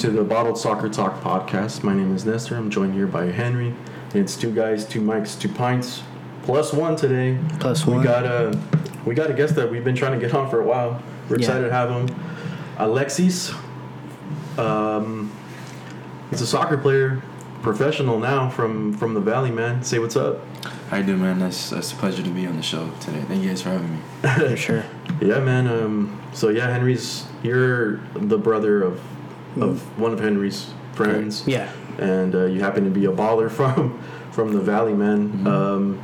welcome to the Bottled Soccer Talk podcast. My name is Nestor. I'm joined here by Henry. It's two guys, two mics, two pints, plus one today. Plus We got a we got a guest that we've been trying to get on for a while. We're Yeah. excited to have him, Alexis. Um, he's a soccer player, professional now from from the Valley. Man, say what's up. How you doing, man? That's that's a pleasure to be on the show today. Thank you guys for having me. For sure. Yeah, man. Um, so yeah, Henry's you're the brother of of one of Henry's friends. Yeah. and uh, you happen to be a baller from from the valley man um,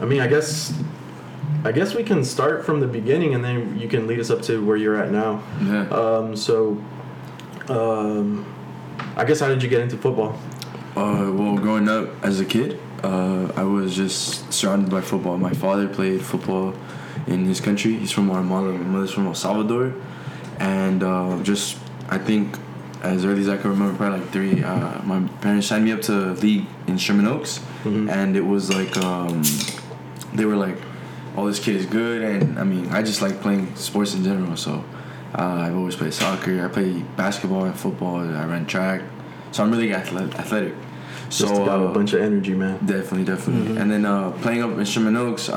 i mean i guess i guess we can start from the beginning and then you can lead us up to where you're at now Yeah. um, so um, i guess how did you get into football Uh, well, growing up as a kid, uh, I was just surrounded by football. My father played football in his country. He's from Guatemala. My mother's from El Salvador, and uh, just I think as early as I can remember, probably like three. Uh, my parents signed me up to league in Sherman Oaks, Mhm. and it was like um, they were like, "Oh, this kid is good," and I mean, I just like playing sports in general. So uh, I've always played soccer. I play basketball and football. I ran track, so I'm really athletic. athletic. So just got a uh, bunch of energy man Definitely, definitely. And then uh, playing up in Sherman Oaks, uh,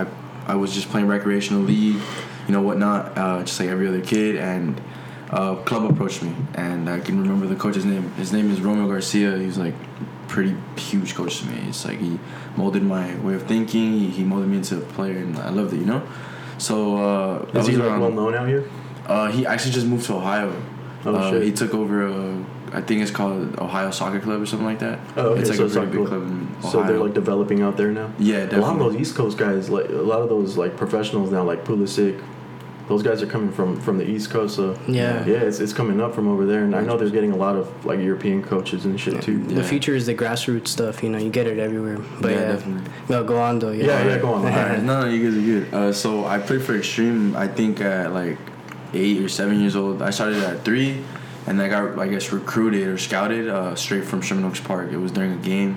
I I was just playing recreational league, you know whatnot, uh, just like every other kid. And uh, club approached me, and I can remember the coach's name. His name is Romeo Garcia. He's like pretty huge coach to me. It's like he molded my way of thinking. He, he molded me into a player, and I loved it. You know. So uh, is he like well known out here uh, he actually just moved to Ohio. Oh, uh, shit. He took over. Uh, I think it's called Ohio Soccer Club or something like that. Oh, okay, it's like so a like big club in Ohio. so they're like developing out there now yeah, a definitely. lot of those east coast guys like a lot of those like professionals now like pulisic those guys are coming from from the east coast so Yeah. yeah it's, it's coming up from over there and i know they're getting a lot of like european coaches and shit too Yeah. The future is the grassroots stuff. You know, you get it everywhere. But Yeah, yeah, definitely. No, go on though. Yeah, yeah, go on. Alright, no, no, you guys are good. Uh, so I played for Extreme. I think at like eight or seven years old. I started at three, and I got I guess recruited or scouted uh, straight from Sherman Oaks Park. It was during a game.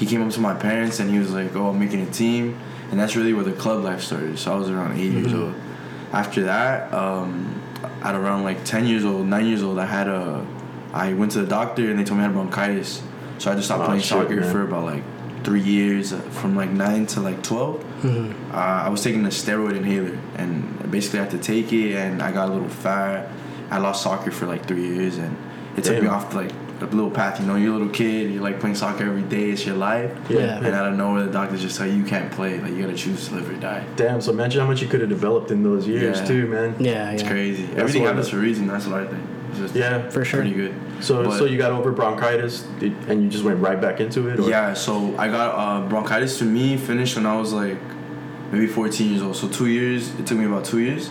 He came up to my parents and he was like, "Oh, I'm making a team," and that's really where the club life started. So I was around 8 years old. After that, um, at around like ten years old, nine years old, I had a. I went to the doctor and they told me I had bronchitis. So I just stopped Oh, playing shit, soccer man. for about like three years, uh, from like nine to like 12 Mm-hmm. uh, I was taking a steroid inhaler, and basically I had to take it, and I got a little fat. I lost soccer for like three years, and it took me Damn. off like a little path. You know, you're a little kid, you're like playing soccer every day, it's your life. Yeah. And out of nowhere, the doctors just tell you you can't play. Like you gotta choose to live or die. damn so imagine how much you could have developed in those years Yeah. too man Yeah, It's yeah. crazy. That's Everything what- happens for a reason. That's what I think. Just yeah For sure. pretty good. so But- so you got over bronchitis and you just went right back into it or? Yeah, so I got uh, bronchitis to me finished when I was like maybe 14 years old. So two years. It took me about two years,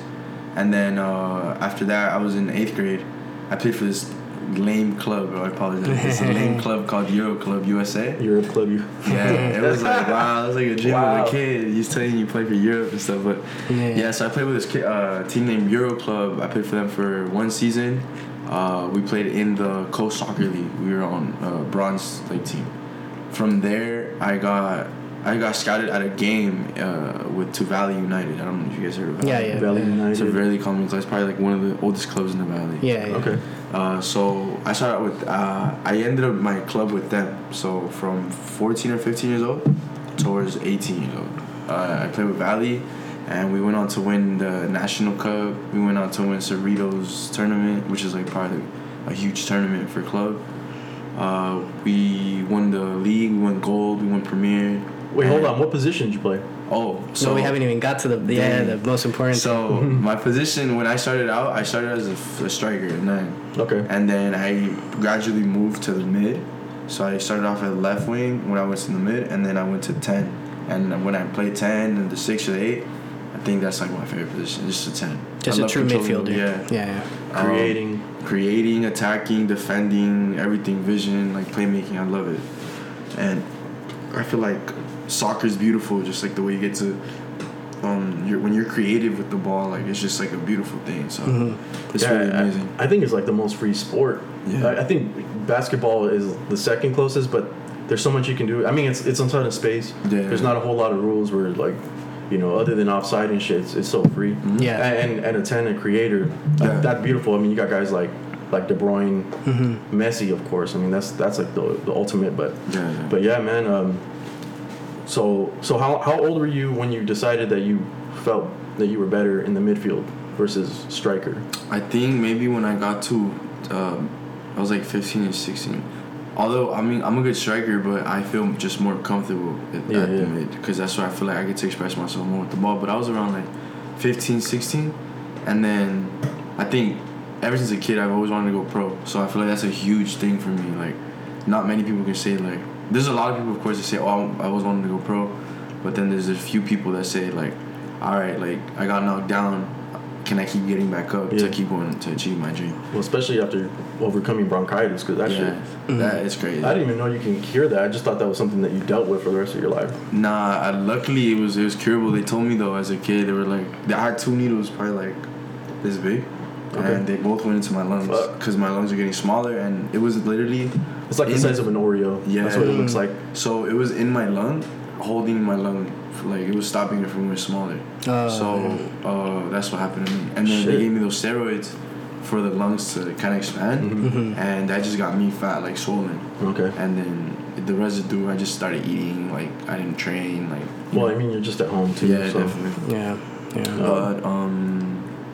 and then uh, after that, I was in eighth grade. I played for this lame club. I apologize. It's a lame club called Euro Club USA. Europe club you Yeah, it was like wow, it was like a dream Wow. of a kid. He's telling you you play for Europe and stuff, but Yeah. yeah. So I played with this kid, uh, team named Euro Club. I played for them for one season. Uh, we played in the Coast Soccer League. We were on uh, bronze like team. From there, I got I got scouted at a game uh, with to Valley United. I don't know if you guys heard of Valley. Yeah, yeah. Valley It's a United very common club. It's probably like one of the oldest clubs in the valley. Yeah, yeah. okay Uh, so I started out with uh, I ended up my club with them. So from 14 or 15 years old towards 18 years old, uh, I played with Valley, and we went on to win the national cup. We went on to win Cerritos tournament, which is like probably a huge tournament for club. Uh, we won the league. We won gold. We won premier. wait hold on what position did you play Oh, so So we haven't even got to the yeah the most important. So my position when I started out, I started as a striker at nine. okay And then I gradually moved to the mid. So I started off at left wing when I was in the mid, and then I went to 10. And when I played 10 and the 6 or the 8, I think that's like my favorite position, just a 10. just I a true controlling midfielder. the- Yeah. yeah, yeah. Um, creating creating, attacking, defending, everything, vision, like playmaking. I love it. And I feel like soccer is beautiful, just like the way you get to. Um, you're, when you're creative with the ball, like it's just like a beautiful thing. So Mm-hmm. it's Yeah, really amazing. I, think it's like the most free sport. Yeah. I, I think basketball is the second closest, but there's so much you can do. I mean, it's it's on of space. Yeah. There's not a whole lot of rules where like, you know, other than offside and shit, it's, it's so free. Mhm. Yeah. And and a ten a creator, Yeah. that, that beautiful. I mean, you got guys like like De Bruyne, Mm-hmm. Messi, of course. I mean, that's that's like the, the ultimate. But Yeah, yeah. but yeah, man. Um, so so how how old were you when you decided that you felt that you were better in the midfield versus striker? I think maybe when I got to, um, I was like 15 or 16. Although I mean I'm a good striker, but I feel just more comfortable at, Yeah, at the yeah. mid because that's where I feel like I get to express myself more with the ball. But I was around like 15, 16, and then I think ever since a kid I've always wanted to go pro. So I feel like that's a huge thing for me. Like not many people can say like there's a lot of people of course that say oh I always wanted to go pro, but then there's a few people that say like all right like I got knocked down. Can I keep getting back up Yeah. to keep going to achieve my dream? Well, especially after overcoming bronchitis, because that yeah, shit. that is crazy. I didn't even know you can cure that. I just thought that was something that you dealt with for the rest of your life. Nah, I, luckily it was it was curable. They told me though as a kid they were like I had two needles probably like this big, Okay. and they both went into my lungs because my lungs are getting smaller, and it was literally It's like the size of an Oreo. Yeah. that's what it looks like. So it was in my lung, holding my lung, like it was stopping it from getting smaller. Oh. so uh, that's what happened to me, and then Shit. they gave me those steroids for the lungs to kind of expand, Mhm. and that just got me fat, like swollen. Okay. And then the residue, I just started eating. Like I didn't train. Like Well, know. I mean, you're just at home too. yeah, so. definitely. Yeah, yeah. But um,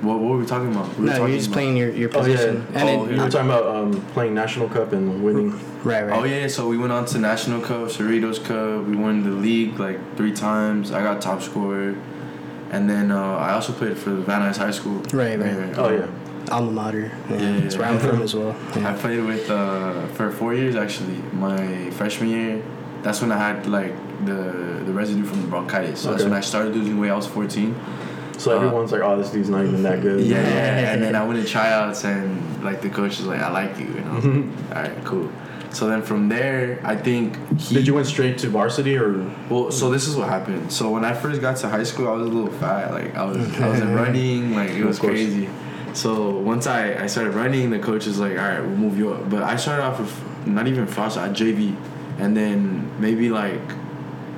what, what were we talking about? We were no, talking you're just about- playing your, your Oh yeah. position. oh, And you then, were talking about um, playing national cup and winning. right, right. Oh yeah, so we went on to National Cup, Cerritos Cup. We won the league like three times. I got top scorer, and then uh, I also played for Van Nuys High School. Right, right. Oh yeah. Alma mater. Yeah, Yeah, that's where I'm from as well. I played with uh, for four years actually. My freshman year, that's when I had like the the residue from the bronchitis. So that's when I started losing weight. I was 14. So Uh, everyone's like, "Oh, this dude's not even that good." Yeah, and then I went to tryouts and like the coach was like, "I like you," and I was like, "All right, cool." So then from there, I think he. Did you went straight to varsity or? Well, so this is what happened. So when I first got to high school, I was a little fat. Like I was, I was running. Like it was crazy. So once I, I started running, the coach was like, "All right, we'll move you up." But I started off with not even frost at JV, and then maybe like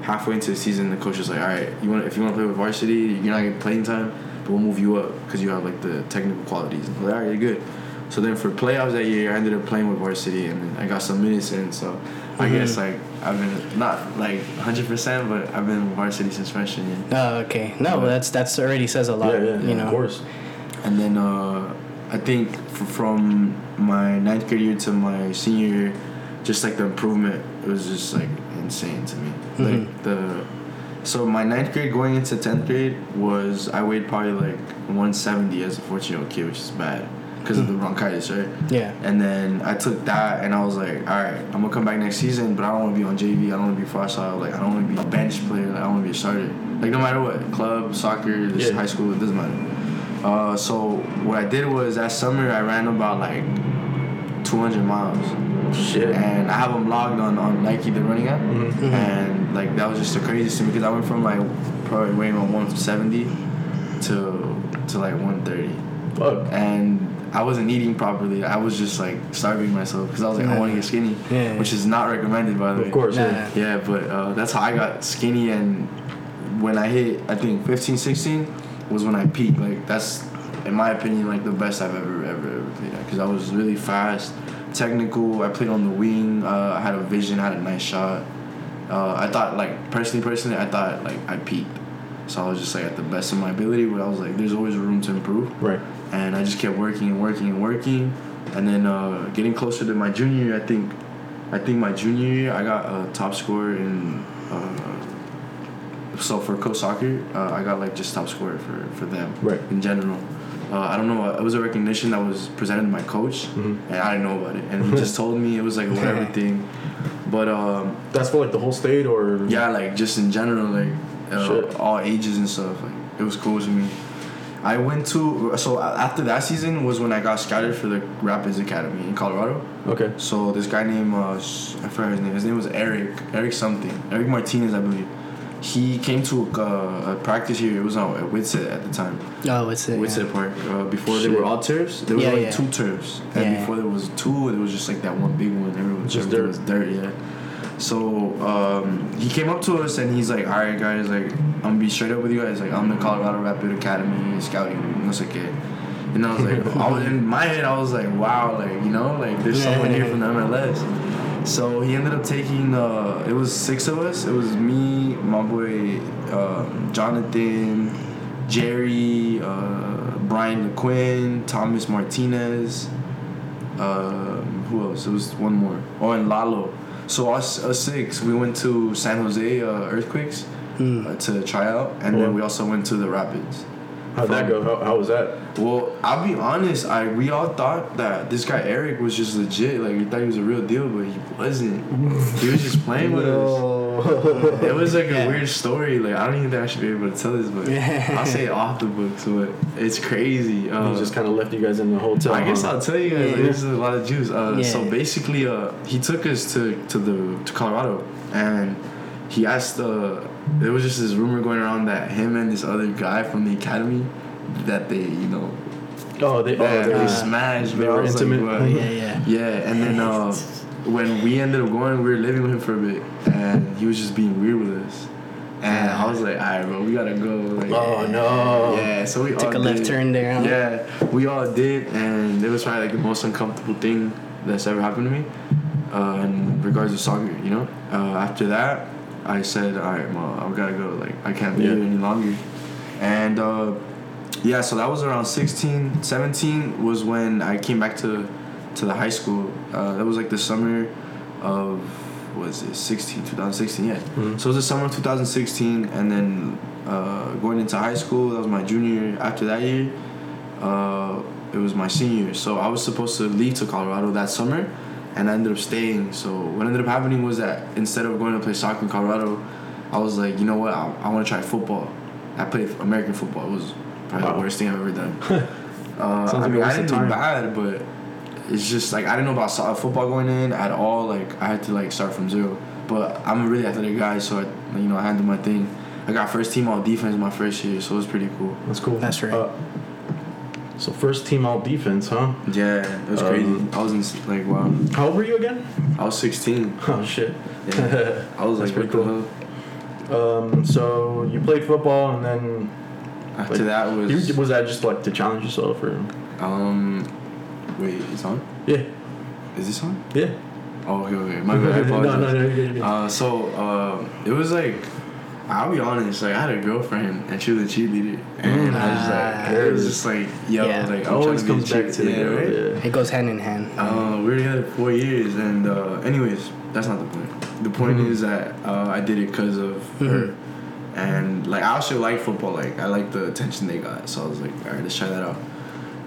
halfway into the season, the coach was like, "All right, you want if you want to play with varsity, you're not getting playing time, but we'll move you up because you have like the technical qualities." And I like, "All right, you're good." So then for playoffs that year, I ended up playing with varsity, and then I got some minutes in. So I Mhm. guess like I've been not like 100, percent but I've been varsity since freshman year. Oh, okay. No, but that's that's already says a lot. yeah, yeah, you know. of course. And then uh, I think f- from my ninth grade year to my senior year, just like the improvement, it was just like insane to me. Mhm. Like the so my ninth grade going into tenth grade was I weighed probably like 170 as a 14 year old kid, which is bad because of the bronchitis, right? Yeah. And then I took that and I was like, all right, I'm gonna come back next season, but I don't want to be on JV. I don't want to be freestyle. Like I don't want to be a bench player. Like, I want to be a starter. Like no matter what, club, soccer, Yeah. high school, it doesn't matter. Uh, so what I did was that summer I ran about like 200 miles, Shit. and I have them logged on on Nike, the running app, Mhm. and like that was just the craziest thing because I went from like probably weighing around 170 to to like 130 Fuck. and I wasn't eating properly. I was just like starving myself because I was like, I want to get skinny, Yeah. which is not recommended by the way. Of course. Nah. Yeah. Yeah, but uh, that's how I got skinny, and when I hit, I think 15, 16 was when I peaked. Like that's, in my opinion, like the best I've ever ever ever played because I was really fast, technical. I played on the wing. Uh, I had a vision. I had a nice shot. Uh, I thought like personally, personally, I thought like I peaked. So I was just like at the best of my ability, but I was like, there's always room to improve Right. and I just kept working and working and working, and then uh, getting closer to my junior year. I think, I think my junior year I got a top scorer in. Uh, so for co soccer, uh, I got like just top scorer for for them Right. in general. Uh, I don't know. It was a recognition that was presented to my coach, Mhm. and I didn't know about it. And he just told me it was like whatever thing. But um, That's for like the whole state or. yeah, like just in general, like uh, all ages and stuff. Like it was cool to me. I went to so after that season was when I got scouted for the Rapids Academy in Colorado. Okay. So this guy named uh, I forgot his name. His name was Eric Eric something Eric Martinez, I believe. He came to uh, a practice here. It was on at Whitsett at the time. Oh, it's it. Whitsett Yeah. Park. Uh, before Shit. they were all turfs, there was Yeah, only yeah. two turfs, and Yeah. before there was two, it was just like that one big one. Everyone Just dirt. was dirt, yeah. So um, he came up to us and he's like, "All right, guys, like I'm gonna be straight up with you guys. Like I'm the Colorado Rapid Academy scouting, no sé qué." And I was like, I was, in my head, I was like, wow, like you know, like there's someone here from the MLS. So he ended up taking. Uh, it was six of us. It was me, my boy um, Jonathan, Jerry, uh, Brian LeQuinn, Thomas Martinez. Um, who else? It was one more. Oh, and Lalo. So us, us six, we went to San Jose uh, Earthquakes uh, to try out, and Cool. then we also went to the Rapids. How'd that go? How, how was that? Well, I'll be honest. I we all thought that this guy Eric was just legit. Like we thought he was a real deal, but he wasn't. he was just playing with us. It was like a weird story. Like I don't even think I should be able to tell this, but Yeah. I'll say it off the books. But it's crazy. Uh, he just kind of left you guys in the hotel. I guess huh? I'll tell you guys. Like, this is a lot of juice. Uh, So basically, uh, he took us to to the to Colorado, and he asked. Uh, there was just this rumor going around that him and this other guy from the academy, that they you know Oh, they, oh, that they they were- smashed. they were was like, intimate? what? Oh, yeah, yeah. Yeah, and then uh, when we ended up going, we were living with him for a bit, and he was just being weird with us. And I was like, alright, bro, we gotta go. Like, Oh no. Yeah, so we Took all a left turn there, huh? Yeah, we all did, and it was probably like the most uncomfortable thing that's ever happened to me uh, in regards to soccer. You know, uh, after that, I said, alright, well, I gotta go. Like, I can't be Yeah. here any longer. And uh, yeah, so that was around 16, 17 was when I came back to to the high school. Uh, that was like the summer of was it 16 2016 yeah Mhm. so it was the summer of 2016 and then uh, going into high school that was my junior year after that year uh, it was my senior year so i was supposed to leave to colorado that summer and i ended up staying so what ended up happening was that instead of going to play soccer in colorado i was like you know what i, I want to try football i played american football it was probably Wow. the worst thing i've ever done uh, Sounds I like a mean, I waste of didn't do bad, but it's just like I didn't know about so- football going in at all. Like I had to like start from zero. But I'm a really athletic guy, so I, you know I handled my thing. I got first team all defense my first year, so it was pretty cool. That's cool. That's right. Uh, so first team all defense, huh? Yeah, it was Um, crazy. I was in like wow. How old were you again? I was 16. Oh shit. Yeah. I was like, pretty what hell? Um, so you played football and then After Like, that was you, was that just like to challenge yourself or? um. Wait, it's on. Yeah. Is this on? Yeah. Oh, okay, okay. My bad. I no, apologize. no, no, you're good, you're. Uh, so uh, it was like, I'll be honest, like I had a girlfriend and she was a cheerleader, and I was like, it was just like, yo, Yeah. like I'm always trying comes to be back to the cheer- girl. right? Yeah. It goes hand in hand. Uh, we already had it four years, and uh, anyways, that's not the point. The point Mhm. is that uh, I did it because of her, and like I also like football. Like I like the attention they got, so I was like, all right, let's try that out.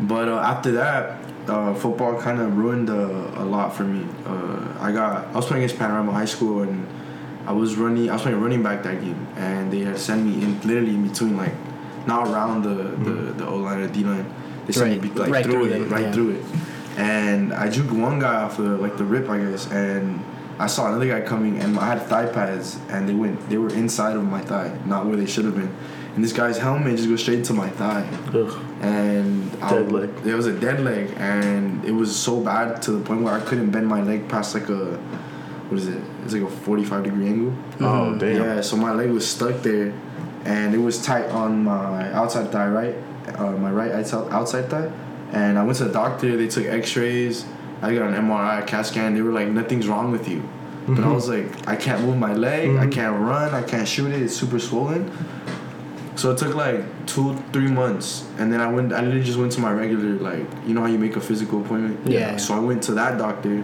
But uh, after that, uh, football kind of ruined uh, a lot for me. Uh, I got I was playing against Panorama High School, and I was running. I was playing running back that game, and they had sent me in literally in between, like not around the the, mm-hmm. the O line or D line. They sent Right. me be- like Right through, through it, them, right yeah. through it, and I juked one guy off the like the rip, I guess, and I saw another guy coming, and I had thigh pads, and they went, they were inside of my thigh, not where they should have been, and this guy's helmet just goes straight into my thigh, Ugh. and I- Dead leg. It was a dead leg, and it was so bad to the point where I couldn't bend my leg past like a, what is it? It's like a forty-five degree angle. Oh damn. Yeah, so my leg was stuck there, and it was tight on my outside thigh, right, uh, my right outside outside thigh, and I went to the doctor. They took X-rays. I got an MRI, a CAT scan. They were like, nothing's wrong with you, but I was like, I can't move my leg. I Mhm. can't run. I can't shoot it. It's super swollen. So it took like two, three months, and then I went. I literally just went to my regular, like you know how you make a physical appointment. Yeah. So I went to that doctor,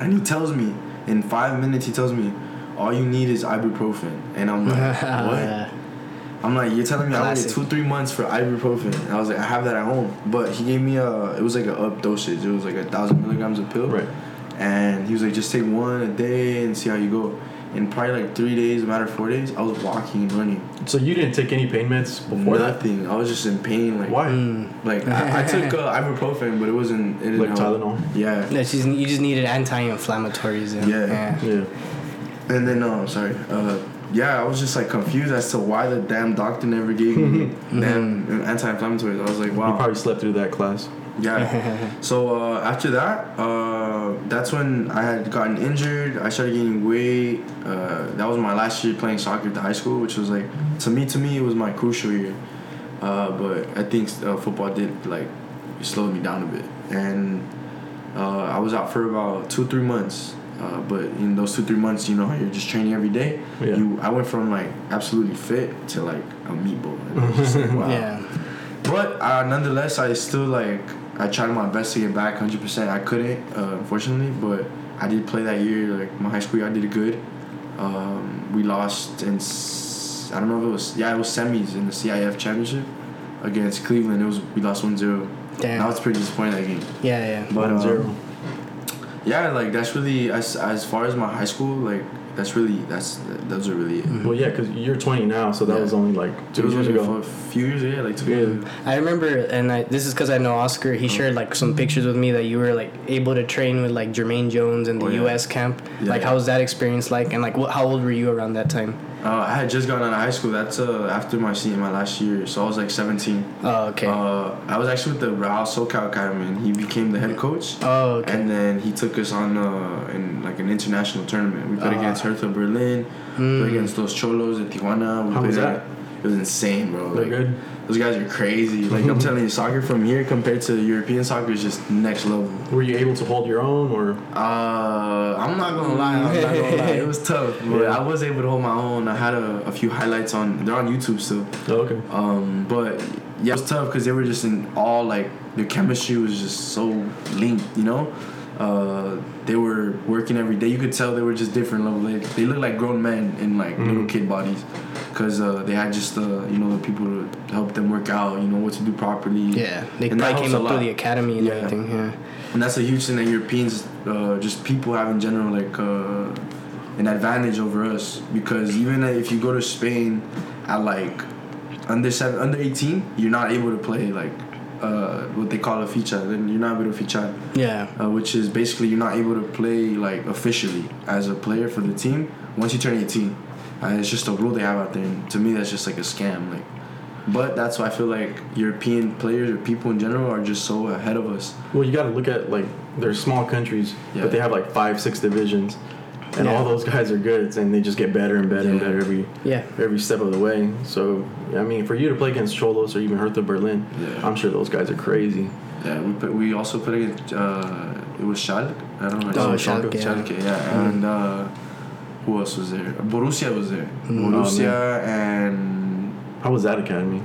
and he tells me in five minutes. He tells me, all you need is ibuprofen, and I'm like, what? Yeah. I'm like, you're telling me I waited Classic. two, three months for ibuprofen, and I was like, I have that at home, but he gave me a. It was like a up dosage. It was like a thousand milligrams of pill. Right. And he was like, just take one a day and see how you go. In probably like three days, a matter of four days, I was walking and running. So you didn't take any pain meds before that? Nothing. I was just in pain. Like Why? Mm. Like I, I took uh, ibuprofen, but it wasn't. It didn't Like help. Tylenol. Yeah. No, it's just, you just needed anti-inflammatories. And, Yeah. Yeah. And then no, sorry. Uh, yeah, I was just like confused as to why the damn doctor never gave me damn anti-inflammatories. I was like, wow. You probably slept through that class. Yeah. so uh, after that, uh, that's when I had gotten injured. I started gaining weight. Uh, that was my last year playing soccer at the high school, which was like to me, to me, it was my crucial year. Uh, but I think uh, football did like slowed me down a bit, and uh, I was out for about two three months. Uh, but in those two three months, you know how you're just training every day. Yeah. You, I went from like absolutely fit to like a meatball. And it was just like, wow. Yeah. But uh, nonetheless, I still like I tried my best to get back 100%. I couldn't, uh, unfortunately, but I did play that year. Like my high school year, I did good. Um, we lost in s- I don't know if it was yeah it was semis in the CIF championship against Cleveland. It was we lost 1-0. Damn. That was pretty disappointing that game. Yeah, yeah. But One um, yeah, like that's really as as far as my high school like that's really that's those are really it. Well, yeah, because you're 20 now, so that Yeah. was only like It two was years only ago. a few years, yeah, like two Yeah. years. I remember, and I, this is because I know Oscar. He mm-hmm. shared like some pictures with me that you were like able to train with like Jermaine Jones in the Oh, yeah. U.S. camp. Yeah, like, yeah. how was that experience like? And like, what, how old were you around that time? Uh, I had just gotten out of high school. That's uh, after my senior, my last year. So I was like 17. Oh, okay. Uh, I was actually with the Real SoCal Academy, and he became the head coach. oh, okay. And then he took us on uh, in like an international tournament. We played Ah. against Hertha Berlin, Mm. played against Los Xolos in Tijuana. We How played was that? It was insane, bro. They're Like, good. Those guys are crazy. Like I'm telling you, soccer from here compared to European soccer is just next level. Were you able to hold your own, or Uh, I'm not gonna lie. I'm not gonna lie. It was tough, but Yeah. I was able to hold my own. I had a, a few highlights on. They're on YouTube still. oh, okay? Um, but yeah, it was tough because they were just in all like their chemistry was just so linked, you know. Uh, they were working every day. You could tell they were just different level. They, they looked like grown men in like little Mhm. kid bodies, because uh, they had just uh, you know the people to help them work out. You know what to do properly. yeah, they and probably came a up through the academy and Yeah. everything. Yeah. And that's a huge thing that Europeans, uh, just people have in general, like uh, an advantage over us. Because even if you go to Spain at like under seven, under eighteen, you're not able to play like uh, what they call a ficha. Then you're not able to ficha, Yeah. uh, which is basically you're not able to play like officially as a player for the team once you turn eighteen. Uh, it's just a rule they have out there. And to me, that's just like a scam. Like, but that's why I feel like European players or people in general are just so ahead of us. Well, you got to look at like they're small countries, Yeah. but they have like five, six divisions, and Yeah. all those guys are good, and they just get better and better and better every Yeah. every step of the way. So, I mean, for you to play against Xolos or even Hertha Berlin, Yeah. I'm sure those guys are crazy. Yeah, we put, we also put against uh, it was Schalke. I don't know. Oh, It's Schalke, yeah. Schalke, yeah. And uh, who else was there? Borussia was there. Mm. Borussia and How was that academy?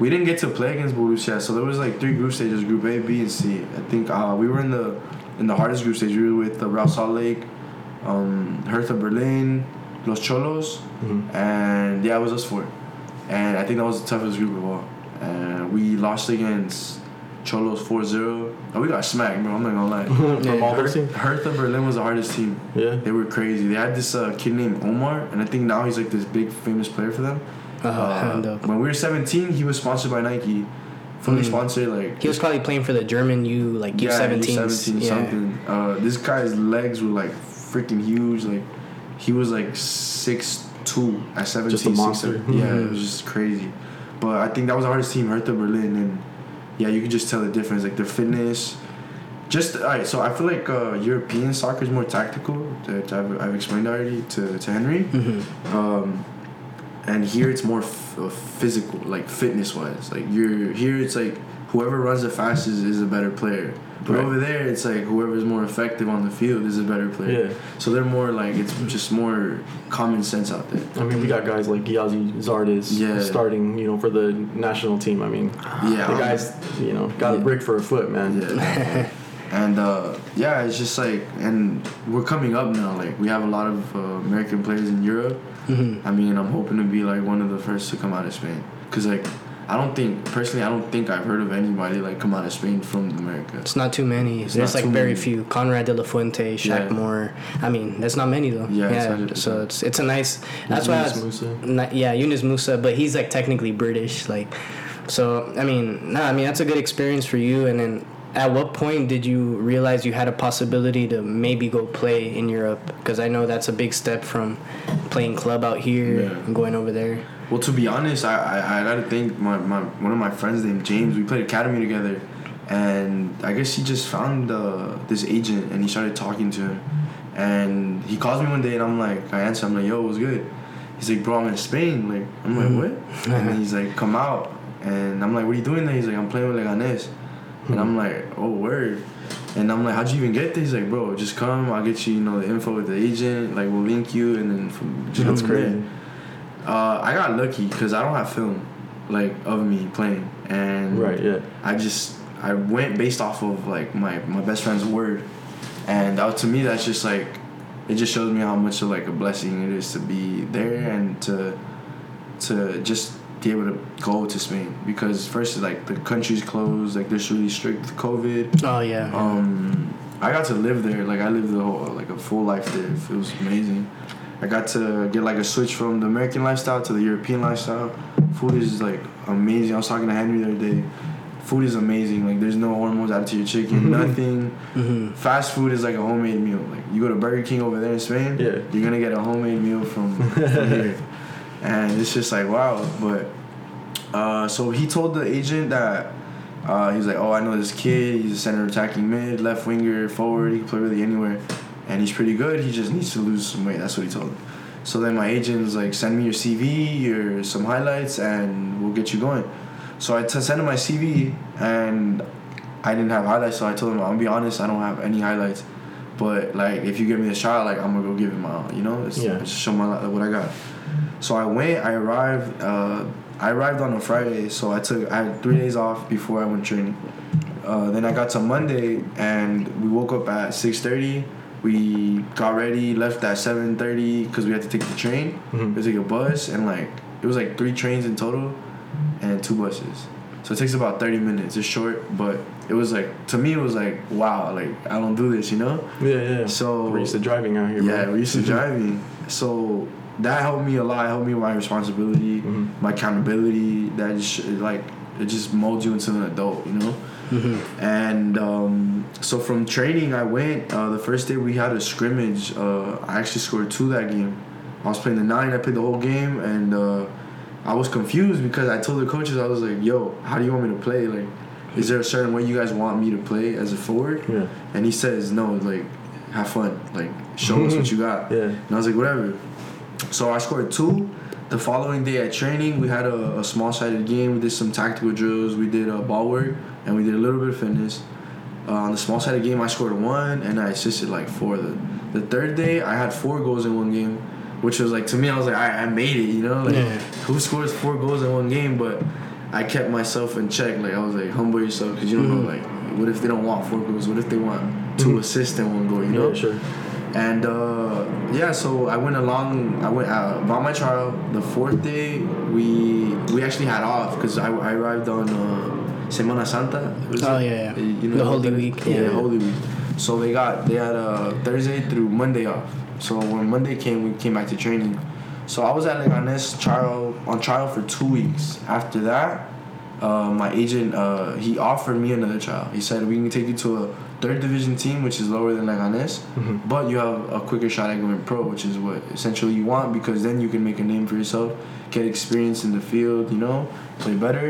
we didn't get to play against Borussia, so there was like three group stages: Group A, B, and C. I think uh, we were in the in the hardest group stage. We were with uh, Real Salt Lake, um, Hertha Berlin, Los Xolos, Mhm. and yeah, it was us four. And I think that was the toughest group of all. And we lost against Xolos 4-0. Oh, we got smacked, bro. I'm not gonna lie. From all those teams? Hertha Berlin was the hardest team. Yeah. They were crazy. They had this uh, kid named Omar, and I think now he's like this big famous player for them. Uh, Uh, uh, when we were 17, he was sponsored by Nike, fully Mm. sponsored. Like he was probably playing for the German U like U yeah, seventeen. U17 Yeah. something. Uh, this guy's legs were like freaking huge. Like he was like six two at 17. Just a monster. seven. Yeah, Mhm. it was just crazy. But I think that was the hardest team, Hertha Berlin, and yeah, you can just tell the difference, like their fitness. Just all right, so I feel like uh, European soccer is more tactical. That I've, I've explained already to, to Henry. hmm Um, and here it's more f- uh, physical, like fitness wise. Like you're here, it's like whoever runs the fastest is a better player. But Right. over there, it's like whoever's more effective on the field is a better player. Yeah. So they're more like it's just more common sense out there. I mean, we got guys like Gyasi Zardes Yeah. starting, you know, for the national team. I mean, Yeah, the guys, you know, got a brick for a foot, man. Yeah. and uh, yeah, it's just like, and we're coming up now. Like we have a lot of uh, American players in Europe. hmm I mean, I'm hoping to be like one of the first to come out of Spain. Cause like, I don't think personally, I don't think I've heard of anybody like come out of Spain from America. It's not too many. It's There's like very many. few. Konrad de la Fuente, Shaq Yeah. Moore. I mean, that's not many though. Yeah, it's so it's it's a nice. That's why I was, Musah. not, yeah, Yunus Musah, but he's like technically British. Like, so I mean, nah, I mean that's a good experience for you. And then, at what point did you realize you had a possibility to maybe go play in Europe? Because I know that's a big step from playing club out here Yeah. and going over there. Well, to be honest, I I, I gotta think my, my one of my friends named James. We played academy together, and I guess he just found uh, this agent and he started talking to him, and he calls me one day and I'm like, I answer, I'm like, Yo, what's good? He's like, Bro, I'm in Spain. Like, I'm like, what? And he's like, Come out. And I'm like, What are you doing there? He's like, I'm playing with Leganes. And I'm like, oh word. And I'm like, how'd you even get this? He's like, bro, just come. I'll get you, you know, the info with the agent. Like, we'll link you, and then from just That's go from there. Crazy. Uh, I got lucky because I don't have film, like of me playing, and Right. Yeah. I just I went based off of like my my best friend's word, and uh, to me that's just like it just shows me how much of like a blessing it is to be there and to to just be able to go to Spain because first like the country's closed like there's really strict with COVID. Oh yeah. Um, I got to live there like I lived the whole like a full life there. It was amazing. I got to get like a switch from the American lifestyle to the European lifestyle. Food is like amazing. I was talking to Henry the other day. Food is amazing. Like there's no hormones added to your chicken. Nothing. hmm Fast food is like a homemade meal. Like you go to Burger King over there in Spain. Yeah. You're gonna get a homemade meal from, from here, and it's just like wow. But uh, so he told the agent that uh, he's like, oh, I know this kid. He's a center attacking mid, left winger, forward. He can play really anywhere, and he's pretty good. He just needs to lose some weight. That's what he told him. So then my agent was like, send me your CV, your some highlights, and we'll get you going. So I t- sent him my CV, and I didn't have highlights. So I told him, I'm gonna be honest, I don't have any highlights. But like, if you give me a shot, like I'm gonna go give it my all. You know, it's, Yeah. just show my what I got. So I went. I arrived. Uh, I arrived on a Friday, so I took. I had three days off before I went training. Uh, then I got to Monday, and we woke up at six thirty. We got ready, left at seven thirty because we had to take the train. Mhm. We a bus, and like it was like three trains in total, and two buses. So it takes about thirty minutes. It's short, but it was like to me it was like wow, like I don't do this, you know. Yeah. Yeah. So we're used to driving out here. yeah, bro. we're used to driving. So that helped me a lot. It helped me with my responsibility, Mhm. my accountability. That just it, like it just molds you into an adult, you know. Hmm And um, so from training, I went. Uh, the first day we had a scrimmage. Uh, I actually scored two that game. I was playing the nine. I played the whole game, and uh, I was confused because I told the coaches I was like, "Yo, how do you want me to play? Like, is there a certain way you guys want me to play as a forward?" Yeah. And he says, "No, like, have fun. Like, show us what you got." Yeah. And I was like, whatever. So I scored two. The following day at training, we had a, a small sided game. We did some tactical drills. We did uh, ball work, and we did a little bit of fitness. Uh, on the small sided game, I scored one, and I assisted like four. The the third day, I had four goals in one game, which was like to me, I was like, I, I made it. You know, like Yeah. who scores four goals in one game? But I kept myself in check. Like I was like, humble yourself, because you don't know Mhm. like what if they don't want four goals? What if they want 2 Mhm. assists and one goal? You know. Yeah. Sure. And uh, yeah, so I went along. I went uh, about my trial. The fourth day, we we actually had off because I, I arrived on uh, Semana Santa. Oh, it? yeah, yeah. You know The Holy? Week, Yeah, yeah. Holy Week. So they got they had uh, Thursday through Monday off. So when Monday came, we came back to training. So I was at Leganes trial on trial for two weeks. After that, uh, my agent uh, he offered me another trial. He said we can take you to a third division team, which is lower than Leganes, Mhm. but you have a quicker shot at going pro, which is what essentially you want because then you can make a name for yourself, get experience in the field, you know, play better.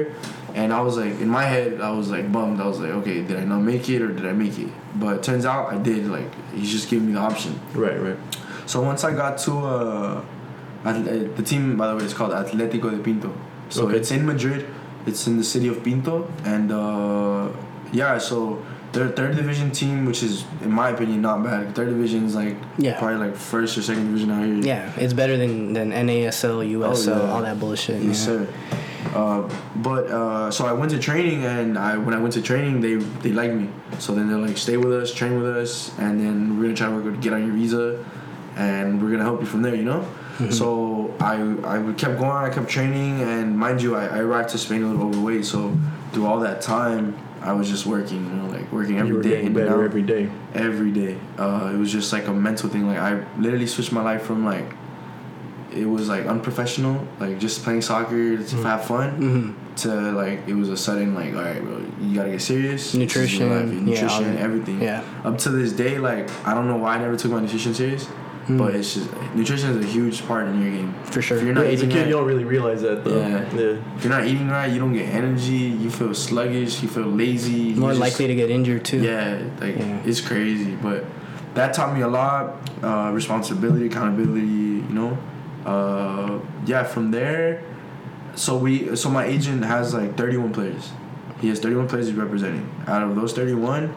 And I was like, in my head, I was like bummed. I was like, okay, did I not make it or did I make it? But it turns out I did. Like he's just giving me the option. Right. Right. So once I got to uh, the team, by the way, is called Atletico de Pinto. So Okay. it's in Madrid. It's in the city of Pinto, and uh, yeah, so they're a third division team, which is, in my opinion, not bad. Third division is like Yeah. probably like first or second division out here. Yeah, it's better than than NASL, USL, Oh, yeah. all that bullshit. Yes, yeah. sir. Uh, but uh, so I went to training, and I when I went to training, they they liked me. So then they're like, stay with us, train with us, and then we're gonna try to get on your visa, and we're gonna help you from there. You know. So I I kept going, I kept training, and mind you, I, I arrived to Spain a little overweight. So through all that time, I was just working, you know, like working you every were day, getting in and better out every day. every day. Uh, it was just like a mental thing. Like I literally switched my life from like it was like unprofessional, like just playing soccer to have fun, hmm to like it was a sudden like all right, bro, you gotta get serious. This Nutrition, life, your yeah, nutrition, everything. Yeah. Up to this day, like I don't know why I never took my nutrition serious, Mm. but it's just nutrition is a huge part in your game. For sure. If you're Yeah, not as a eating kid, right, you don't really realize that though. Yeah. Yeah. if you're not eating right, you don't get energy. You feel sluggish. You feel lazy. you More just- likely to get injured too. yeah, like Yeah. it's crazy, but that taught me a lot. Uh, responsibility, accountability. You know, uh, yeah. From there, so we, so my agent has like 31 players. He has 31 players he's representing. Out of those 31,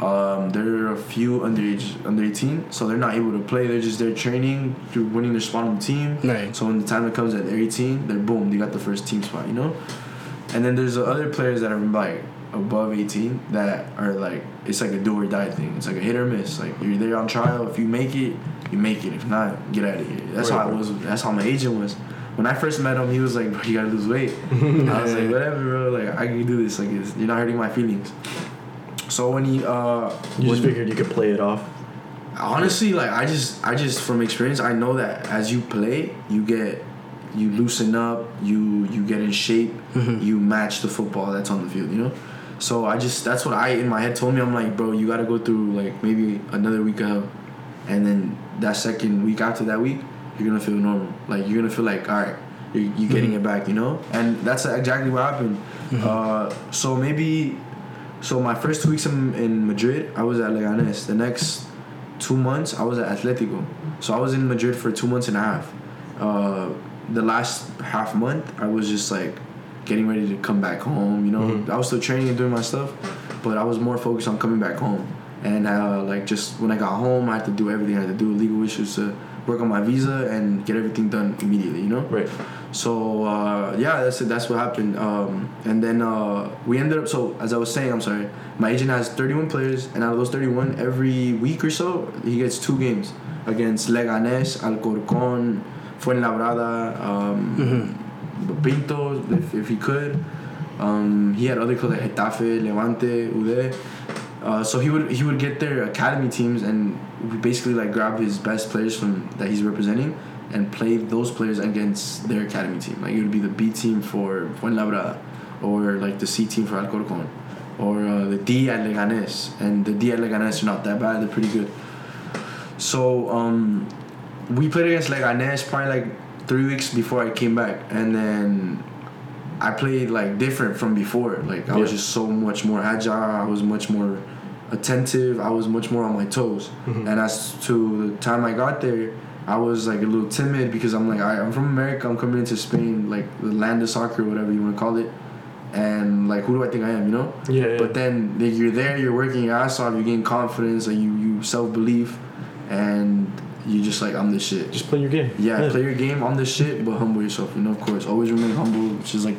um, there are a few underage, under 18, so they're not able to play. They're just there training, through winning their spot on the team. Right. So when the time that comes at 18, they're boom, they got the first team spot, you know. And then there's the other players that are like above 18 that are like it's like a do or die thing. It's like a hit or miss. Like you're there on trial. If you make it, you make it. If not, get out of here. That's Right, how I was. That's how my agent was. When I first met him, he was like, "Bro, you gotta lose weight." I was like, "Whatever, bro. Like I can do this. Like it's, you're not hurting my feelings." So when he uh, You just figured you could play it off. honestly like i just i just from experience i know that as you play you get you loosen up you you get in shape you match the football that's on the field you know? So i just that's what i in my head told me i'm like bro you got to go through like maybe another week of and then that second week after that week you're gonna feel normal. Like you're gonna feel like all right you're, you're getting it back you know? And that's exactly what happened. Uh, so maybe so my first two weeks in, in Madrid, I was at Leganes. The next two months, I was at Atletico. So I was in Madrid for two months and a half. Uh, the last half month, I was just like getting ready to come back home. You know, Mhm. I was still training and doing my stuff, but I was more focused on coming back home. And uh, like just when I got home, I had to do everything I had to do, legal issues to work on my visa and get everything done immediately. You know. Right. So uh, yeah, that's it. That's what happened. Um, and then uh, we ended up. So as I was saying, I'm sorry. My agent has 31 players, and out of those 31, every week or so, he gets two games against Leganés, Alcorcón, Fuenlabrada, um, Pinto, if, if he could. Um, he had other clubs like Getafe, Levante, Ude. Uh, so he would he would get their academy teams and we basically like grab his best players from that he's representing and play those players against their academy team. Like it would be the B team for Fuenlabrada or like the C team for Alcorcón or uh, the D at Leganés. And the D at Leganés are not that bad. They're pretty good. So um, we played against Leganés probably like three weeks before I came back, and then I played like different from before. Like I was just so much more agile. I was much more attentive. I was much more on my toes. Mhm. And as to the time I got there, I was like a little timid because I'm like, I, I'm from America. I'm coming into Spain, like the land of soccer, whatever you want to call it. And like, who do I think I am? You know. Yeah. yeah. But then like, you're there, you're working your ass off, you gain confidence, like you you self belief, and you just like I'm the shit. just play your game. Yeah, play your game on the shit, but humble yourself. You know, of course, always remain humble, which is like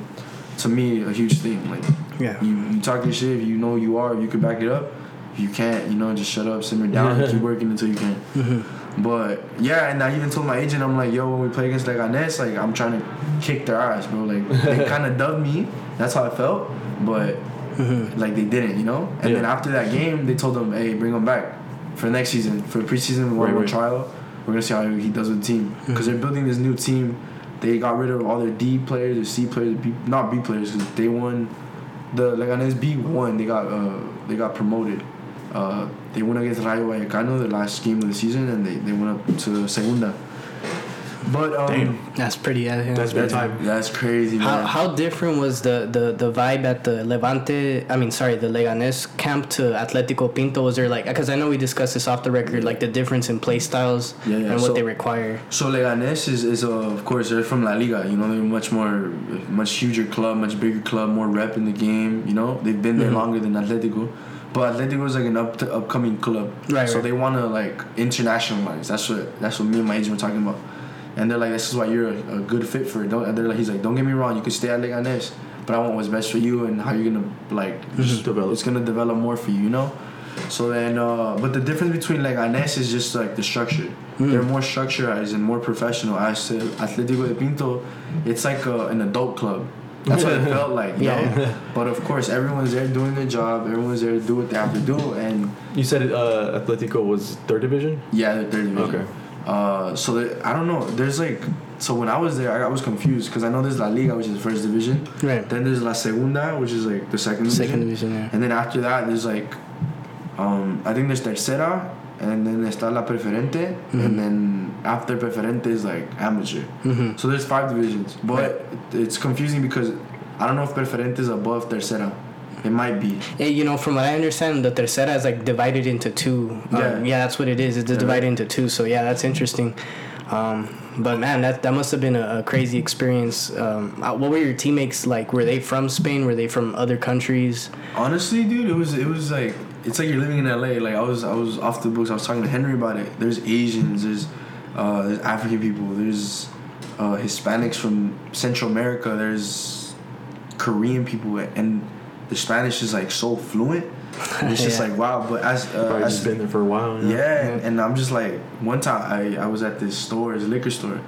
to me a huge thing. Like Yeah. you, you talk your shit if you know who you are, if you can back it up. If you can't, you know, just shut up, simmer down, and keep working until you can. Mm-hmm. But yeah, and I even told my agent, I'm like, yo, when we play against Leganes, like I'm trying to kick their ass, bro. Like they kind of dubbed me. That's how I felt, but like they didn't, you know. And then after that game, they told them, hey, bring him back for next season for preseason. Want Right, more right. trial. We're gonna see how he does with the team because they're building this new team. They got rid of all their D players, their C players, B, not B players because they won. The Leganes B won. They got uh, they got promoted. Uh, they won against Rayo Vallecano the last game of the season, and they, they went up to Segunda. But um, Damn. That's pretty. Yeah, yeah. That's that's, big time. that's crazy, How, man. how different was the, the, the vibe at the Levante? I mean, sorry, the Leganes camp to Atletico Pinto? Was there like because I know we discussed this off the record, like the difference in play styles Yeah, yeah, and what so- they require. So Leganes is, is uh, of course they're from La Liga. You know they're much more, much huger club, much bigger club, more rep in the game. You know they've been there Mhm. longer than Atletico, but Atletico is like an up upcoming club. Right, So right. they want to like internationalize. That's what that's what me and my agent were talking about. And they're like, this is why you're a, a good fit for it. Don't, and they're like, he's like, don't get me wrong, you can stay at Leganes, but I want what's best for you and how you're gonna like Just develop. it's gonna develop more for you, you know. So then, uh, but the difference between like Anes is just like the structure. Mm. They're more structured and more professional. As to Atletico de Pinto, it's like a, an adult club. That's what it felt like. You Yeah. Know? But of course, everyone's there doing their job. Everyone's there to do what they have to do. And You said uh, Atletico was third division. yeah, they're third division. Okay. Uh, so that, I don't know. There's like so when I was there, I, I was confused because I know there's La Liga, which is the first division. Right. Then there's La Segunda, which is like the second division. Second division, yeah. And then after that, there's like, um, I think there's tercera, and then está la preferente, Mhm. and then after preferente is like amateur. Mm-hmm. So there's five divisions, but it's confusing because I don't know if preferente is above tercera. It might be. Hey, you know, from what I understand, the tercera is like divided into two. Um, Yeah. yeah, that's what it is. It's Yeah. divided into two. So yeah, that's interesting. Um, but man, that that must have been a, a crazy experience. Um, uh, what were your teammates like? Were they from Spain? Were they from other countries? Honestly, dude, it was it was like it's like you're living in LA. Like I was I was off the books. I was talking to Henry about it. There's Asians. There's uh, there's African people. There's uh, Hispanics from Central America. There's Korean people, and the Spanish is like so fluent. It's just Yeah. like wow. But as uh, Probably as been there for a while. know? yeah, and, and I'm just like one time I, I was at this store, it's a liquor store,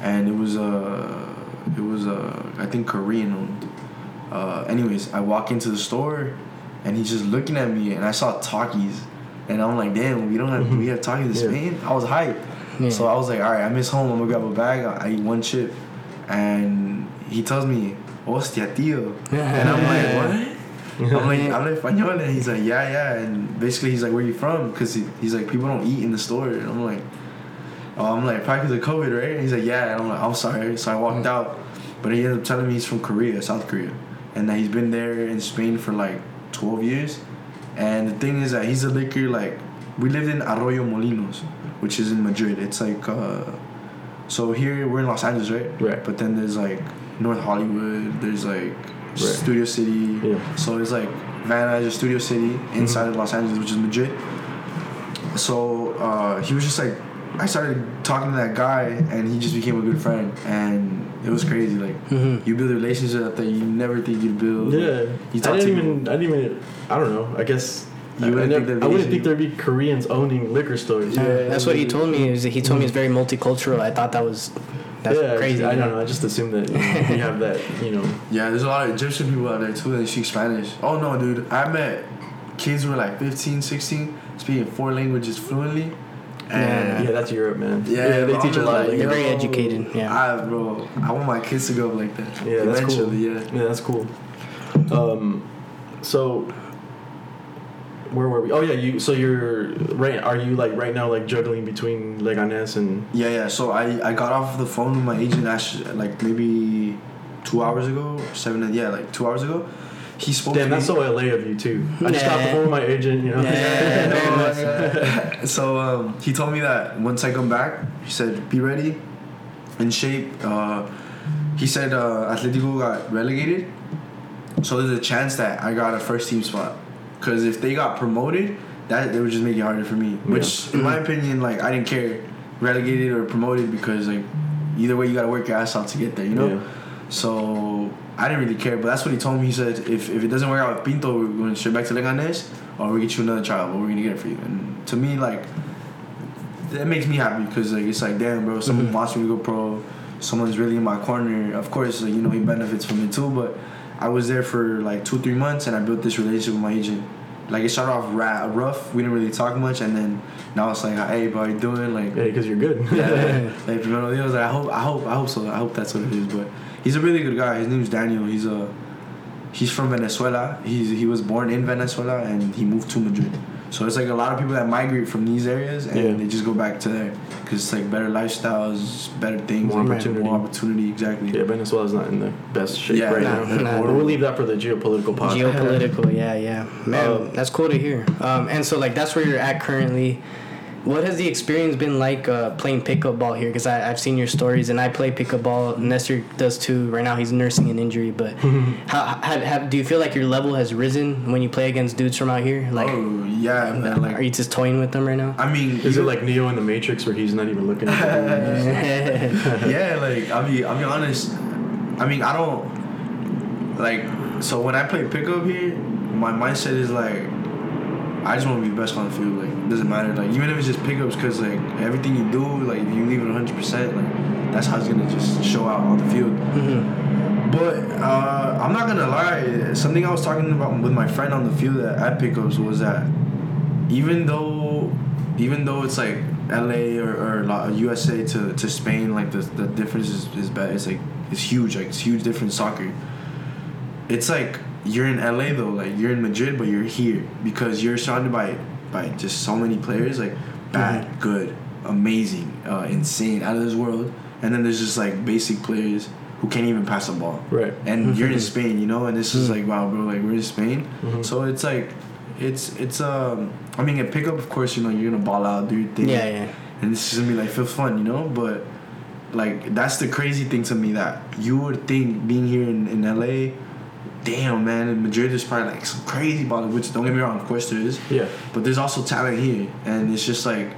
and it was uh it was uh I think Korean owned. Uh, anyways, I walk into the store, and he's just looking at me, and I saw Takis, and I'm like, damn, we don't have we have Takis in Yeah. Spain. I was hyped, Yeah. so I was like, all right, I miss home. I'm gonna grab a bag. I eat one chip, and he tells me, "Hostia, tío," and I'm like, what? I'm like, I'm español, and he's like, yeah, yeah, and basically he's like, where you from? Because he, he's like, people don't eat in the store, and I'm like, oh, I'm like, probably because of COVID, right? And he's like, yeah, and I'm like, I'm sorry, so I walked mm. out, but he ended up telling me he's from Korea, South Korea, and that he's been there in Spain for like 12 years, and the thing is that he's a liquor like, we lived in Arroyomolinos, which is in Madrid. It's like, uh, so here we're in Los Angeles, right? Right. But then there's like North Hollywood. There's like Studio City. Yeah. So it's like Van Nuys or Studio City inside of Los Angeles, which is Madrid. So uh, he was just like, I started talking to that guy, and he just became a good friend, and it was crazy. Like Mhm. you build a relationship that you never think you'd build. Yeah, You I talk didn't to even. I didn't even. I don't know. I guess. You I, I, wouldn't never, think there'd I be wouldn't think there'd be Koreans owning liquor stores. Yeah, that's what he told me. Is that he told me it's very multicultural. I thought that was that's yeah, crazy. I you don't know? know. I just assumed that you, know, you have that. You know. Yeah, there's a lot of Egyptian people out there too that speak Spanish. Oh no, dude, I met kids who were like 15, 16, speaking four languages fluently. And Yeah, that's Europe, man. Yeah, they teach a I'm lot. like, They're very educated, yeah. I, bro, I want my kids to go up like that. Yeah, that's cool. Yeah. Yeah, that's cool. Um, so where were we? Oh yeah, you. So you're right. Are you like right now like juggling between Leganes and? Yeah, yeah. So I, I got off the phone with my agent actually, like maybe two hours ago, seven. Yeah, like two hours ago. He spoke Damn, to that's me. so LA of you too. I just got off the phone with my agent. You know. Yeah, No, yeah. so um, he told me that once I come back, he said, "Be ready, in shape." Uh, he said uh, Atletico got relegated, so there's a chance that I got a first team spot. Because if they got promoted, that it would just make it harder for me. Which, in my mm-hmm. opinion, like I didn't care, relegated or promoted, because like either way you gotta work your ass off to get there. You know. Yeah. So I didn't really care, but that's what he told me. He said, if, if it doesn't work out with Pinto, we're going straight back to Leganes, or we get you another child, but we're gonna get it for you. And to me, like, that makes me happy because like it's like, damn, bro, someone mm-hmm. wants me to go pro. Someone's really in my corner. Of course, like, you know, he benefits from it too. But I was there for like two, three months, and I built this relationship with my agent. Like it started off ra- rough. We didn't really talk much, and then now it's like, hey, bro, how you doing? Like, Yeah, because you're good. yeah, like primero Dios. Like, I hope, I hope, I hope so. I hope that's what it is. But he's a really good guy. His name's Daniel. He's a he's from Venezuela. He's he was born in Venezuela and he moved to Madrid. So it's like a lot of people that migrate from these areas and Yeah. they just go back to there because it's like better lifestyles, better things, More like, opportunity. more opportunity. Exactly. Yeah, Venezuela's not in the best shape Yeah, right nah, now. nah. We'll leave that for the geopolitical pod. Geopolitical, yeah, yeah. Man, Um, that's cool to hear. Um, and so, like, that's where you're at currently. What has the experience been like uh, playing pickup ball here? Because I've seen your stories, and I play pickup ball. Nestor does too. Right now, he's nursing an injury. But how, have, have, do you feel like your level has risen when you play against dudes from out here? Like, oh yeah, man. Like are you just toying with them right now? I mean, Is it like Neo in the Matrix where he's not even looking at the yeah, like I'll be I'll be honest. I mean I don't like so when I play pickup here, my mindset is like I just want to be the best on the field. Like it doesn't matter. Like even if it's just pickups, because like everything you do, like if you leave it 100, percent like that's how it's gonna just show out on the field. But uh, I'm not gonna lie. Something I was talking about with my friend on the field at, at pickups was that even though even though it's like LA or, or USA to, to Spain, like the the difference is, is bad. It's like it's huge. Like it's huge difference soccer. It's like you're in LA though, like you're in Madrid, but you're here because you're surrounded by by just so many players, like bad, good, amazing, uh, insane, out of this world. And then there's just like basic players who can't even pass the ball Right. and you're in Spain, you know, and this is Mm. like wow, bro, like we're in Spain, Mhm. so it's like, it's it's um, I mean, at pickup, of course, you know, you're gonna ball out, do your thing, yeah, yeah. and this is gonna be like feel fun, you know, but like that's the crazy thing to me that you would think being here in, in LA, damn man, Madrid is probably like some crazy ballers. Which don't get me wrong, of course there is. Yeah. But there's also talent here, and it's just like,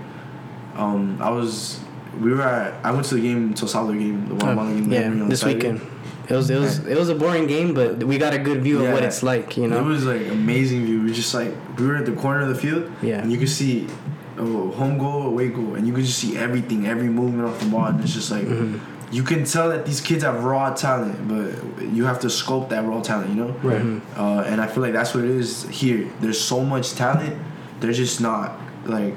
um, I was, we were at, I went to the game, to Salvador game, the one Guatemala game. yeah, on this Saturday. weekend. It was it was it was a boring game, but we got a good view of what it's like. You know. It was like amazing view. We just like we were at the corner of the field. Yeah. And you could see oh, home goal, away goal, and you could just see everything, every movement off the ball, and it's just like Mm-hmm. You can tell that these kids have raw talent, but you have to sculpt that raw talent, you know. Right. Mm-hmm. Uh, and I feel like that's what it is here. There's so much talent. There's just not like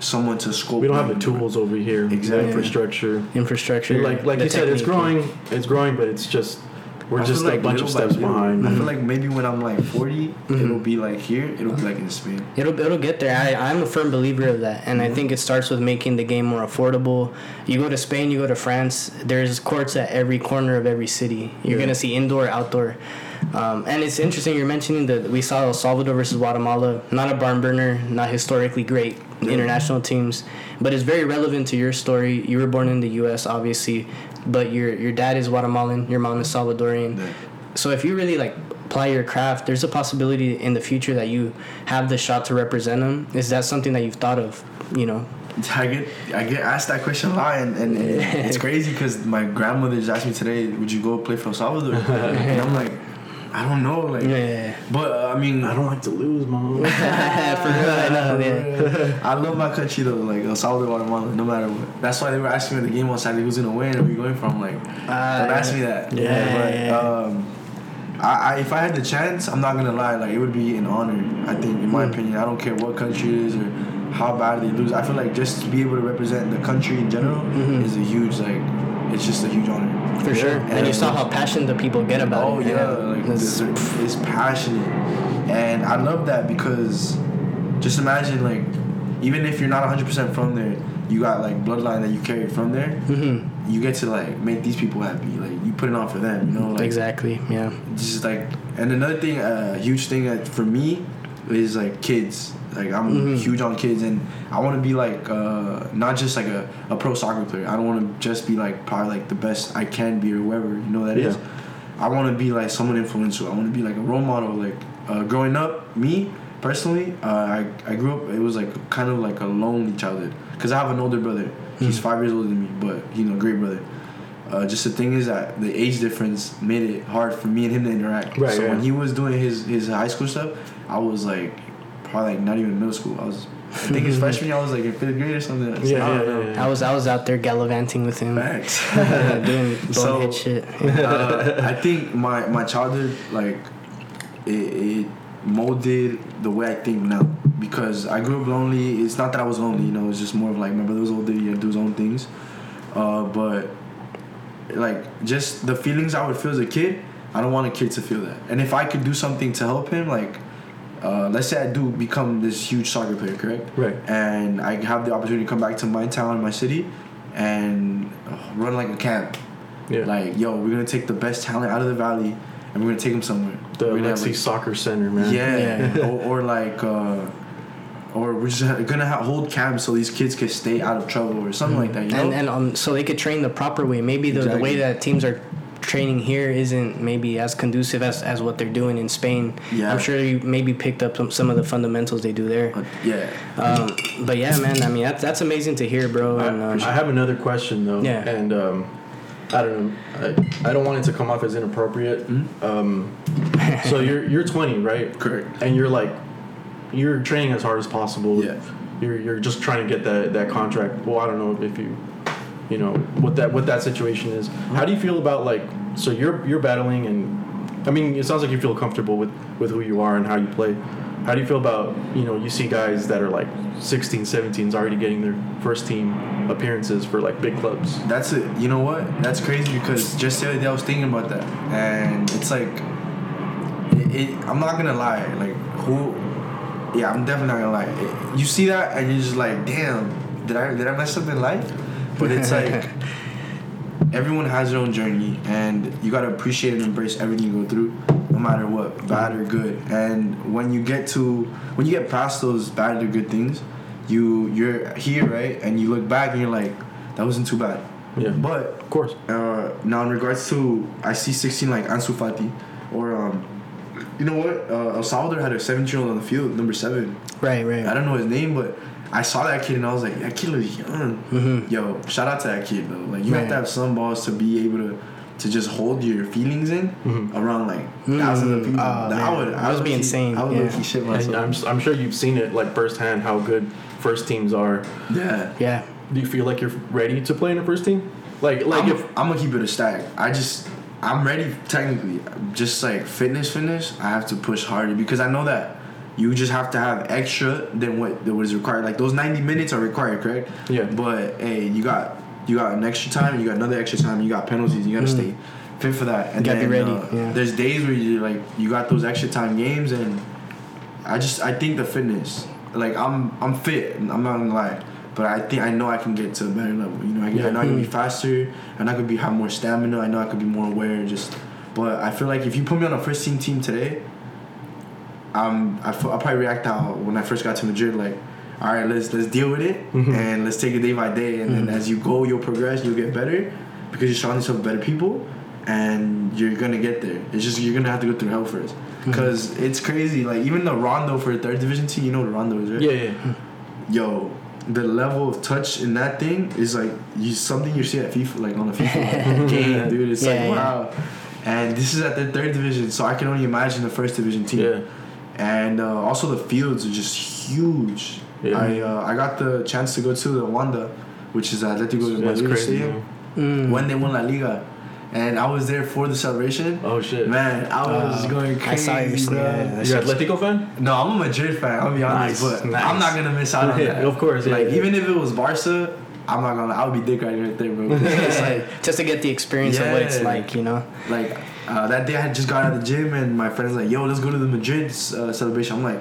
someone to sculpt. We don't have the them. tools over here. the Exactly. infrastructure. infrastructure. Like like the you said, it's technique. growing. It's growing, but it's just we're I just feel a bunch of steps little, behind. I feel like maybe when I'm like 40, Mm-hmm. it'll be like here. It'll be like in Spain. It'll it'll get there. I I'm a firm believer of that, and I think it starts with making the game more affordable. You go to Spain, you go to France. There's courts at every corner of every city. You're Yeah. gonna see indoor, outdoor, um, and it's interesting. You're mentioning that we saw El Salvador versus Guatemala. Not a barn burner, not historically great international teams, but it's very relevant to your story. You were born in the U.S., obviously, but your your dad is Guatemalan, your mom is Salvadorian. Yeah. So if you really like apply your craft, there's a possibility in the future that you have the shot to represent them. Is that something that you've thought of? You know, I get I get asked that question a lot, and, and it's crazy because my grandmother just asked me today, "Would you go play for El Salvador?" and I'm like, I don't know, like, yeah, but uh, I mean, I don't like to lose, mom. for real, I know, yeah. I love my country though, like El Salvador, Guatemala, no matter what. That's why they were asking me at the game on Saturday who's gonna win, where you going from. Like, Ah, don't ask me that. Yeah. but um, I, I if I had the chance, I'm not gonna lie, like it would be an honor. I think, in my Hmm. opinion, I don't care what country it is or how bad they lose. I feel like just to be able to represent the country in general is a huge like, it's just a huge honor. For sure. Yeah. And you saw how passionate the people get about Oh it. Oh yeah, like it's, it's passionate, and I love that because just imagine like even if you're not 100 percent from there, you got like bloodline that you carry from there. Mhm. You get to like make these people happy. Like you put it on for them, you know. Like exactly. Yeah. just like and another thing, a huge thing that for me is like kids. Like I'm Mhm. huge on kids, and I want to be like uh, not just like a, a pro soccer player. I don't want to just be like probably like the best I can be or whoever you know that is. Yeah. I want to be like someone influential. I want to be like a role model. Like uh, growing up, me personally, uh, I I grew up. It was like kind of like a lonely childhood because I have an older brother. He's Hmm. five years older than me, but you know, great brother. Uh, just the thing is that the age difference made it hard for me and him to interact. Right, so yeah. when he was doing his his high school stuff, I was like probably like not even middle school. I was I think his freshman year I was like in fifth grade or something. So Yeah, I yeah, yeah, yeah. I was I was out there gallivanting with him, Facts. Doing So- bonehead shit. uh, I think my my childhood like it, it molded the way I think now because I grew up lonely. It's not that I was lonely, you know. It's just more of like my brother was older, he had to do his own things. Uh, but like just the feelings I would feel as a kid, I don't want a kid to feel that. And if I could do something to help him, like uh, let's say I do become this huge soccer player, correct? Right. And I have the opportunity to come back to my town, my city, and uh, run like a camp. Yeah. Like, yo, we're gonna take the best talent out of the valley, and we're gonna take them somewhere. the We're gonna have, Lexi like- Soccer Center, man. yeah, Yeah. or, or like, uh, or we're just gonna ha- hold camps so these kids can stay out of trouble or something like that. You know? and and um, so they could train the proper way. Maybe the, the way that teams are training here isn't maybe as conducive as, as what they're doing in Spain. Yeah. I'm sure you maybe picked up some, some of the fundamentals they do there. Uh, yeah. Um, but yeah, man, I mean that's that's amazing to hear, bro. I, And, um, I have another question though. Yeah. And um, I don't know. I, I don't want it to come off as inappropriate. Mhm. Um, so you're you're 20, right? Correct. And you're like, you're training as hard as possible. Yeah. You're you're just trying to get that that contract. Well, I don't know if you, you know, what that what that situation is. How do you feel about like? So you're you're battling and. I mean, it sounds like you feel comfortable with, with who you are and how you play. How do you feel about, you know, you see guys that are like 16, 17s already getting their first team appearances for like big clubs? That's it. You know what? That's crazy because just the other day I was thinking about that, and it's like, it, it, I'm not gonna lie. Like who? Yeah, I'm definitely not gonna lie. You see that, and you're just like, damn, did I did I mess up in life? But it's like everyone has their own journey, and you gotta appreciate and embrace everything you go through, no matter what, bad or good. And when you get to when you get past those bad or good things, you you're here, right? And you look back and you're like, that wasn't too bad. Yeah. But Of course. uh, now in regards to I see 16 like Ansu Fati or um, you know what? Uh, El Salvador had a 17 year old on the field, number seven. Right, right. I don't know his name, but I saw that kid and I was like, that kid looks young. Mhm. Yo, shout out to that kid though. Like you have to have some balls to be able to to just hold your feelings in Mhm. around like Mm. thousands of people. That man. would I would be insane, I would yeah. low-key shit And myself. I'm, s- I'm sure you've seen it like firsthand how good first teams are. yeah. Yeah. Do you feel like you're ready to play in a first team? Like like I'm, if I'm gonna keep it a stack. I just I'm ready technically. Just like fitness, fitness. I have to push harder because I know that you just have to have extra than what that was required. Like those 90 minutes are required, correct? Yeah. But hey, you got you got an extra time. You got another extra time. You got penalties. You gotta Mm. stay fit for that. And You gotta be ready, uh, yeah. There's days where you like you got those extra time games and I just I think the fitness like I'm I'm fit. I'm not gonna lie. But I think I know I can get to a better level. You know, I, I know I can be faster, and I could be have more stamina. I know I could be more aware. Just, but I feel like if you put me on a first team team today, um, I feel, I'll probably react how when I first got to Madrid. Like, all right, let's let's deal with it, Mhm. and let's take it day by day. And then as you go, you'll progress. You'll get better because you're surrounding yourself with better people, and you're gonna get there. It's just you're gonna have to go through hell first. Because it's crazy, like even the Rondo for a third division team, you know what Rondo is, right? yeah yeah yo, the level of touch in that thing is like you something you see at FIFA, like on a FIFA game, dude. It's Yeah, like yeah. wow. And this is at the third division, so I can only imagine the first division team. yeah And uh, also the fields are just huge. Yeah. I uh, I got the chance to go to the Wanda, which is Atletico de that's Madrid crazy. Stadium. Mm. when they won La Liga, and I was there for the celebration. Oh shit. Man, I was Uh, going I crazy. saw your snap. Yeah, You're that's an Atletico fan? No, I'm a Madrid fan. I'll be honest, Nice, but nice. I'm not gonna miss out on Yeah, that. of course, yeah, like yeah. even if it was Barca, I'm not gonna. I would be dick riding right there, bro. like just to get the experience of what it's like, you know. like uh, that day I had just got out of the gym and my friend's like, "Yo, let's go to the Madrid uh, celebration." I'm like.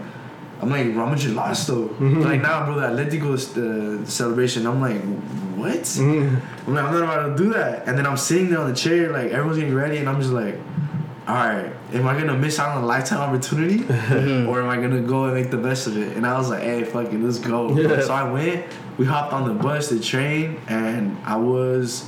I'm like, Real Madrid lost though. Mhm. Like now, bro, the Atletico uh, celebration. I'm like, what? Mm. I'm like, I'm not about to do that. And then I'm sitting there on the chair, like everyone's getting ready, and I'm just like, all right, am I gonna miss out on a lifetime opportunity, or am I gonna go and make the best of it? And I was like, hey, fucking, let's go. Yeah. So I went. We hopped on the bus, the train, and I was,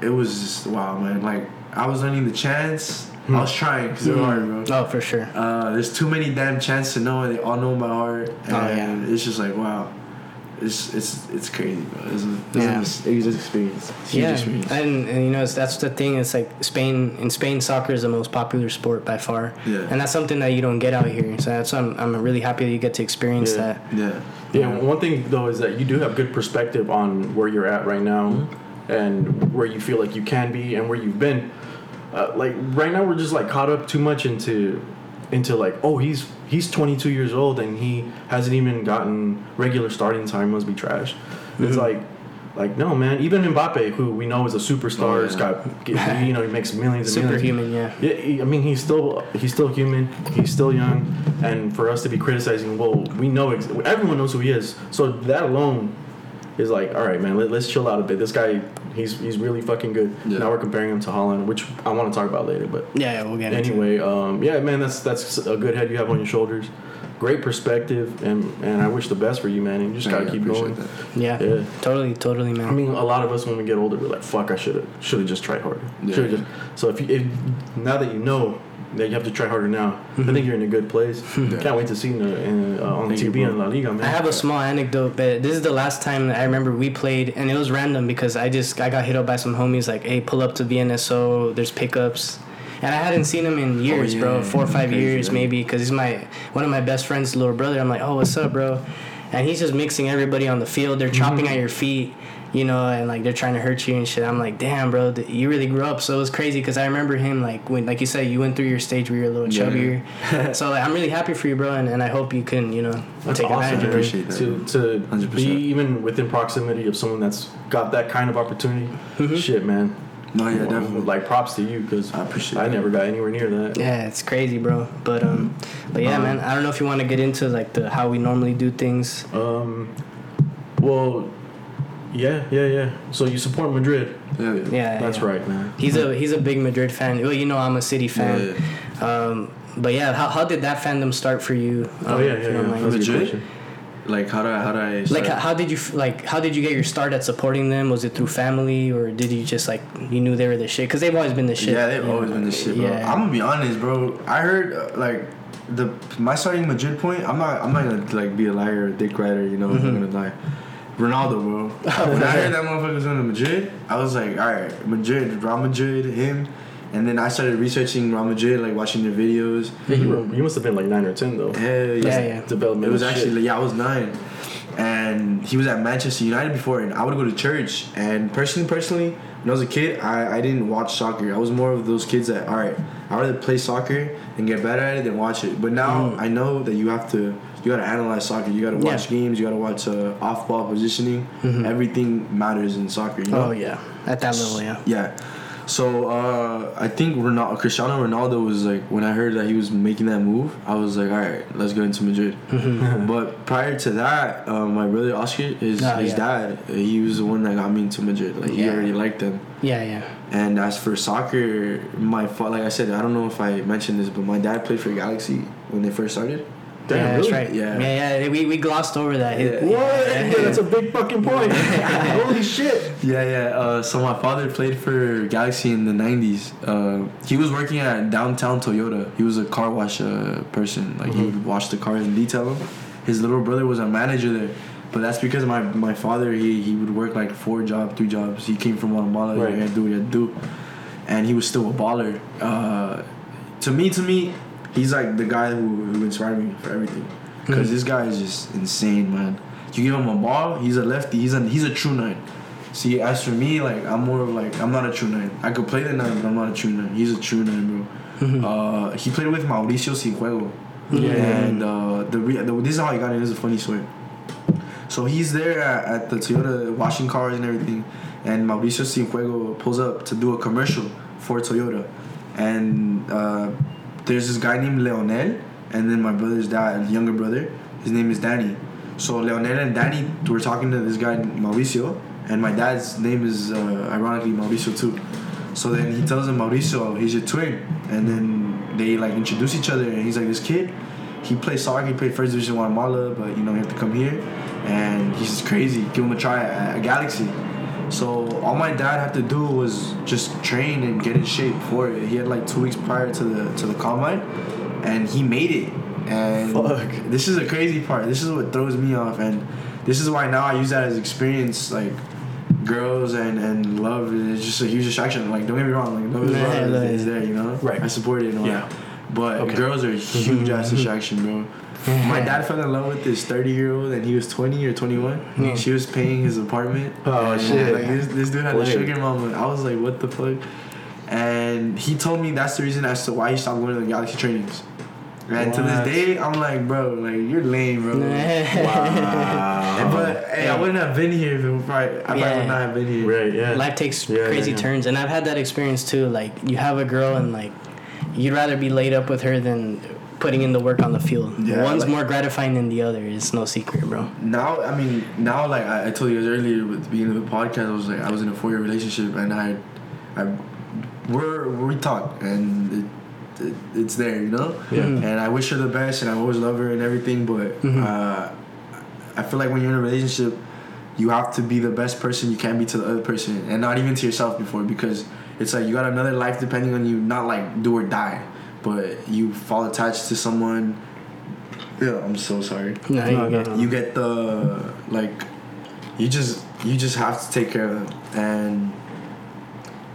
it was just wow, man. Like I was earning the chance. I was trying because they're hard, bro. Oh, for sure. Uh, there's too many damn chances to know it. They all know by heart, and Oh, yeah. it's just like wow, it's it's it's crazy, bro. It's a, it's Yeah. an ex- it's an experience. It's a huge Yeah, experience. and, and you know it's, that's the thing. It's like Spain in Spain, soccer is the most popular sport by far, Yeah. and that's something that you don't get out here. So that's I'm I'm really happy that you get to experience Yeah. that. yeah, Yeah, one thing though is that you do have good perspective on where you're at right now Mm-hmm. and where you feel like you can be and where you've been. Uh, like right now, we're just like caught up too much into into like oh he's he's 22 years old and he hasn't even gotten regular starting time must be trash. It's Mm-hmm. like like no man, even Mbappe who we know is a superstar, Oh, has yeah. got you know he makes millions and millions. Superhuman, yeah. Yeah, I mean he's still he's still human. He's still young, and for us to be criticizing, well, we know ex- everyone knows who he is. So that alone is like, all right, man, let, let's chill out a bit. This guy, he's he's really fucking good. Yeah. Now we're comparing him to Haaland, which I want to talk about later. But Yeah, yeah we'll get into it. anyway, um, yeah, man, that's that's a good head you have on your shoulders. Great perspective, and and I wish the best for you, man. And you just Yeah, gotta I keep appreciate going. that. Yeah, Yeah. totally, totally, man. I mean, a lot of us when we get older, we're like, "Fuck, I should have, should have just tried harder." Yeah. Should have just. So if you, if, now that you know that you have to try harder now, I mm-hmm. think you're in a good place. Yeah. Can't wait to see you in, in, uh, on Thank TV bro. in La Liga, man. I have a small anecdote, but this is the last time that I remember we played, and it was random because I just I got hit up by some homies like, "Hey, pull up to VNSO. There's pickups," and I hadn't seen him in oh, years, yeah, bro, four or five crazy, years right? maybe, because he's my one of my best friend's little brother. I'm like, "Oh, what's up, bro?" And he's just mixing everybody on the field. They're chopping mm-hmm. at your feet. You know, and like they're trying to hurt you and shit. I'm like, damn, bro, th- you really grew up. So it was crazy because I remember him like when, like you said, you went through your stage where you're a little Yeah. chubbier. so like, I'm really happy for you, bro, and, and I hope you can, you know, That's take awesome, advantage of it. Appreciate that, To to 100%. be even within proximity of someone that's got that kind of opportunity. Shit, man. No, yeah, Well, definitely. Like props to you because I appreciate I that. never got anywhere near that. Yeah, it's crazy, bro. But um, but yeah, Um, man. I don't know if you want to get into like the how we normally do things. Um, well, yeah, yeah, yeah. So you support Madrid? yeah, yeah. Yeah, That's yeah. right, man. He's a he's a big Madrid fan. Well, you know I'm a City fan. Um, but yeah, how, how did that fandom start for you? Oh Um, yeah, yeah, you yeah. mind? That's a good Madrid? Like how do I how do I Like, start? how, how did you like? How did you get your start at supporting them? Was it through family, or did you just like you knew they were the shit? Because they've always been the shit. Yeah, they've you always know? been the shit, bro. Yeah. I'm gonna be honest, bro. I heard uh, like the my starting Madrid point. I'm not I'm not gonna like be a liar or a dick rider. You know, I'm Mm-hmm. not gonna lie. Ronaldo, bro. when I heard that motherfucker was going to Madrid, I was like, all right, Madrid, Real Madrid, him. And then I started researching Real Madrid, like watching their videos. Yeah, you, were, you must have been like nine or ten though. Hell Yeah, yeah. Development. It was of shit. actually yeah, I was nine, and he was at Manchester United before, and I would go to church. And personally, personally, when I was a kid, I, I didn't watch soccer. I was more of those kids that all right, I rather play soccer and get better at it than watch it. But now mm. I know that you have to. You gotta analyze soccer. You gotta watch Mm. Yeah. games. You gotta watch uh, off-ball positioning. Everything matters in soccer. You know? Oh yeah, at that level, yeah. Yeah. So uh, I think Ronaldo, Cristiano Ronaldo was like when I heard that he was making that move, I was like, all right, let's go into Madrid. but prior to that, uh, my brother Oscar, his Oh, his yeah. dad, he was the one that got me into Madrid. Like he already liked them. Yeah, yeah. And as for soccer, my fa- like I said, I don't know if I mentioned this, but my dad played for Galaxy when they first started. Damn, yeah, really? that's right. Yeah. yeah, yeah. We, we glossed over that. Yeah. What? Yeah, that's a big fucking point. Holy shit. Yeah, yeah. Uh, so my father played for Galaxy in the '90s. Uh, he was working at downtown Toyota. He was a car wash uh, person. Like he would wash the cars and detail them. His little brother was a manager there, but that's because my my father he he would work like four jobs, three jobs. He came from Guatemala. Right. He had to do what he had to do, and he was still a baller. Uh, to me, to me, he's like the guy who, who inspired me for everything. Because this guy is just insane, man. You give him a ball, he's a lefty. He's a he's a true nine. See, as for me, like I'm more of like I'm not a true nine. I could play the nine, but I'm not a true nine. He's a true nine, bro. Uh, he played with Mauricio Cienfuego. Yeah. And uh, the, re- the this is how he got in. This is a funny story. So he's there at, at the Toyota washing cars and everything, and Mauricio Cienfuego pulls up to do a commercial for Toyota, and uh, there's this guy named Leonel, and then my brother's dad, younger brother, his name is Danny. So Leonel and Danny were talking to this guy Mauricio, and my dad's name is uh, ironically Mauricio too. So then he tells him Mauricio, he's your twin, and then they like introduce each other, and he's like this kid. He plays soccer. He played first division Guatemala, but you know you have to come here, and he's crazy. Give him a try at, at Galaxy. So all my dad had to do was just train and get in shape for it. He had like two weeks prior to the to the combine, and he made it. And Fuck. this is a crazy part. This is what throws me off, and this is why now I use that as experience. Like girls and and love is just a huge distraction. Like don't get me wrong, like love is Yeah, love yeah, is yeah. there, you know. Right. I support it. And all Yeah. that. But Okay. girls are a huge ass distraction, bro. Mm-hmm. My dad fell in love with this 30 year old and he was 20 or 21. Yeah. She was paying his apartment. Oh, shit. Like this, this dude had a sugar mama. I was like, what the fuck? And he told me that's the reason as to why he stopped going to the Galaxy trainings. And to this day, I'm like, bro, like you're lame, bro. Wow. But hey, I wouldn't have been here if it was probably, I probably Yeah. would not have been here. Right, yeah. Life takes Yeah, crazy yeah, yeah. turns, and I've had that experience too. Like you have a girl, and like you'd rather be laid up with her than putting in the work on the field. Yeah, One's like- more gratifying than the other. It's no secret, bro. Now, I mean, now, like I, I told you earlier at the beginning of the podcast, I was like, I was in a four year relationship, and I, I, we're we talk, and it, it, it's there, you know. Yeah. Mhm. And I wish her the best, and I always love her and everything, but Mhm. uh, I feel like when you're in a relationship, you have to be the best person you can be to the other person, and not even to yourself before, because it's like you got another life depending on you, not like do or die, but you fall attached to someone. Yeah, I'm so sorry No, No, you no, get- no. you get the like you just you just have to take care of them and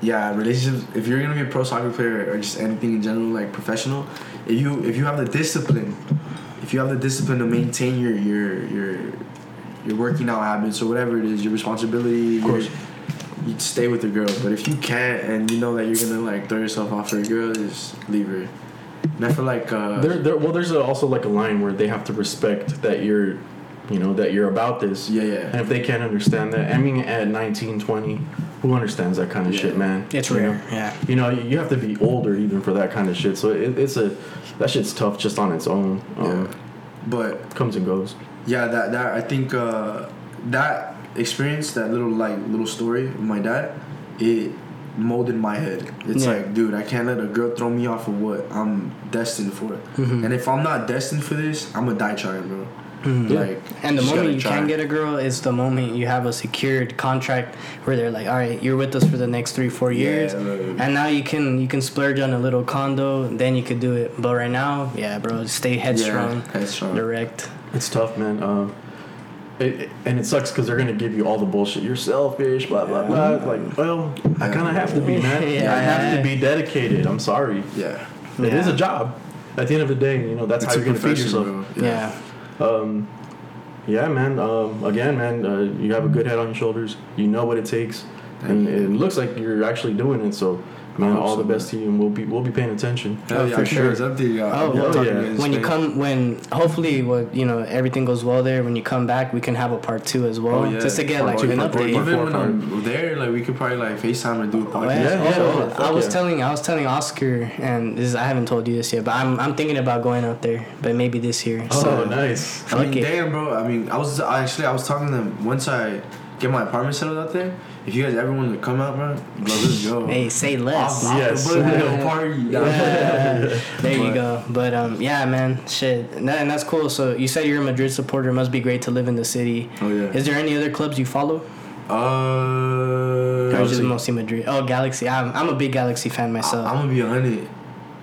yeah relationships if you're gonna be a pro soccer player or just anything in general like professional if you if you have the discipline if you have the discipline to maintain your your your your working out habits or whatever it is your responsibility Of course. your- you stay with the girl but if you can't and you know that you're gonna like throw yourself off for a girl just leave her and I feel like uh There, there, well, there's also like a line where they have to respect that you're, you know, that you're about this. yeah yeah. And if they can't understand that, I mean, at 19, 20, who understands that kind of Yeah. shit, man? It's You rare, know? yeah. You know, you have to be older even for that kind of shit. So it, it's a, that shit's tough just on its own. Um, yeah but Comes and goes. yeah that that i think uh that experience that little like little story of my dad it molded my head it's Yeah. like dude i can't let a girl throw me off of what i'm destined for Mhm. and if i'm not destined for this i'm gonna die trying bro Like, And the moment you try. can get a girl is the moment you have a secured contract where they're like, all right, you're with us for the next three, four years, Yeah, and now you can you can splurge on a little condo, then you could do it. But right now, yeah, bro, stay headstrong, Yeah, headstrong. direct. It's tough, man. Um, it, it- and it sucks because they're gonna give you all the bullshit. You're selfish, blah blah blah. Like, well, I kind of have to be, man. Yeah. I have to be dedicated. I'm sorry. Yeah. It is Yeah. a job. At the end of the day, you know that's It's how you're gonna feed yourself. bro. Yeah. Um, yeah, man. Um, again, man, uh, you have a good head on your shoulders. You know what it takes, and you. it looks like you're actually doing it. So, man, all so, the best to you, and we'll be we'll be paying attention. Hell Oh, yeah, for I'm sure. It's up to you. Oh, I'll be yeah. to you when you come when hopefully what you know everything goes well there when you come back we can have a part two as well Oh, yeah. just to get Part like two, an part update part Even four, when part I'm there, like we could probably like FaceTime and do a Oh, podcast. yeah, oh, Yeah, yeah, Oh, I was yeah. telling I was telling Oscar and this is, I haven't told you this yet but I'm I'm thinking about going out there but maybe this year Oh, so nice. I mean, Fuck damn, bro. I mean, I was actually I was talking to them once I get my apartment settled out there. If you guys ever want to come out, bro, bro let's go. hey say less Off, Yes. off the book, party. Yeah. there you go but um yeah man shit and, that, and that's cool so you said you're a Madrid supporter it must be great to live in the city Oh yeah. is there any other clubs you follow Uh, or just mostly Madrid oh Galaxy I'm, I'm a big Galaxy fan myself I, am gonna be honest.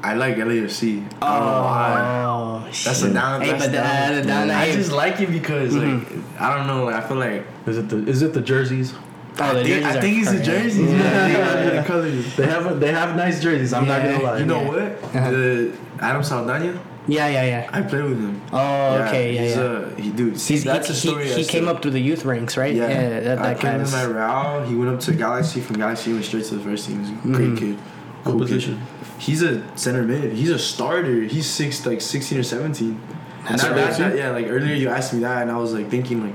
I like LAFC. I don't know why. Oh, That's shit. a down. Hey, that's but down. that, that, I just like it because like I don't know. Like I feel like Is it the is it the jerseys? Oh, I think, jerseys I are think it's the fire. jerseys. Yeah. Yeah, the colors. They have a, they have nice jerseys. I'm not gonna lie. You know Yeah. what? Uh-huh. The Adam Saldana. Yeah, yeah, yeah. I played with him. Oh, okay, yeah, he's yeah. A, he, dude, see, He's, that's he, a story. he, he came to- up through the youth ranks, right? Yeah, that, I that played kind with him at. Real. He went up to Galaxy. From Galaxy, he went straight to the first team. He's a great Mhm. kid. What Cool kid. position? He's a center mid. He's a starter. He's six, like sixteen or seventeen. And That's that, that, crazy. that- yeah, like earlier you asked me that, and I was like thinking like,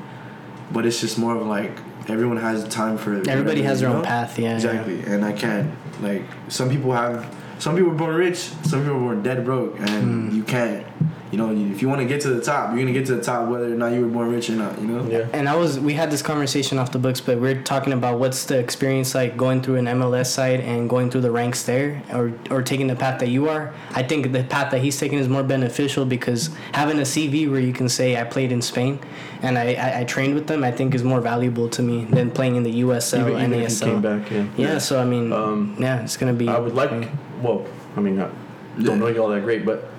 but it's just more of like everyone has time for. Everybody has their own know? path, yeah. yeah. Exactly, and I can't like some people have. Some people are born rich. Some people are born dead broke, and Mm. you can't. You know, if you want to get to the top, you're gonna get to the top whether or not you were born rich or not. You know. Yeah. And I was, we had this conversation off the books, but we're talking about what's the experience like going through an MLS side and going through the ranks there, or or taking the path that you are. I think the path that he's taking is more beneficial because having a CV where you can say I played in Spain, and I I, I trained with them, I think is more valuable to me than playing in the USL Even, and even if you came back, yeah. Yeah, so I mean, Um, yeah, it's gonna be. I would like. Well, I mean, I don't know you all that great, but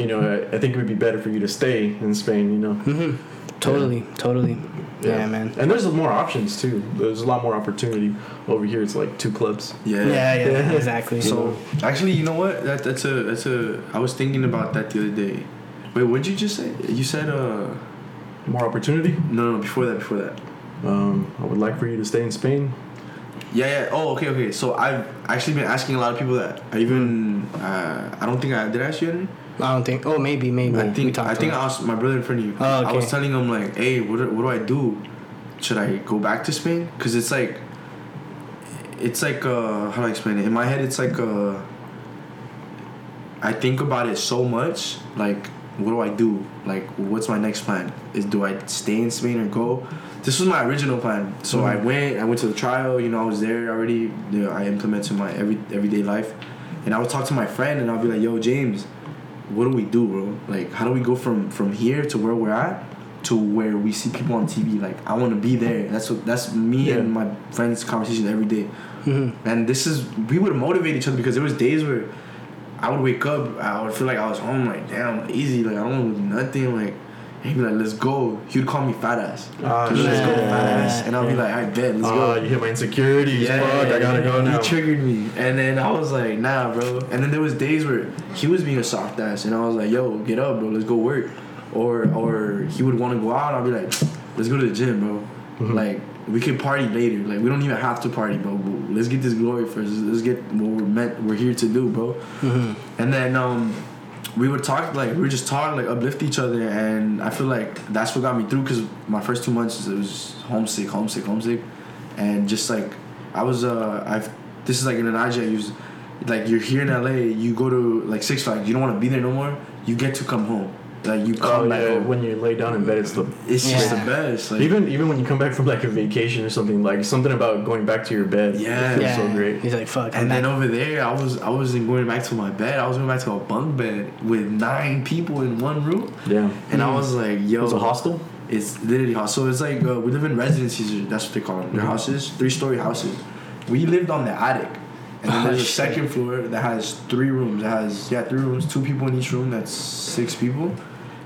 you know, I, I think it would be better for you to stay in Spain. You know. hmm Totally, totally. Yeah, man. And there's more options too. There's a lot more opportunity over here. It's like two clubs. Yeah. Yeah, yeah, Yeah. exactly. So actually, you know what? That that's a that's a. I was thinking about that the other day. Wait, what did you just say? You said uh More opportunity. no no before that before that. Um, I would like for you to stay in Spain. Yeah yeah. Oh okay okay. So I've actually been asking a lot of people that. I even uh, I don't think I did I ask you any. I don't think. Oh, maybe, maybe. I think I think I asked my brother in front of you. Oh, I was telling him like, hey, what do- what do I do? Should I go back to Spain? Cause it's like, it's like uh, how do I explain it? In my head, it's like uh, I think about it so much. Like, what do I do? Like, what's my next plan? Is do I stay in Spain or go? This was my original plan. So I Mhm. went. I went to the trial. You know, I was there already. You know, I implemented my every everyday life, and I would talk to my friend, and I'll be like, "Yo, James, what do we do, bro? Like, how do we go from from here to where we're at to where we see people on TV? Like, I want to be there. That's what that's me Yeah. and my friends' conversation every day. Mhm. And this is we would motivate each other because there was days where I would wake up, I would feel like I was home, like damn, easy, like I don't want to do nothing, like. He'd be like, "Let's go." He would call me fat ass. He'd like, let's go, fat ass, and I'll be like, "I bet, let's Ah, go." you hit my insecurities. yeah, Fuck, I gotta go now. He triggered me, and then I was like, "Nah, bro." And then there was days where he was being a soft ass, and I was like, "Yo, get up, bro. Let's go work." Or or he would want to go out. I'll be like, "Let's go to the gym, bro. Mhm. Like we could party later. Like we don't even have to party, bro. Let's get this glory first. Let's get what we're meant. We're here to do, bro." Mhm. And then um, we would talk like we would just talk like uplift each other, and I feel like that's what got me through. Cause my first two months it was homesick, homesick, homesick, and just like I was uh I've this is like in an analogy I use. Like you're here in LA, you go to like Six Flags, you don't want to be there no more. You get to come home. Like you come Oh back yeah, when you lay down in bed, it's the it's just Yeah. the best. Like, even even when you come back from like a vacation or something, like something about going back to your bed. Yeah. it feels yeah. so great. He's like, fuck. I'm and then over there, I was I wasn't going back to my bed. I was going back to a bunk bed with nine people in one room, Yeah, and Mm. I was like, "Yo, it was a hostel. It's literally hostel. It's like uh, we live in residences. That's what they call them. They're Mhm. houses, three story houses. We lived on the attic, and then Oh, there's a shit. second floor that has three rooms. It has yeah three rooms, two people in each room. That's six people,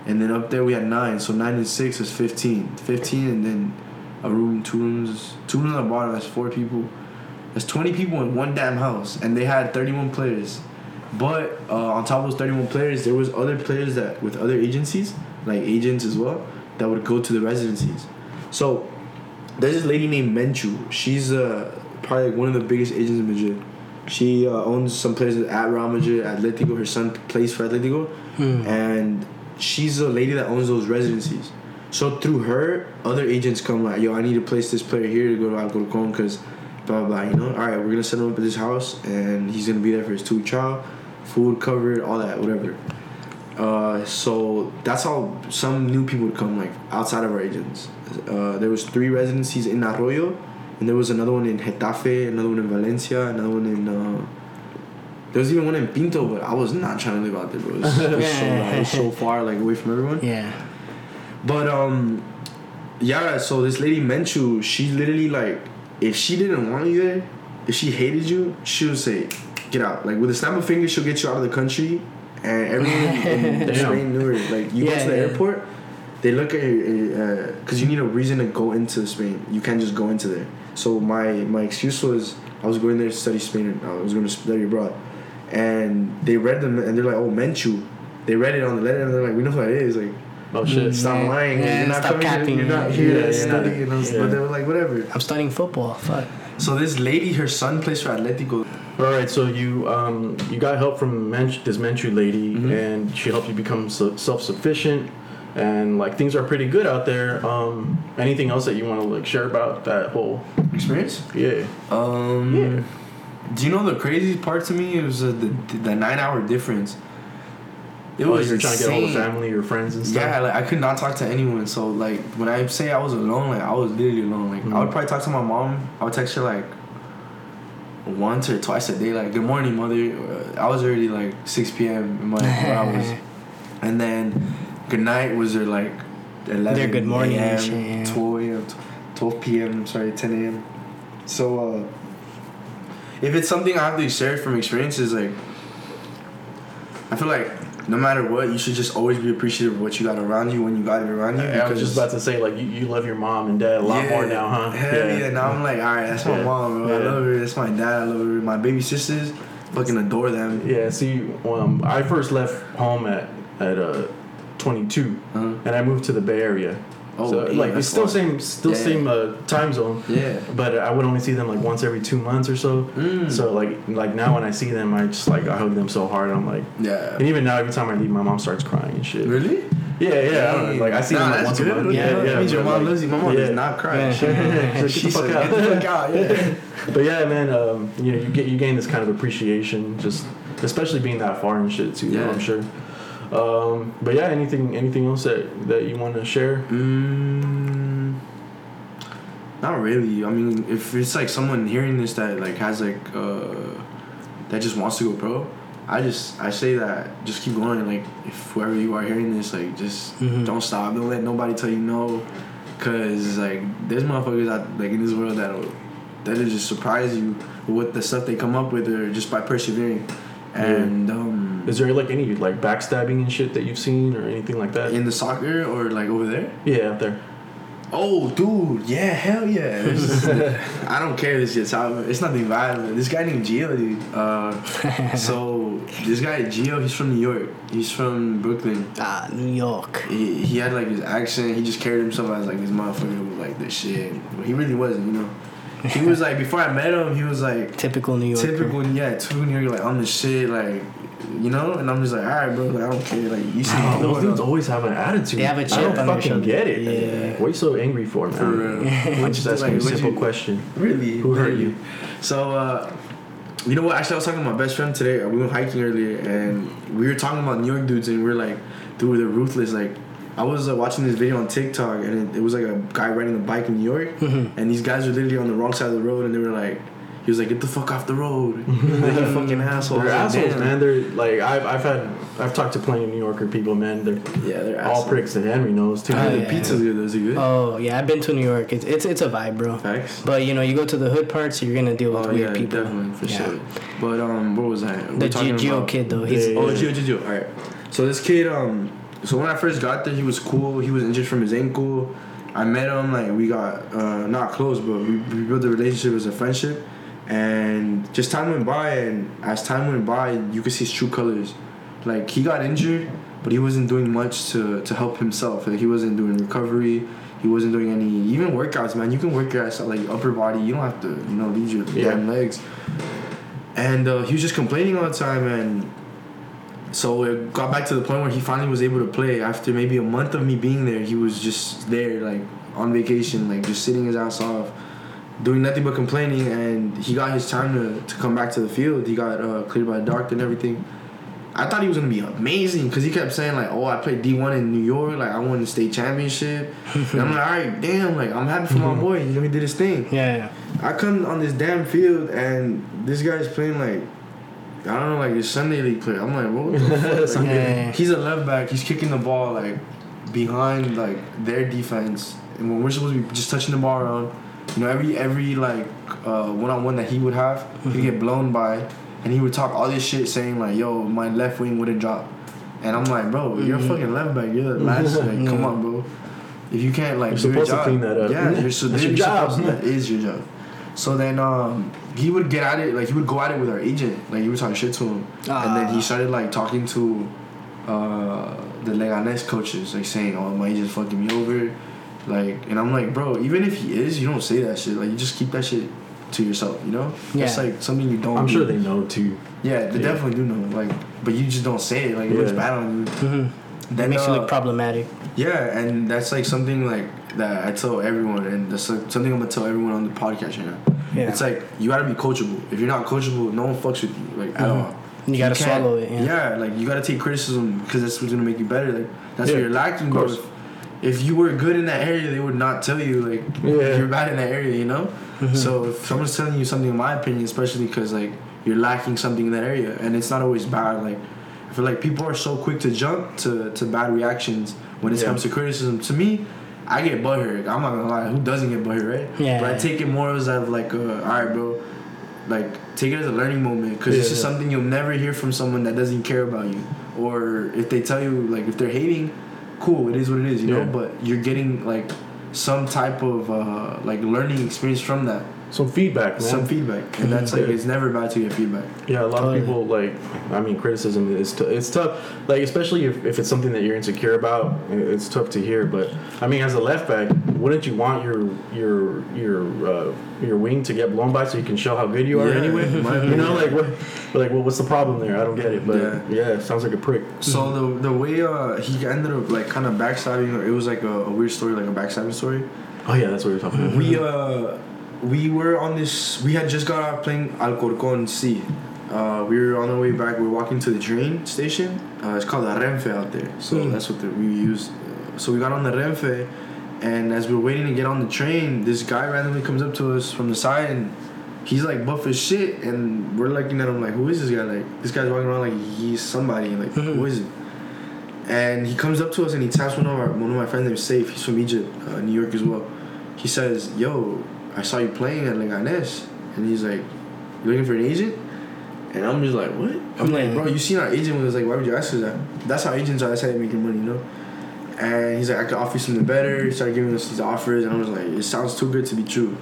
and then up there we had nine. So nine and six is fifteen. Fifteen, and then a room, two rooms, two rooms on the bottom. That's four people. That's twenty people in one damn house, and they had thirty one players. But uh, on top of those 31 players, there was other players that with other agencies, like agents as well, that would go to the residencies. So there's this lady named Menchu. She's uh, probably like one of the biggest agents in Madrid. She uh, owns some places at Real Madrid, Atletico. Her son plays for Atletico, Hmm. and she's the lady that owns those residencies. So through her, other agents come like, yo, I need to place this player here to go to Alcorcon because blah blah blah. You know, all right, we're gonna set him up at this house, and he's gonna be there for his two child, food covered, all that, whatever. Uh, so that's how some new people would come like outside of our agents. Uh, there was three residencies in Arroyo, and there was another one in Getafe, another one in Valencia, another one in. Uh, there was even one in Pinto, but I was not trying to live out there, bro. It was, it was so, it was so far, like away from everyone. yeah. But um, yeah. So this lady Menchu, she literally like, if she didn't want you there, if she hated you, she would say, "Get out!" Like with a snap of fingers, she'll get you out of the country. And everyone in. Spain knew her. Like you go to the yeah. airport, they look at you because you need a reason to go into Spain. You can't just go into there. So my my excuse was I was going there to study Spain. I was going to study abroad, and they read them and they're like, "Oh, Menchu." They read it on the letter and they're like, "We know who that is." Like Oh shit. Mm. stop Yeah. lying. Yeah, you're not stop coming. capping. You're not here yeah, to yeah. study. You know? Yeah. But they were like, whatever. I'm studying football. Fuck. So this lady, her son plays for Atletico. All right, so you um you got help from Mench, this Menchu lady, Mhm. and she helped you become so, self sufficient, and like things are pretty good out there. Um, anything else that you want to like share about that whole Experience? yeah Um. Yeah. Do you know the crazy part to me? It was uh, the the nine hour difference. It oh, was you're trying to get all the insane. family or friends and stuff. Yeah, like I could not talk to anyone. So like when I say I was alone, like I was literally alone. Like I Mhm. would probably talk to my mom. I would text her like once or twice a day. Like good morning, mother. Uh, I was already like six p.m. in my where I and then good night was her like eleven. Their good morning a.m., shit, yeah. Twelve a.m. Twelve p.m. Sorry, ten a.m. So uh, if it's something I have to share from experiences, like I feel like no matter what, you should just always be appreciative of what you got around you when you got it around you. I was just about to say like you, you love your mom and dad a lot more now, huh? Hell yeah. Now I'm like, all right, that's my Yeah. mom, bro. I love her. That's my dad. I love her. My baby sisters, fucking adore them. Yeah, see, um, I first left home at at uh, 22, Uh-huh. and I moved to the Bay Area. Oh, so, yeah, like it's still far. same, still Yeah. same uh, time zone. Yeah. But I would only see them like once every two months or so. Mm. So like like now when I see them, I just like I hug them so hard. I'm like, Yeah. and even now every time I leave, my mom starts crying and shit. Really? Yeah, yeah. I don't know. Like I see Nah, them like once good. a month. Yeah, Yeah, yeah. Means your mom like, loves you. My mom yeah. does not cry. Yeah. She, the fuck said, out. Get the fuck out. Yeah. But yeah, man, um, you know, you get you gain this kind of appreciation, just especially being that far and shit too. Yeah. I'm sure. Um, but yeah, anything anything else that that you want to share? Mm, not really. I mean, if it's like someone hearing this that like has like uh that just wants to go pro, I just I say that just keep going. Like if whoever you are hearing this, like just Mhm. don't stop. Don't let nobody tell you no, cause like there's motherfuckers out like in this world that'll that'll just surprise you with the stuff they come up with or just by persevering. And um, Is there like any like backstabbing and shit that you've seen or anything like that? in the soccer or like over there. yeah, out there. Oh, dude, yeah, hell yeah. There's- I don't care if this gets out. It's nothing violent. This guy named Gio, dude. Uh, so this guy Gio, he's from New York. He's from Brooklyn. Ah, New York. He, he had like his accent. He just carried himself as like this motherfucker who was like this shit. But he really wasn't, you know. He was like before I met him, he was like Typical New York. typical, yeah, typical New York, like on the shit, like you know. And I'm just like, all right, bro, like, I don't care. Like you see, Oh, those dudes always have an attitude. They have a I chip I don't on fucking shoulder. get it. Yeah. What are you so angry for, man? For real. I'm just Like, asking a simple you- question. Really? Who hurt Really? you? So, uh, You know what? Actually, I was talking to my best friend today. We went hiking earlier, and we were talking about New York dudes, and we are like, dude, they're ruthless. Like, I was uh, watching this video on TikTok, and it, it was like a guy riding a bike in New York, Mm-hmm. and these guys were literally on the wrong side of the road, and they were like, he was like, get the fuck off the road, you fucking assholes. They're like, assholes, "Damn." man. They're like I've I've had I've talked to plenty of New Yorker people, man. They're Yeah, they're all assholes. pricks that Henry knows too. Oh, The yeah. pizza's good. Those are good. Oh yeah, I've been to New York. It's it's it's a vibe, bro. Facts. But you know, you go to the hood parts, you're gonna deal with Oh weird yeah, people. definitely for Yeah. sure. But um, what was that? The We're talking Gio about- kid though, he's Yeah. Oh, Gio, Gio, Gio. All right. So this kid, um, so when I first got there, he was cool. He was injured from his ankle. I met him. Like we got uh, not close, but we, we built a relationship as a friendship. And just time went by, and as time went by, you could see his true colors. Like he got injured, but he wasn't doing much to to help himself. Like he wasn't doing recovery. He wasn't doing any even workouts, man. You can work your ass out, like upper body. You don't have to, you know, leave your Yeah. damn legs. And uh, he was just complaining all the time, and so it got back to the point where he finally was able to play. After maybe a month of me being there, he was just there, like on vacation, like just sitting his ass off, doing nothing but complaining. And he got his time to, to come back to the field. He got uh, cleared by the doctor and everything. I thought he was gonna be amazing because he kept saying like, "Oh, I played D one in New York. Like, I won the state championship." and I'm like, "All right, damn. Like, I'm happy for my boy. You know, he did his thing." Yeah, yeah. I come on this damn field and this guy's playing like I don't know, like a Sunday league player. I'm like, what the fuck? Like, Yeah. He's a left back. He's kicking the ball like behind like their defense, and when we're supposed to be just touching the ball around, you know, every every like one on one that he would have, he'd get blown by, and he would talk all this shit saying like, "Yo, my left wing wouldn't drop," and I'm like, "Bro, you're a fucking left back. You're the last. Like, come on, bro." If you can't like You're do your job, clean that up. yeah, you're, so That's you're your job. supposed to- that is your job. So then um, he would get at it, like he would go at it with our agent, like he was talking shit to him, and then he Ah. started like talking to uh, the Leganes coaches, like saying, "Oh, my agent's fucking me over," like, and I'm like, bro, even if he is, you don't say that shit. Like, you just keep that shit to yourself, you know? That's Yeah. like something you don't. I'm do. sure they know too. Yeah, they Yeah. definitely do know. Like, but you just don't say it. Like, it looks bad on you. hmm That Then, makes you uh, look problematic. yeah, and that's like something like that I tell everyone, and that's like something I'm gonna tell everyone on the podcast right now. Yeah. It's like you gotta be coachable. If you're not coachable, no one fucks with you, like at Mhm. all. You gotta can't- swallow it, yeah. like you gotta take criticism because that's what's gonna make you better. Like that's Yeah, what you're lacking. of But course. If, you were good in that area, they would not tell you like Yeah. you're bad in that area. You know. Mm-hmm. So if someone's telling you something, in my opinion, especially because like you're lacking something in that area, and it's not always bad. Like I feel like people are so quick to jump to to bad reactions when it Yeah. comes to criticism. To me. I get butthurt. I'm not gonna lie. Who doesn't get butthurt, right? Yeah. But I take it more as of like, uh, all right, bro. Like, take it as a learning moment because this Yeah, is yeah. something you'll never hear from someone that doesn't care about you. Or if they tell you, like, if they're hating, cool, it is what it is, you know. But you're getting like some type of uh, like learning experience from that, Some feedback, man. some feedback, and that's like it's never bad to get feedback. Yeah, a lot of people like. I mean, criticism is t- it's tough. Like especially if, if it's something that you're insecure about, it's tough to hear. But I mean, as a left back, wouldn't you want your your your uh, your wing to get blown by so you can show how good you are Yeah, anyway? you know, like what? Like, well, what's the problem there? I don't get it. But Yeah. yeah, it sounds like a prick. So the the way uh, he ended up like kind of backstabbing it was like a, a weird story, like a backstabbing story. Oh yeah, that's what you're talking about. we uh we were on this we had just got out playing Alcorcon C. Uh, we were on our way back. We were walking to the train station. Uh, it's called the Renfe out there. So Mm. that's what the, we used. Uh, so we got on the Renfe, and as we were waiting to get on the train, this guy randomly comes up to us from the side, and he's like buff as shit, and we're looking at him like, who is this guy? Like this guy's walking around like he's somebody. Like Mhm. who is it? And he comes up to us and he taps one of our one of my friends named Safe. He's from Egypt, uh, New York as well. He says, "Yo, I saw you playing at Leganes," and he's like, "You looking for an agent?" And I'm just like, "What?" I'm like, "Bro, you seen our agent?" Was like, "Why would you ask us that?" That's how agents are. That's how they making money, you know. And he's like, "I could offer you something better." He started giving us these offers, and I was like, "It sounds too good to be true."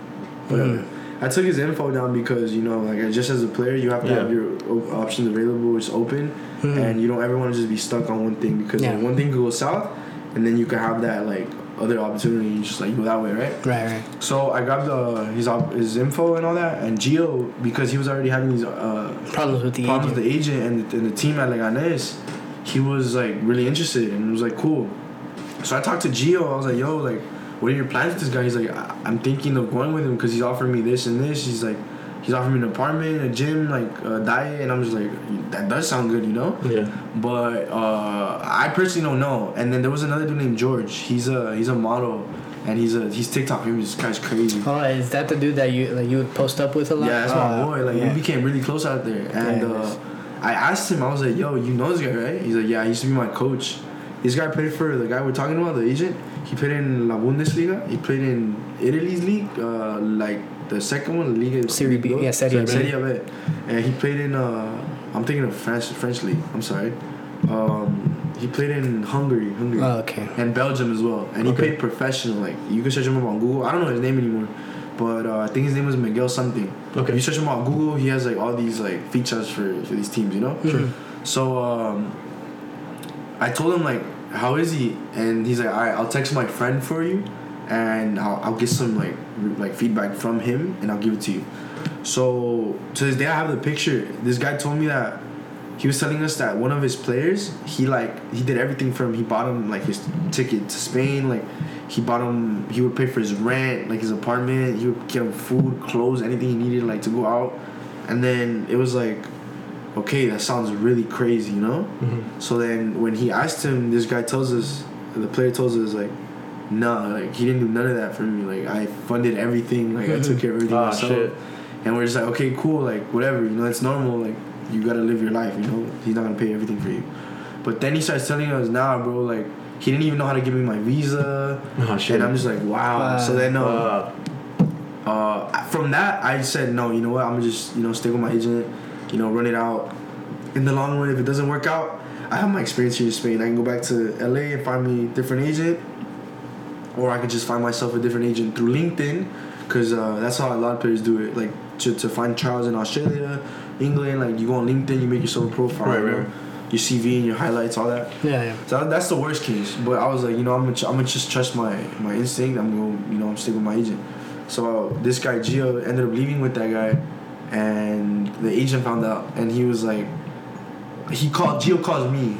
Whatever. Mhm. I took his info down because you know, like just as a player, you have to Yeah. have your o- options available. It's open, Mhm. and you don't ever want to just be stuck on one thing because like, one thing could go south, and then you could have that like other opportunity. You just like go that way, right? Right, right. So I grabbed uh, his op- his info and all that, and Gio because he was already having these uh, Problems with the problems agent. with the agent and the, and the team at Leganes, he was like really interested and was like cool. So I talked to Gio. I was like, yo, like, what are your plans with this guy? He's like, I- I'm thinking of going with him because he's offering me this and this. He's like, He's offering me an apartment, a gym, like a diet, and I'm just like, that does sound good, you know. Yeah. But uh, I personally don't know. And then there was another dude named George. He's a he's a model, and he's a he's TikTok famous. This guy's crazy. Oh, is that the dude that you like you would post up with a lot? Yeah, that's my Oh, boy. Like yeah. we became really close out there. And Yeah, uh. I asked him, I was like, "Yo, you know this guy, right?" He's like, "Yeah, he used to be my coach." This guy played for the guy we're talking about, the agent. He played in La Bundesliga. He played in Italy's league, uh, like the second one, Liga Serie B, yeah, Serie B. Serie B. And he played in. Uh, I'm thinking of French French league. I'm sorry. Um, he played in Hungary, Hungary Oh, okay. and Belgium as well. And he Okay. played professional. Like you can search him up on Google. I don't know his name anymore, but uh, I think his name was Miguel something. Okay. If you search him on Google, he has like all these like features for for these teams. You know. Sure. So um, I told him like, how is he? And he's like, all right, I'll text my friend for you, and I'll, I'll get some like re- like feedback from him, and I'll give it to you. So to this day, I have the picture. This guy told me that he was telling us that one of his players, he like he did everything for him. He bought him like his ticket to Spain, like he bought him. He would pay for his rent, like his apartment. He would get him food, clothes, anything he needed, like to go out. And then it was like, okay, that sounds really crazy, you know. Mm-hmm. So then when he asked him, this guy tells us, the player tells us like, nah, like he didn't do none of that for me. Like I funded everything, like I took care of everything Ah, myself. shit. And we're just like, okay, cool, like whatever, you know, it's normal. Like you gotta live your life, you know. He's not gonna pay everything for you. But then he starts telling us, nah, bro, like he didn't even know how to give me my visa. Oh, shit. And I'm just like, wow. Wow. So then, um, Uh, uh, from that, I said, no, you know what? I'm gonna just, you know, stick with my agent, you know, run it out. In the long run, if it doesn't work out, I have my experience here in Spain. I can go back to LA and find me a different agent, or I could just find myself a different agent through LinkedIn, because uh, that's how a lot of players do it. Like to, to find trials in Australia, England, like you go on LinkedIn, you make yourself a profile, Right, you know? right. your CV and your highlights, all that. Yeah, yeah. So that's the worst case. But I was like, you know, I'm gonna, I'm gonna just trust my my instinct. I'm gonna, you know, I'm sticking with my agent. So this guy Gio ended up leaving with that guy, and the agent found out, and he was like, he called Gio calls me,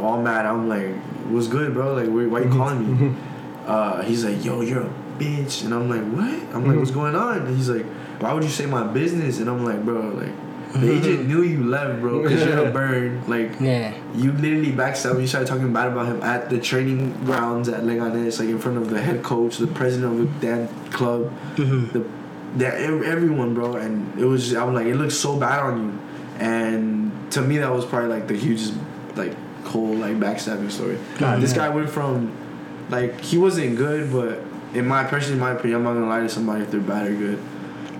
all mad. I'm like, what's good, bro? Like, why, why you calling me? Uh, he's like, yo, you're a bitch, and I'm like, what? I'm like, what's going on? And he's like, why would you say my business? And I'm like, bro, like. The agent knew you left, bro, because you're a bird. Like, Yeah. you literally backstabbed. You started talking bad about him at the training grounds at Leganes, like in front of the head coach, the president of the damn club, Mm-hmm. the that everyone, bro. And it was, I was like, it looks so bad on you. And to me, that was probably like the hugest, like whole like backstabbing story. God this damn. guy went from, like, he wasn't good, but in my personally, in my opinion, I'm not gonna lie to somebody if they're bad or good.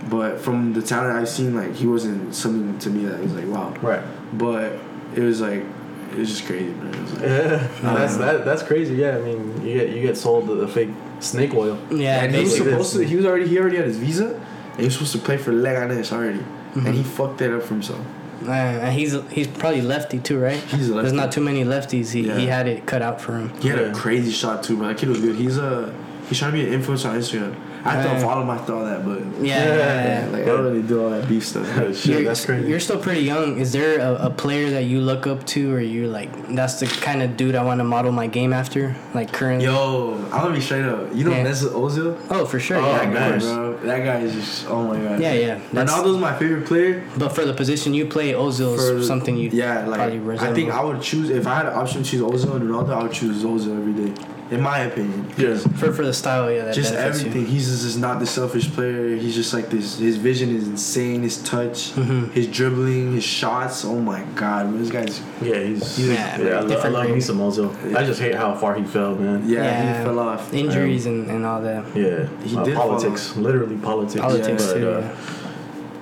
But from the talent I've seen, like he wasn't something to me that was like wow. right. But it was like it was just crazy, man. It was like, Yeah, that's that, that's crazy. Yeah, I mean, you get you get sold the, the fake snake oil. Yeah, and he was supposed to. He was already. He already had his visa, and he was supposed to play for Leganes already, and he mm-hmm. fucked that up for himself. Uh, and he's he's probably lefty too, right? He's a There's not too many lefties. He, Yeah. he had it cut out for him. He had Yeah. a crazy shot too, man. That kid was good. He's a. He's trying to be an influencer on Instagram. I have to Yeah. follow him after all that, but Yeah, yeah, yeah. like I don't really do all that beef stuff. Shit, You're, that's crazy. you're still pretty young. Is there a, a player that you look up to, or you're like, that's the kind of dude I want to model my game after? Like currently? Yo, I'm gonna be straight up. You know Yeah. Mesut Ozil? Oh, for sure. Oh, yeah. that guy, nice. bro. That guy is just. Oh my god. Yeah, yeah. That's- Ronaldo's my favorite player. But for the position you play, Ozil for something you yeah like probably I think I would choose if I had an option to choose Ozil and Ronaldo I would choose Ozil every day in my opinion Yes. for for the style, yeah. That just benefits you. everything he's just, just not the selfish player he's just like this his vision is insane his touch Mhm. his dribbling his shots oh my god man, this guy's Yeah, he's Yeah, yeah. man, I, lo- I love me breed. some Ozil. I just hate how far he fell, man. yeah, Yeah. he fell off Injuries and, and all that. Yeah, He uh, did fall politics, literally politics. Politics but, too. uh,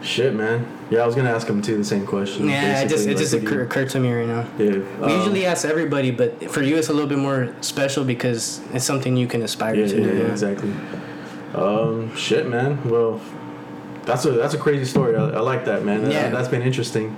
Shit, man. Yeah, I was gonna ask him too the same question. yeah, it just it just like, what occur, occurred to me right now. Yeah. We um, usually ask everybody, but for you it's a little bit more special because it's something you can aspire Yeah, to. yeah, yeah, exactly. Um, shit, man. Well, that's a that's a crazy story. I, I like that, man. That, Yeah. that's been interesting.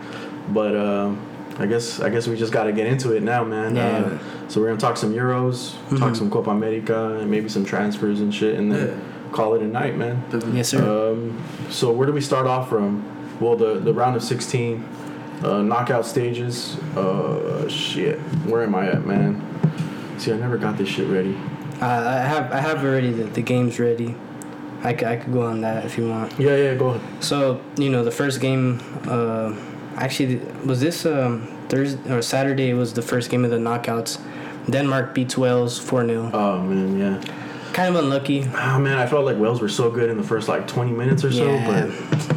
But um, I guess I guess we just got to get into it now, man. Yeah. Uh, so we're gonna talk some Euros, talk Mhm. some Copa America, and maybe some transfers and shit, and then call it a night, man. Definitely. Yes, sir. Um, so where do we start off from? Well, the the round of 16, uh, knockout stages. Uh, shit. Where am I at, man? See, I never got this shit ready. Uh, I have I have already the, the games ready. I could, I could go on that if you want. Yeah, yeah, go ahead. So you know the first game, uh, actually was this um, Thursday or Saturday? Was the first game of the knockouts. Denmark beats Wales four 0 Oh man, yeah. Kind of unlucky. Oh man, I felt like Wales were so good in the first like 20 minutes or so, Yeah. but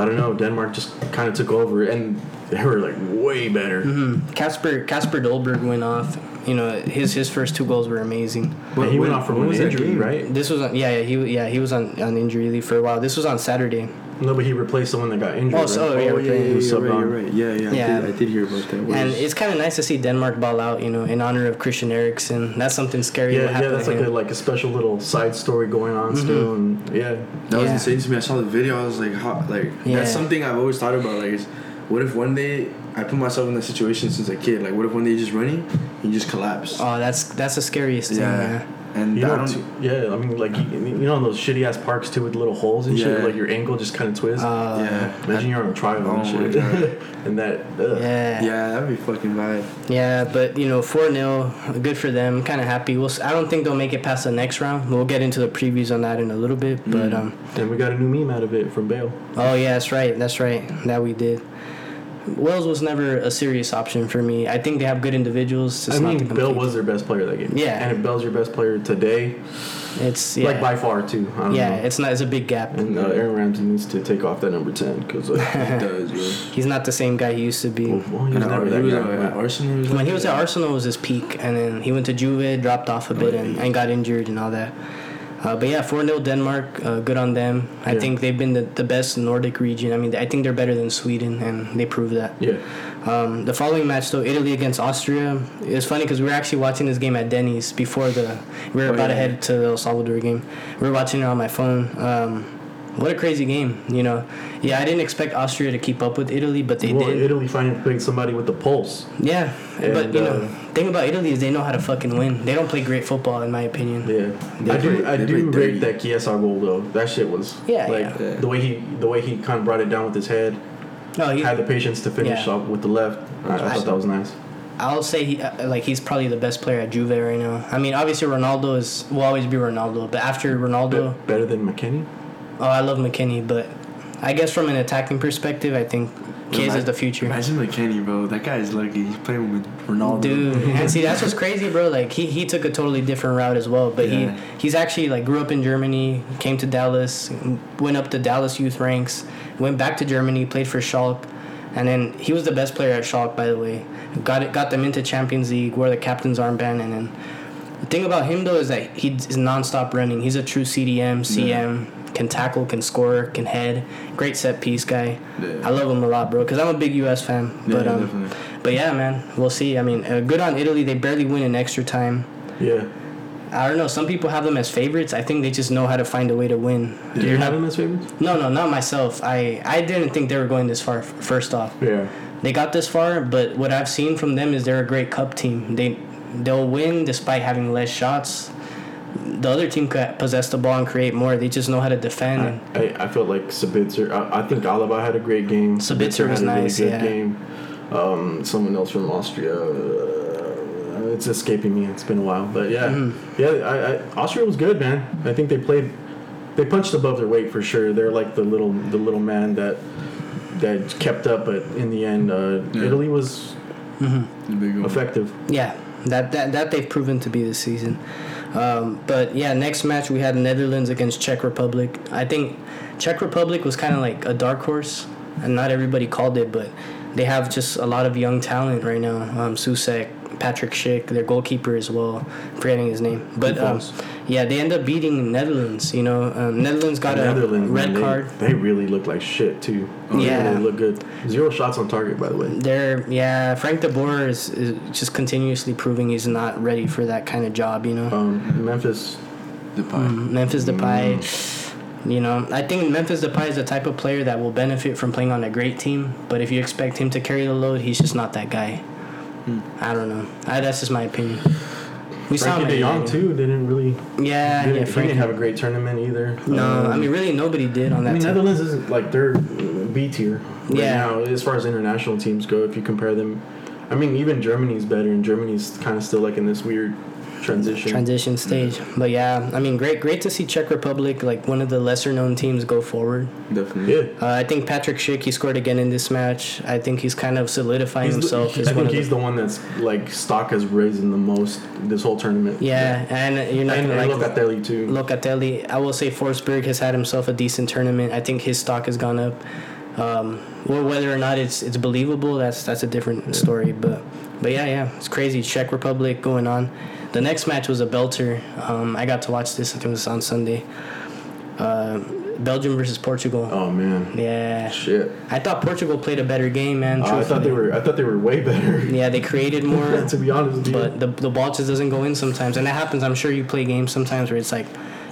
I don't know. Denmark just kind of took over, and they were like way better. Mm-hmm. Kasper Kasper Dolberg went off. You know his his first two goals were amazing. And he went off from an injury, right? This was on yeah yeah he yeah he was on on injury leave for a while. This was on Saturday. No, but he replaced someone that got injured. Oh, right? so- yeah, Oh we're yeah, playing- yeah, He was you're subbed right, on. right. Yeah, yeah, Yeah. I, did, I did hear about that. And Whereas- it's kind of nice to see Denmark ball out, you know, in honor of Christian Eriksen. That's something scary. Yeah, what yeah, that's to like a like a special little side story going on mm-hmm. still, and yeah, That was Yeah. insane to me. I saw the video. I was like, how, like Yeah. that's something I've always thought about. Like, is what if one day I put myself in that situation since a kid? Like, what if one day you're just running and you just collapse? Oh, that's that's the scariest thing. Yeah. And you I know, don't. too, yeah. I mean, like you, you know, those shitty ass parks too with little holes and shit, Yeah. like your ankle just kind of twists. Uh, yeah. Imagine you're on a trial Oh and shit, and that. Ugh. Yeah. yeah, that'd be fucking bad. Yeah, but you know, four 0 good for them. Kind of happy. We'll. s- I don't think they'll make it past the next round. We'll get into the previews on that in a little bit. But Mm. um, And we got a new meme out of it from Bale. oh yeah, that's right. That's right. That we did. Wales was never a serious option for me. I think they have good individuals. Just I not mean, to Bale was their best player that game. Yeah. And if Bale's your best player today, It's yeah. like by far too. I don't yeah, know. it's not. It's a big gap. And uh, Aaron Ramsey needs to take off that number ten because uh, It does, bro. He's not the same guy he used to be. well, well, he was never he was at Arsenal. was When he was at Arsenal was his peak, and then he went to Juve, dropped off a bit, and, and got injured and all that. Uh, but yeah, 4 0 Denmark, uh, good on them. I Yeah. think they've been the, the best Nordic region. I mean, I think they're better than Sweden, and they proved that. Yeah. Um, the following match, though, Italy against Austria. It was funny because we were actually watching this game at Denny's before the. We were Oh, about to head to the El Salvador game. We were watching it on my phone. Um, what a crazy game, you know. Yeah, I didn't expect Austria to keep up with Italy, but they well, did. Italy finally played somebody with the pulse. Yeah, but And, you know, uh, thing about Italy is they know how to fucking win. They don't play great football, in my opinion. Yeah, They I do. play- I do rate that Chiesa goal though. That shit was Yeah, like yeah. Yeah. the way he the way he kind of brought it down with his head. No, he, Had the patience to finish Yeah. off with the left. I, I thought that was nice. I'll say he uh, like he's probably the best player at Juve right now. I mean, obviously Ronaldo is will always be Ronaldo, but after Ronaldo, Be- better than McKennie. Oh, I love McKennie, but I guess from an attacking perspective, I think Chiesa is the future. Imagine McKennie, bro. That guy is lucky. He's playing with Ronaldo. Dude, and see that's what's crazy, bro. Like he, he took a totally different route as well, but Yeah. he he's actually like grew up in Germany, came to Dallas, went up to Dallas youth ranks, went back to Germany, played for Schalke, and then he was the best player at Schalke, by the way. Got it, got them into Champions League, wore the captain's armband, and then the thing about him though is that he's nonstop running. He's a true CDM, CM, can tackle, can score, can head. Great set piece guy. Yeah. I love him a lot, bro, because I'm a big U.S. fan. Yeah, but um, definitely. but yeah, man, we'll see. I mean, uh, good on Italy. They barely win in extra time. Yeah. I don't know. Some people have them as favorites. I think they just know how to find a way to win. Do you have him as favorites? No, no, not myself. I I didn't think they were going this far. First off, Yeah. they got this far, but what I've seen from them is they're a great cup team. They they'll win despite having less shots. The other team could possess the ball and create more. They just know how to defend. I, And I, I felt like Sabitzer. I, I think Alaba had a great game. Sabitzer was had a really nice, good yeah. game. Um, someone else from Austria. Uh, it's escaping me. It's been a while, but yeah, Mm-hmm. yeah. I, I, Austria was good, man. I think they played. They punched above their weight for sure. They're like the little the little man that that kept up, but in the end, uh, Yeah. Italy was The big one. effective. Yeah, that that that they've proven to be this season. Um, but yeah, next match we had Netherlands against Czech Republic. I think Czech Republic was kind of like a dark horse, and not everybody called it, but they have just a lot of young talent right now. Um, Soucek, Patrick Schick, their goalkeeper as well. I'm forgetting his name, but um, yeah, they end up beating Netherlands. You know, um, Netherlands got a Netherlands, red man, card. They, really look like shit too. Oh, They yeah. really look good. Zero shots on target, by the way. They're yeah, Frank De Boer is, is just continuously proving he's not ready for that kind of job. You know. Um, Memphis. Pie. Mm, Memphis Depay. You know, I think Memphis Depay is the type of player that will benefit from playing on a great team. But if you expect him to carry the load, he's just not that guy. I don't know. I, that's just my opinion. We saw Frankie De Jong too didn't really. Yeah, didn't, yeah. Frankie. didn't have a great tournament either. no, Um, I mean really nobody did on I that mean team. Netherlands isn't like they're B tier right Yeah. now as far as international teams go. If you compare them, I mean even Germany's better, and Germany's kind of still like in this weird transition. transition stage. But yeah, I mean, great, great to see Czech Republic, like one of the lesser known teams, go forward. Definitely. Yeah. Uh, I think Patrick Schick, he scored again in this match. I think he's kind of solidifying He's the- himself he- as I one think he's the, the one that's like stock has risen the most this whole tournament. yeah, and you're not and, gonna and like Locatelli too. Locatelli. I will say Forsberg has had himself a decent tournament. I think his stock has gone up. Um, well, whether or not it's it's believable, that's that's a different story. But but yeah, yeah, it's crazy. Czech Republic going on. The next match was a belter. Um, I got to watch this. I think it was on Sunday. Uh, Belgium versus Portugal. oh man. Yeah, Shit. I thought Portugal played a better game, man. Oh, I thought they were. I thought they were way better. Yeah, they created more. to be honest but the, the ball just doesn't go in sometimes and that happens i'm sure you play games sometimes where it's like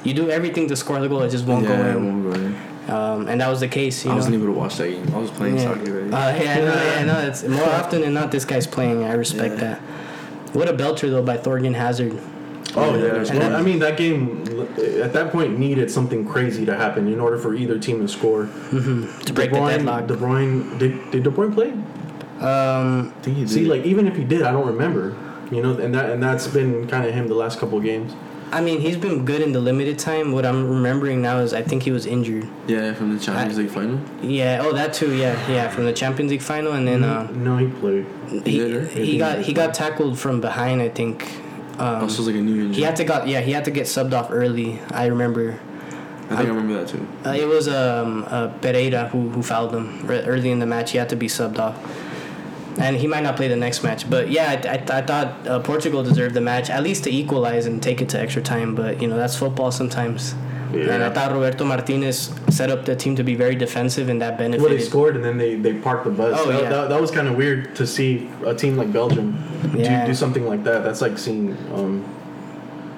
you do everything to score the goal it just won't yeah, go it in won't go in. um, and that was the case you I know wasn't able to watch that game. I was playing yeah. soccer. Right? Uh, yeah, I know, yeah, I know. It's more often than not this guy's playing. I respect Yeah. that. What a belter though by Thorgan Hazard. oh Yeah, yeah. that's Well, right. I mean that game at that point needed something crazy to happen in order for either team to score. To break De the Bruyne, deadlock. De Bruyne did did De Bruyne play? Um, I think he did. See, like even if he did, I don't remember. You know, and that and that's been kind of him the last couple of games. I mean, he's been good in the limited time. What I'm remembering now is I think he was injured. yeah, from the Champions League final. Yeah. Oh, that too. Yeah. Yeah. From the Champions League final, and then uh, no, he played. he, did, right? he got he got tackled from behind. I think. Um, also, like a new injury. He had to got yeah he had to get subbed off early. I remember I think I remember that too. uh, it was um uh, Pereira who who fouled him early in the match. He had to be subbed off, and he might not play the next match. But yeah, I, I, I thought uh, Portugal deserved the match at least to equalize and take it to extra time. But you know that's football sometimes. And I thought Roberto Martinez set up the team to be very defensive, and that benefited. Well, they scored and then they, they parked the bus. Oh, that, yeah. that, that was kind of weird to see a team like Belgium Yeah. do, do something like that. That's like seeing, um,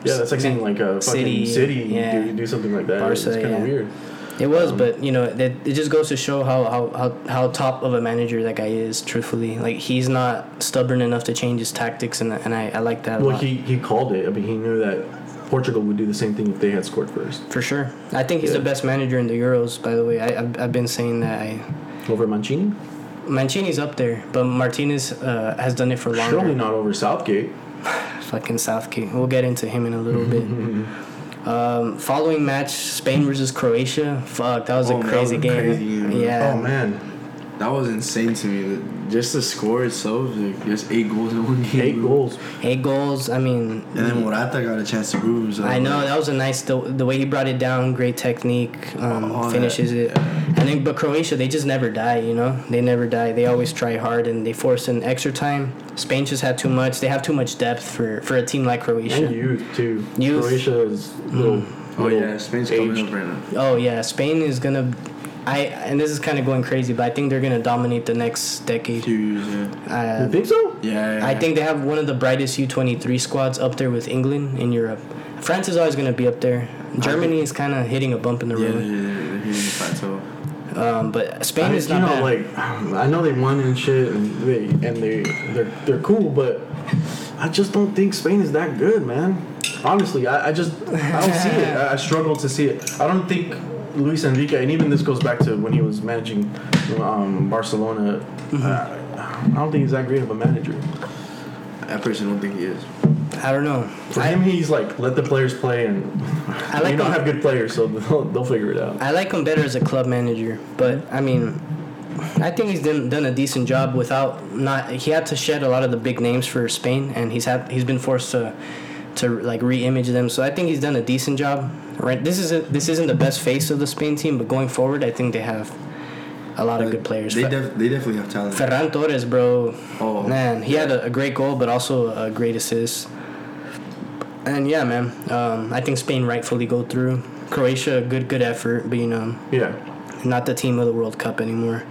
yeah, that's like seeing like a fucking City, city, yeah. do, do something like that. Barca, it's kind of yeah. weird. It was, Um, but you know, it, it just goes to show how, how, how, how top of a manager that guy is. Truthfully, like he's not stubborn enough to change his tactics, and and I, I like that. a Well, lot. he, he called it. I mean, he knew that Portugal would do the same thing if they had scored first For sure. I think he's Yeah. the best manager in the Euros, by the way. I, I've, I've been saying that. I, over Mancini. Mancini's up there, but Martinez uh, has done it for longer. Surely not over Southgate. Fucking Southgate. We'll get into him in a little bit. Um, following match, Spain versus Croatia. Fuck, that was Oh, a crazy was a game. crazy game. Yeah. Oh man, That was insane to me. Just the score itself, like just eight goals in one game. eight goals. Eight goals. I mean, And then Morata got a chance to prove himself. I know that was a nice the, the way he brought it down, great technique, um, All that, finishes it, and then but Croatia they just never die, you know they never die. They always try hard and they force an extra time. Spain just had too much. They have too much depth for for a team like Croatia. And youth too. Youth. Croatia is little. Oh little yeah, Spain's coming up right now. Oh yeah, Spain is gonna. I and this is kind of going crazy, but I think they're gonna dominate the next decade. Few years, yeah. You Uh, think so? Yeah, yeah. I think they have one of the brightest U twenty three squads up there with England in Europe. France is always gonna be up there. Germany is kind of hitting a bump in the Yeah, road. they're, they're hitting the plateau. Um, but Spain I, is you not know, bad. like I know they won and shit, and they and they they're they're cool, but I just don't think Spain is that good, man. Honestly, I, I just I don't see it. I, I struggle to see it. I don't think Luis Enrique, and even this goes back to when he was managing um, Barcelona. Mm-hmm. Uh, I don't think he's that great of a manager. I personally don't think he is. I don't know. For I, him, he's like let the players play, and I like you don't him. have good players, so they'll, they'll figure it out. I like him better as a club manager, but I mean, I think he's done done a decent job without not. He had to shed a lot of the big names for Spain, and he's had he's been forced to to like re-image them. So I think he's done a decent job. Right, this is a, this isn't the best face of the Spain team, but going forward, I think they have a lot of good players. They, def- they definitely have talent. Ferran Torres, bro. Oh. man, he had a, a great goal, but also a great assist. And yeah, man, um, I think Spain rightfully go through. Croatia, good good effort, but you know, Yeah, not the team of the World Cup anymore.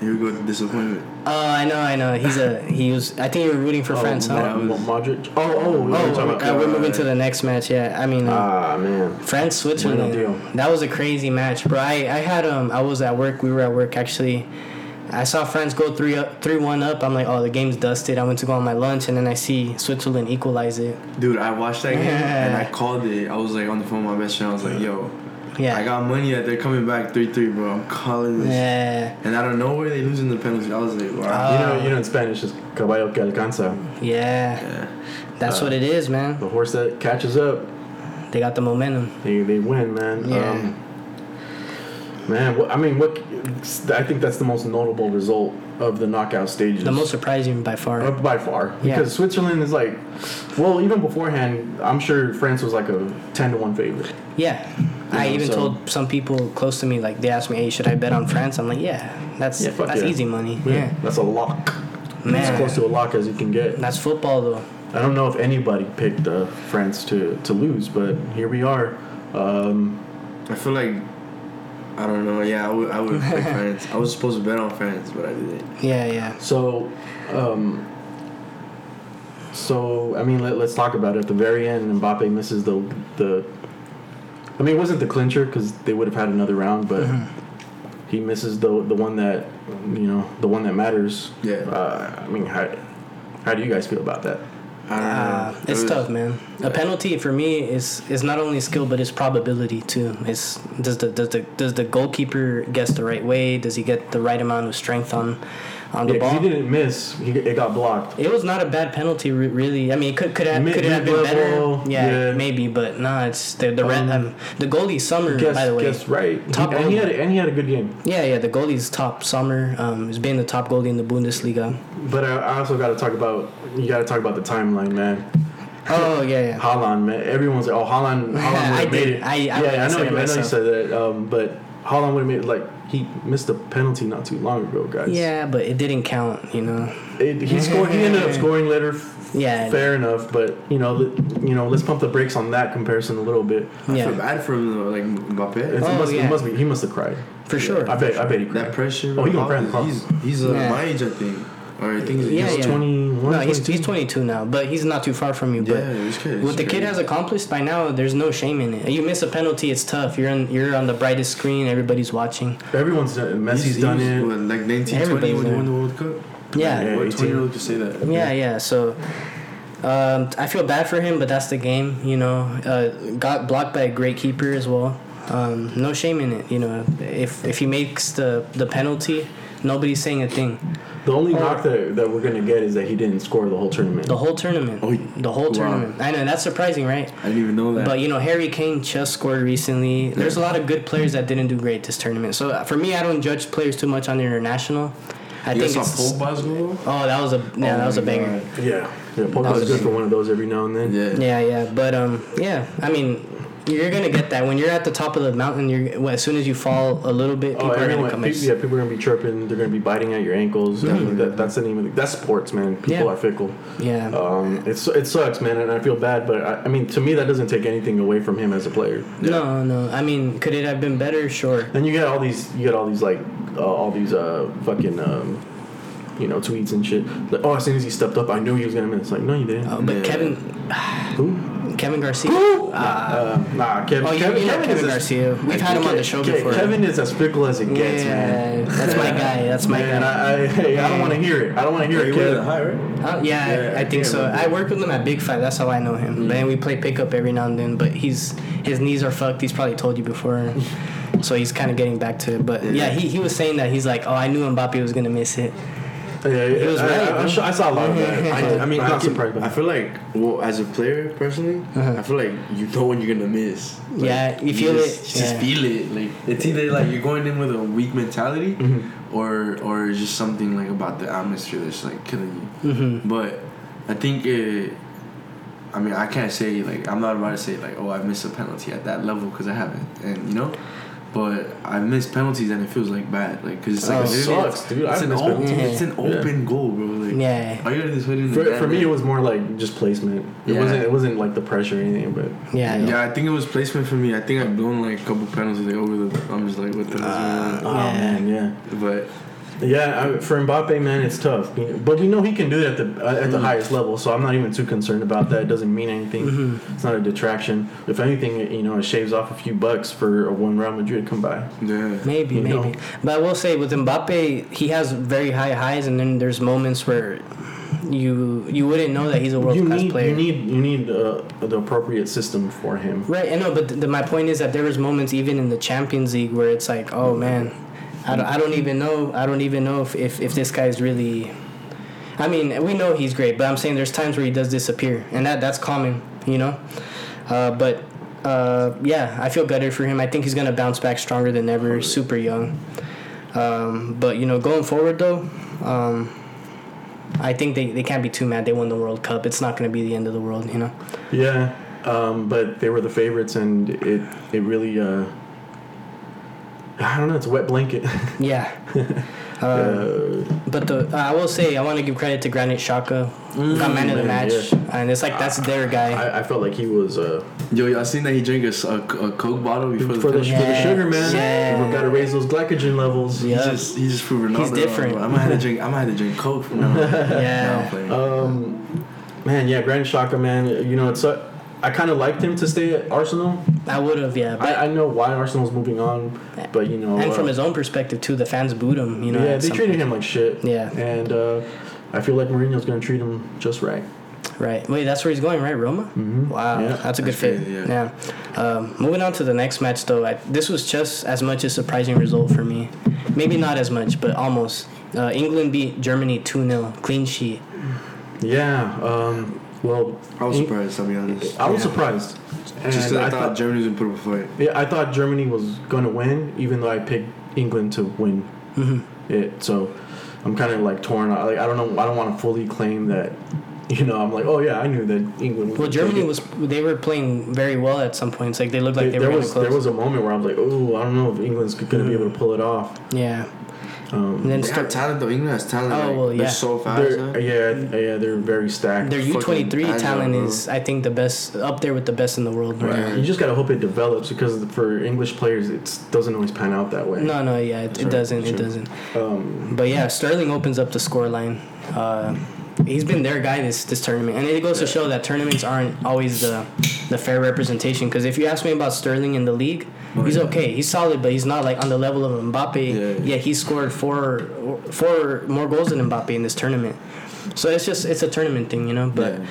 Here we go with disappointment. Oh, I know, I know. He's a he was. I think you were rooting for oh, France, huh? was- Modric. Oh, oh, Oh, we're about- uh, we're moving to the next match. Yeah, I mean, uh, Ah man, France Switzerland. That was a crazy match, bro. I, I had um I was at work. We were at work actually. I saw France go three up, three one up. I'm like, oh, the game's dusted. I went to go on my lunch, and then I see Switzerland equalize it. Dude, I watched that game and I called it. I was like on the phone with my best friend. I was like, yo, Yeah. I got money that they're coming back three three, bro. I'm calling this. Yeah, And out of nowhere, they losing the penalty. I was like, wow. Uh, you know, you know, in Spanish, it's caballo que alcanza, yeah. yeah. That's Uh, what it is, man. the horse that catches up. They got the momentum. They, they win, man. Yeah. Um, man, what, I mean, what? I think that's the most notable result of the knockout stages. The most surprising by far. Uh, by far, Yeah. because Switzerland is like, well, even beforehand, I'm sure France was like a ten to one favorite. Yeah. I know, even so- told some people close to me, like, they asked me, hey, should I bet on France? I'm like, yeah, that's Yeah, that's yeah. easy money. Yeah. that's a lock. Man. As close to a lock as you can get. That's football, though. I don't know if anybody picked uh, France to, to lose, but here we are. Um, I feel like I don't know. Yeah, I would. I would pick France. I was supposed to bet on France, but I didn't. Yeah, yeah. so, um, so I mean, let, let's talk about it. At the very end, Mbappe misses the the. I mean, it wasn't the clincher because they would have had another round, but he misses the the one that you know the one that matters. Yeah. Uh, I mean, how how do you guys feel about that? Uh, it's It was- tough, man. A penalty for me is is not only skill but it's probability too. It's does the does the does the goalkeeper guess the right way? Does he get the right amount of strength on on the Yeah, ball? he didn't miss. He, it got blocked. It was not a bad penalty, really. I mean, it could could have Mid- could it have been better? Yeah, yeah. maybe, but nah. It's the the Um, um, the goalie Sommer, Guess, by the way. guess right. Top He- and he had and he had a good game. Yeah, yeah. The goalie's top Sommer. Um, has been the top goalie in the Bundesliga. But I, I also got to talk about you got to talk about the timeline, man. Oh yeah, yeah. Haaland, man. Everyone's like, oh, Haaland, Haaland would have made did. it. I- I yeah, I know, you, I know you said that. Um, but Haaland would have made it. Like he missed a penalty not too long ago, guys. Yeah, but it didn't count. You know. It, he scored. He ended up scoring later. f- Yeah. Fair enough, but you know, the, you know, let's pump the brakes on that comparison a little bit. I Yeah. feel bad for him though. Like Mbappe. It's, Oh, it, must, yeah. it must be. He must have cried. For sure. I bet. I bet he cried. that pressure. Oh, he gonna cry in the. He's he's uh, Yeah. my age, I think. Or I think he's, Yeah, he's yeah. 21, No, he's, 22? he's 22 now, but he's not too far from you. But Yeah, he's good. what the kid has accomplished by now, there's no shame in it. You miss a penalty, it's tough. You're on you're on the brightest screen, everybody's watching. Everyone's done. it. Messi's He's, done he was, it. What, like 1920 Everybody's when he done won it. the World Cup. Yeah. Yeah, what 18. 20 year old could say that? Yeah, yeah. So um, I feel bad for him, but that's the game. You know, uh, got blocked by a great keeper as well. Um, no shame in it. You know, if if he makes the the penalty, nobody's saying a thing. The only knock that, that we're gonna get is that he didn't score the whole tournament. The whole tournament. Oh, the whole wow. tournament. I know that's surprising, right? I didn't even know that. But you know, Harry Kane just scored recently. There's a lot of good players that didn't do great this tournament. So for me, I don't judge players too much on the international. I you think saw Pogba's goal? oh, that was a yeah, Oh that was a banger. God. Yeah, yeah. Pogba's good a- for one of those every now and then. Yeah. Yeah, yeah, but um, yeah. I mean, you're gonna get that when you're at the top of the mountain. You're well, as soon as you fall a little bit, people Oh, are gonna come. people, yeah, people are gonna be chirping. They're gonna be biting at your ankles. I mean, that, that's the name of the, that's sports, man. People Yeah. are fickle. yeah, Um, it's it sucks, man, and I feel bad. But I, I mean, to me, that doesn't take anything away from him as a player. no, no. I mean, could it have been better? Sure. Then you get all these, you get all these like, uh, all these uh, fucking, um, you know, tweets and shit. Like, oh, as soon as he stepped up, I knew he was gonna miss. Like, no, you didn't. Uh, but Yeah. Kevin, Who? Kevin Garcia. Uh, nah, Kevin. Oh, you, Kevin, you know Kevin, Kevin is Garcia. We've had him on the show Ke- before. Kevin is as fickle as it gets, yeah, man. that's my guy. That's my Man, guy. I, I, hey, I don't want to hear it. I don't want to hear it, went kid. at high, right? Uh, yeah, Yeah, I, I I think can't so. remember. I work with him at Big Five. That's how I know him. Then we play pickup every now and then. But he's his knees are fucked. He's probably told you before. So he's kind of getting back to it. But yeah, he, he was saying that he's like, oh, I knew Mbappe was gonna miss it. Yeah, yeah, was I, right, I, I, saw- I saw a lot of that. I, I mean, I'm not surprised. I feel like, well, as a player personally, Uh-huh. I feel like you know when you're gonna miss. Like, Yeah, you feel just, it, you Just yeah. feel it. Like it's either like you're going in with a weak mentality, Mm-hmm. or or just something like about the atmosphere that's like killing you. hmm But I think it. I mean, I can't say like I'm not about to say like oh I missed a penalty at that level because I haven't, and you know. But I miss penalties and it feels like bad, like because it's like Oh, literally sucks, it's, dude. I It's an, open, penalties. it's an Yeah. goal, bro. Like Yeah. all you gotta do is it in For, net, for me, it was more like just placement. It Yeah. wasn't. It wasn't like the pressure or anything. But Yeah. Yeah, I think it was placement for me. I think I've blown like a couple penalties like over the. I'm just like, what the hell's going oh? Yeah. man, yeah, But yeah. I, for Mbappe, man, it's tough. But we know he can do that at the uh, at the Mm. highest level. So I'm not even too concerned about that. It doesn't mean anything. Mm-hmm. It's not a detraction. If anything, it, you know, it shaves off a few bucks for a one Real Madrid come by. yeah, Maybe, You maybe. know? But I will say with Mbappe, he has very high highs, and then there's moments where you you wouldn't know that he's a world you class need player. you need you need uh, the appropriate system for him. Right, I know, but th- my point is that there was moments even in the Champions League where it's like, oh man, I don't, I don't even know, I don't even know if, if, if this guy's really. I mean, we know he's great, but I'm saying there's times where he does disappear, and that that's common, you know. Uh, but uh, yeah, I feel gutted for him. I think he's gonna bounce back stronger than ever. Super young, um, but you know, going forward though. Um, I think they, they can't be too mad. They won the World Cup. It's not to be the end of the world, you know. Yeah, um, but they were the favorites, and it it really. Uh, I don't know. It's a wet blanket. Yeah. Uh, uh, But the uh, I will say I want to give credit to Granit Xhaka, got man of the Mm, man, match, and it's like that's their guy. I, I felt like he was uh, Yo, y'all seen that he drank a, s- a- a Coke bottle before for the, the for the sugar man. Yeah. We've got to raise those glycogen levels. Yeah. He just he just proved Ronaldo He's wrong, different. bro. I might have to drink. I might have to drink Coke from now. on. Yeah. No, Um, man, yeah, Granit Xhaka, man. You know, it's uh, I kind of liked him to stay at Arsenal. I would have, yeah. But, I, I know why Arsenal's moving on, but you know, and from uh, his own perspective too, the fans booed him. You know. yeah, they treated him like shit. Yeah. and uh, I feel like Mourinho's gonna treat him just right. Right. Wait, that's where he's going, right? Roma. Mhm. Wow, Yeah. that's a good That's fit. crazy, yeah. Um, moving on to the next match, though, I, this was just as much a surprising result for me. Maybe not as much, but almost. Uh, England beat Germany 2 0, clean sheet. Yeah. Um, well, I was surprised. I'll be honest. I was Yeah. surprised. And that I, I thought, thought- Germany was gonna put up a fight. Yeah, I thought Germany was gonna win, even though I picked England to win hmm it. So I'm kind of like torn. I- Like I don't know. I don't want to fully claim that. You know, I'm like, oh yeah, I knew that England. Was Well, Germany was they were playing very well at some points. Like they looked like they, there were was going to there close. was a moment where I was like, oh, I don't know if England's going to be able to pull it off. yeah. Um, And then They start, have talent though. England has talent. Oh, like, well, yeah. They're so fast. they're, huh? yeah, yeah, they're very stacked. their U twenty three talent bro. is I think the best up there with the best in the world. Right. Right. now. You just gotta hope it develops because for English players, it doesn't always pan out that way. No, no, yeah, it, it right, doesn't, it doesn't. Um, But yeah, Sterling opens up the scoreline. Uh, he's been their guy this this tournament, and it goes to show that tournaments aren't always the the fair representation. Because if you ask me about Sterling in the league, He's okay. He's solid, but he's not like on the level of Mbappe. Yeah. Yet he scored four four more goals than Mbappe in this tournament. So it's just it's a tournament thing, you know. But Yeah.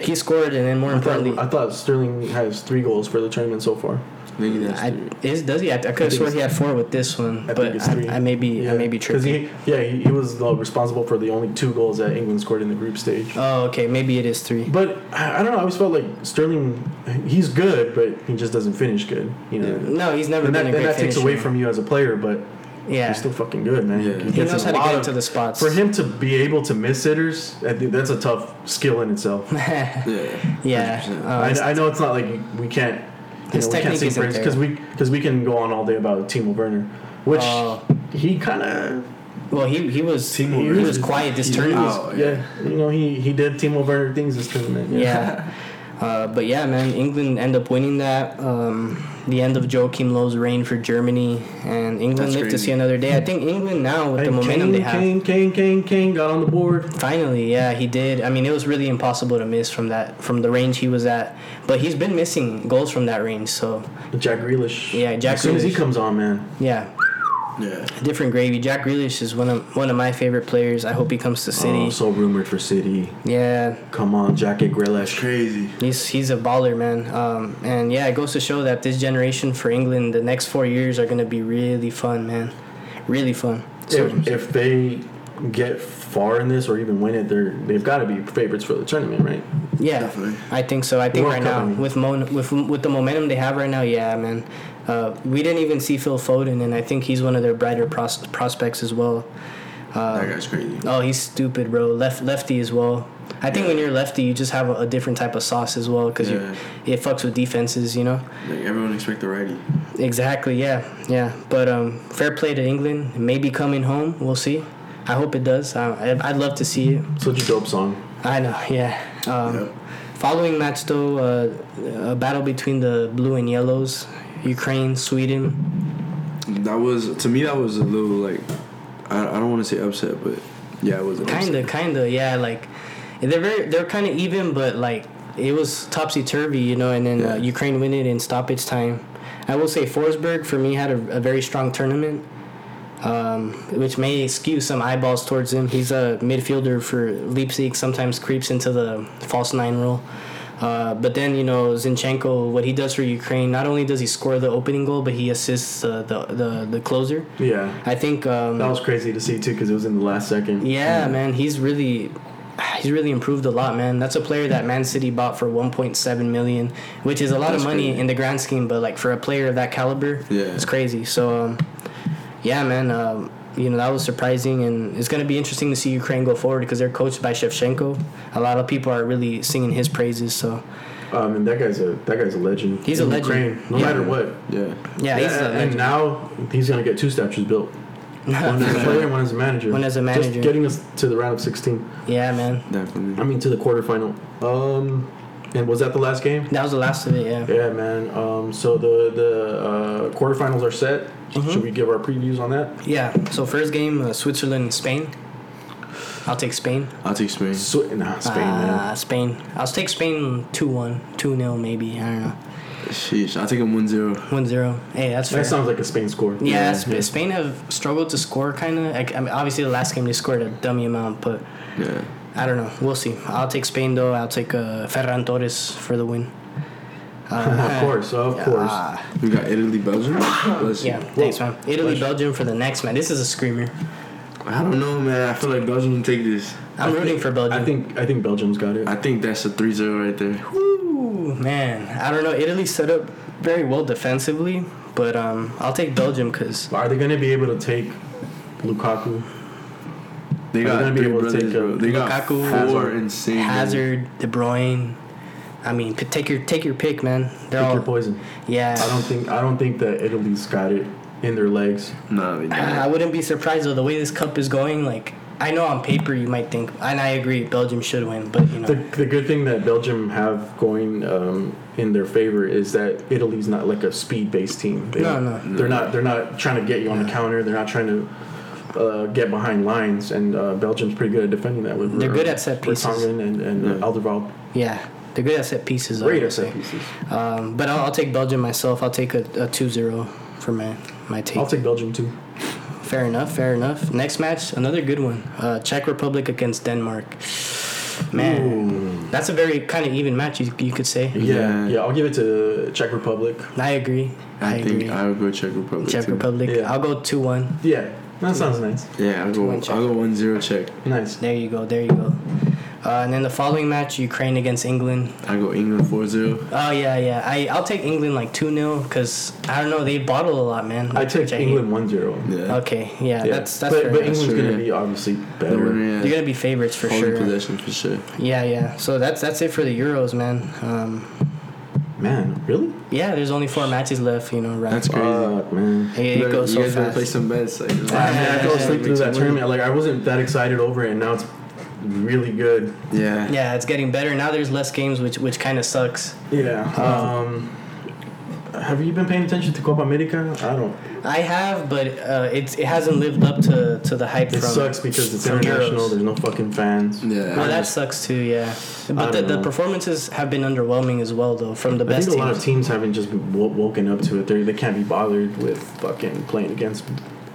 he scored, and then more I, thought, importantly, I thought Sterling has three goals for the tournament so far. Maybe that's I, three. is does he? I, I could have sworn he had four with this one, I but think it's. I, I may be I may be because tripping. he, yeah, he, he was uh, responsible for the only two goals that England scored in the group stage. Oh, okay, maybe it is three. But I, I don't know. I always felt like Sterling, he's good, but he just doesn't finish good. You know, No, he's never and been that, a great and that takes away from you as a player. But Yeah, he's still fucking good, man. Yeah. He he knows how to get of- into the spots. For him to be able to miss hitters, I think that's a tough skill in itself. Yeah. yeah, 100%. uh, I, I know it's not like we can't. You His know, we technique isn't there. because we because we can go on all day about Timo Werner, which Oh. he kind of well, he he was he, Timo was Werner. quiet this He tournament. Oh, yeah. yeah. you know he he did Timo Werner things this tournament. Yeah. Uh, but yeah, man, England end up winning that. Um, the end of Joachim Low's reign for Germany, and England That's lived to see another day. I think England now with the momentum Kane, they have. Kane, Kane, Kane, Kane got on the board. Finally, yeah, he did. I mean, it was really impossible to miss from that from the range he was at. But he's been missing goals from that range, so Jack Grealish. Yeah, Jack As soon as he comes on, man. yeah, Yeah. different gravy. Jack Grealish is one of one of my favorite players. I hope he comes to City. Oh, so rumored for City. yeah, Come on, Jack Grealish. Crazy. He's he's a baller, man. Um, and yeah, it goes to show that this generation for England, the next four years are gonna be really fun, man. Really fun. So, If, if they get far in this or even win it, they're they've got to be favorites for the tournament, right? yeah, Definitely. I think so. I think World right Cup, now I mean. with Mon- with with the momentum they have right now, yeah, man. Uh, we didn't even see Phil Foden, and I think he's one of their brighter pros- prospects as well. Uh, that guy's crazy. Oh, he's stupid, bro. Left lefty as well. I think when you're lefty, you just have a, a different type of sauce as well because Yeah. you it fucks with defenses, you know. Like everyone expect the righty. Exactly. Yeah. Yeah. But um, fair play to England. Maybe coming home. We'll see. I hope it does. I, I- I'd love to see it. Such a dope song. I know. Yeah. Um, Yep. Following match though, uh, a battle between the blue and yellows, Ukraine, Sweden. That was to me. That was a little like I, I don't want to say upset, but yeah, it was Kinda, upset. kinda. Yeah. Like they're very, they're kind of even, but like it was topsy turvy, you know. And then uh, Ukraine win it in stoppage time. I will say Forsberg for me had a, a very strong tournament. um, which may skew some eyeballs towards him. He's a midfielder for Leipzig, sometimes creeps into the false nine role. Uh, but then you know Zinchenko, what he does for Ukraine, not only does he score the opening goal, but he assists uh, the, the the closer. Yeah, I think um, that was crazy to see too because it was in the last second. yeah, man, he's really he's really improved a lot, man. That's a player that Man City bought for 1.7 million, which is a lot That's of money crazy. in the grand scheme, but like for a player of that caliber, Yeah. it's crazy. So, um, yeah, man, um, you know that was surprising, and it's gonna be interesting to see Ukraine go forward because they're coached by Shevchenko. A lot of people are really singing his praises. So, Um, and that guy's a that guy's a legend. He's a legend. Ukraine, no Yeah. matter what. Yeah. yeah, he's a and legend. now he's gonna get two statues built. One as a player, one as a manager. One as a manager. Just getting us to the round of 16. yeah, man, Definitely. I mean, to the quarterfinal. Um, and was that the last game? that was the last of it. Yeah. Yeah, man. Um, so the the uh, quarterfinals are set. Mm-hmm. Should we give our previews on that? Yeah. So first game, uh, Switzerland, Spain. I'll take Spain. I'll take Spain. Sw- nah, Spain, man. Spain. I'll take Spain 2-1, 2-0 maybe. I don't know. Sheesh. I'll take him 1 0. 1-0. Hey, that's fair. That sounds like a Spain score. yeah, Yeah, Sp- yeah. Spain have struggled to score kind of. I mean, obviously the last game they scored a dummy amount, but Yeah. I don't know. We'll see. I'll take Spain though. I'll take uh, Ferran Torres for the win. of course, of course. Ah, We got Italy, Belgium. Let's see. yeah, thanks, man. Italy, Pleasure. Belgium for the next man. This is a screamer. I don't know, man. I feel like Belgium can take this. I'm I rooting think- for Belgium. I think I think Belgium's got it. I think that's a 3 0 right there. Ooh, man, I don't know. Italy set up very well defensively, but um, I'll take Belgium because Are they going to be able to take Lukaku? They got gonna be three able to take, uh, bro. They got four Hazard. insane. Hazard, De Bruyne. I mean, take your take your pick, man. They're Take all your poison. yeah. I don't think I don't think that Italy's got it in their legs. No, they don't. I wouldn't be surprised though the way this cup is going. Like I know on paper you might think, and I agree, Belgium should win, but you know, The, the good thing that Belgium have going um, in their favor is that Italy's not like a speed based team. They No, no. They're not. They're not trying to get you on the counter. They're not trying to uh, get behind lines. And uh, Belgium's pretty good at defending that. With They're good at set pieces. Vertonghen and and Yeah. uh, Alderweireld. yeah, they're good at set pieces. Great at set pieces. Um, but I'll, I'll take Belgium myself. I'll take a, a 2-0 for my my take. I'll take Belgium too. Fair enough, fair enough. Next match, another good one. Uh, Czech Republic against Denmark. Man, that's a very kind of even match, you, you could say. Yeah, Yeah. yeah. I'll give it to Czech Republic. I agree. I, I, think agree. I would go Czech Republic. Czech too. Republic. Yeah. I'll go 2 1. Yeah, that sounds nice. Yeah, I'll go. Two-one I'll go 1 0 Czech. Nice. There you go, there you go. Uh, and then the following match, Ukraine against England. I go England 4 0. Oh, yeah, yeah. I, I'll take England like 2 0 because, I don't know, they bottle a lot, man. I take England 1-0. Yeah. Okay, yeah, Yeah. that's that's but, fair but. England's Sure, gonna yeah. be obviously better. winner, yeah. They're gonna be favorites for Holding sure. possession for sure. Yeah, yeah. So that's that's it for the Euros, man. Um, Man, really? yeah, there's only four matches left. You know, right? That's crazy. Fuck, man. It, You it better- goes you so guys better fast. play some bets. Like, I, mean, I fell asleep through that tournament. Like I wasn't that excited over it, and now it's really good. Yeah. Yeah, it's getting better now. There's less games, which which kind of sucks. Yeah. Um, have you been paying attention to Copa America? I don't. I have, but uh, it's it hasn't lived up to, to the hype It from. sucks because it's international. Euros. There's no fucking fans. Yeah. Well, that sucks too. Yeah, but the, don't the performances have been underwhelming as well, though, from the I best think a lot of teams. teams haven't just wo- woken up to it. They they can't be bothered with fucking playing against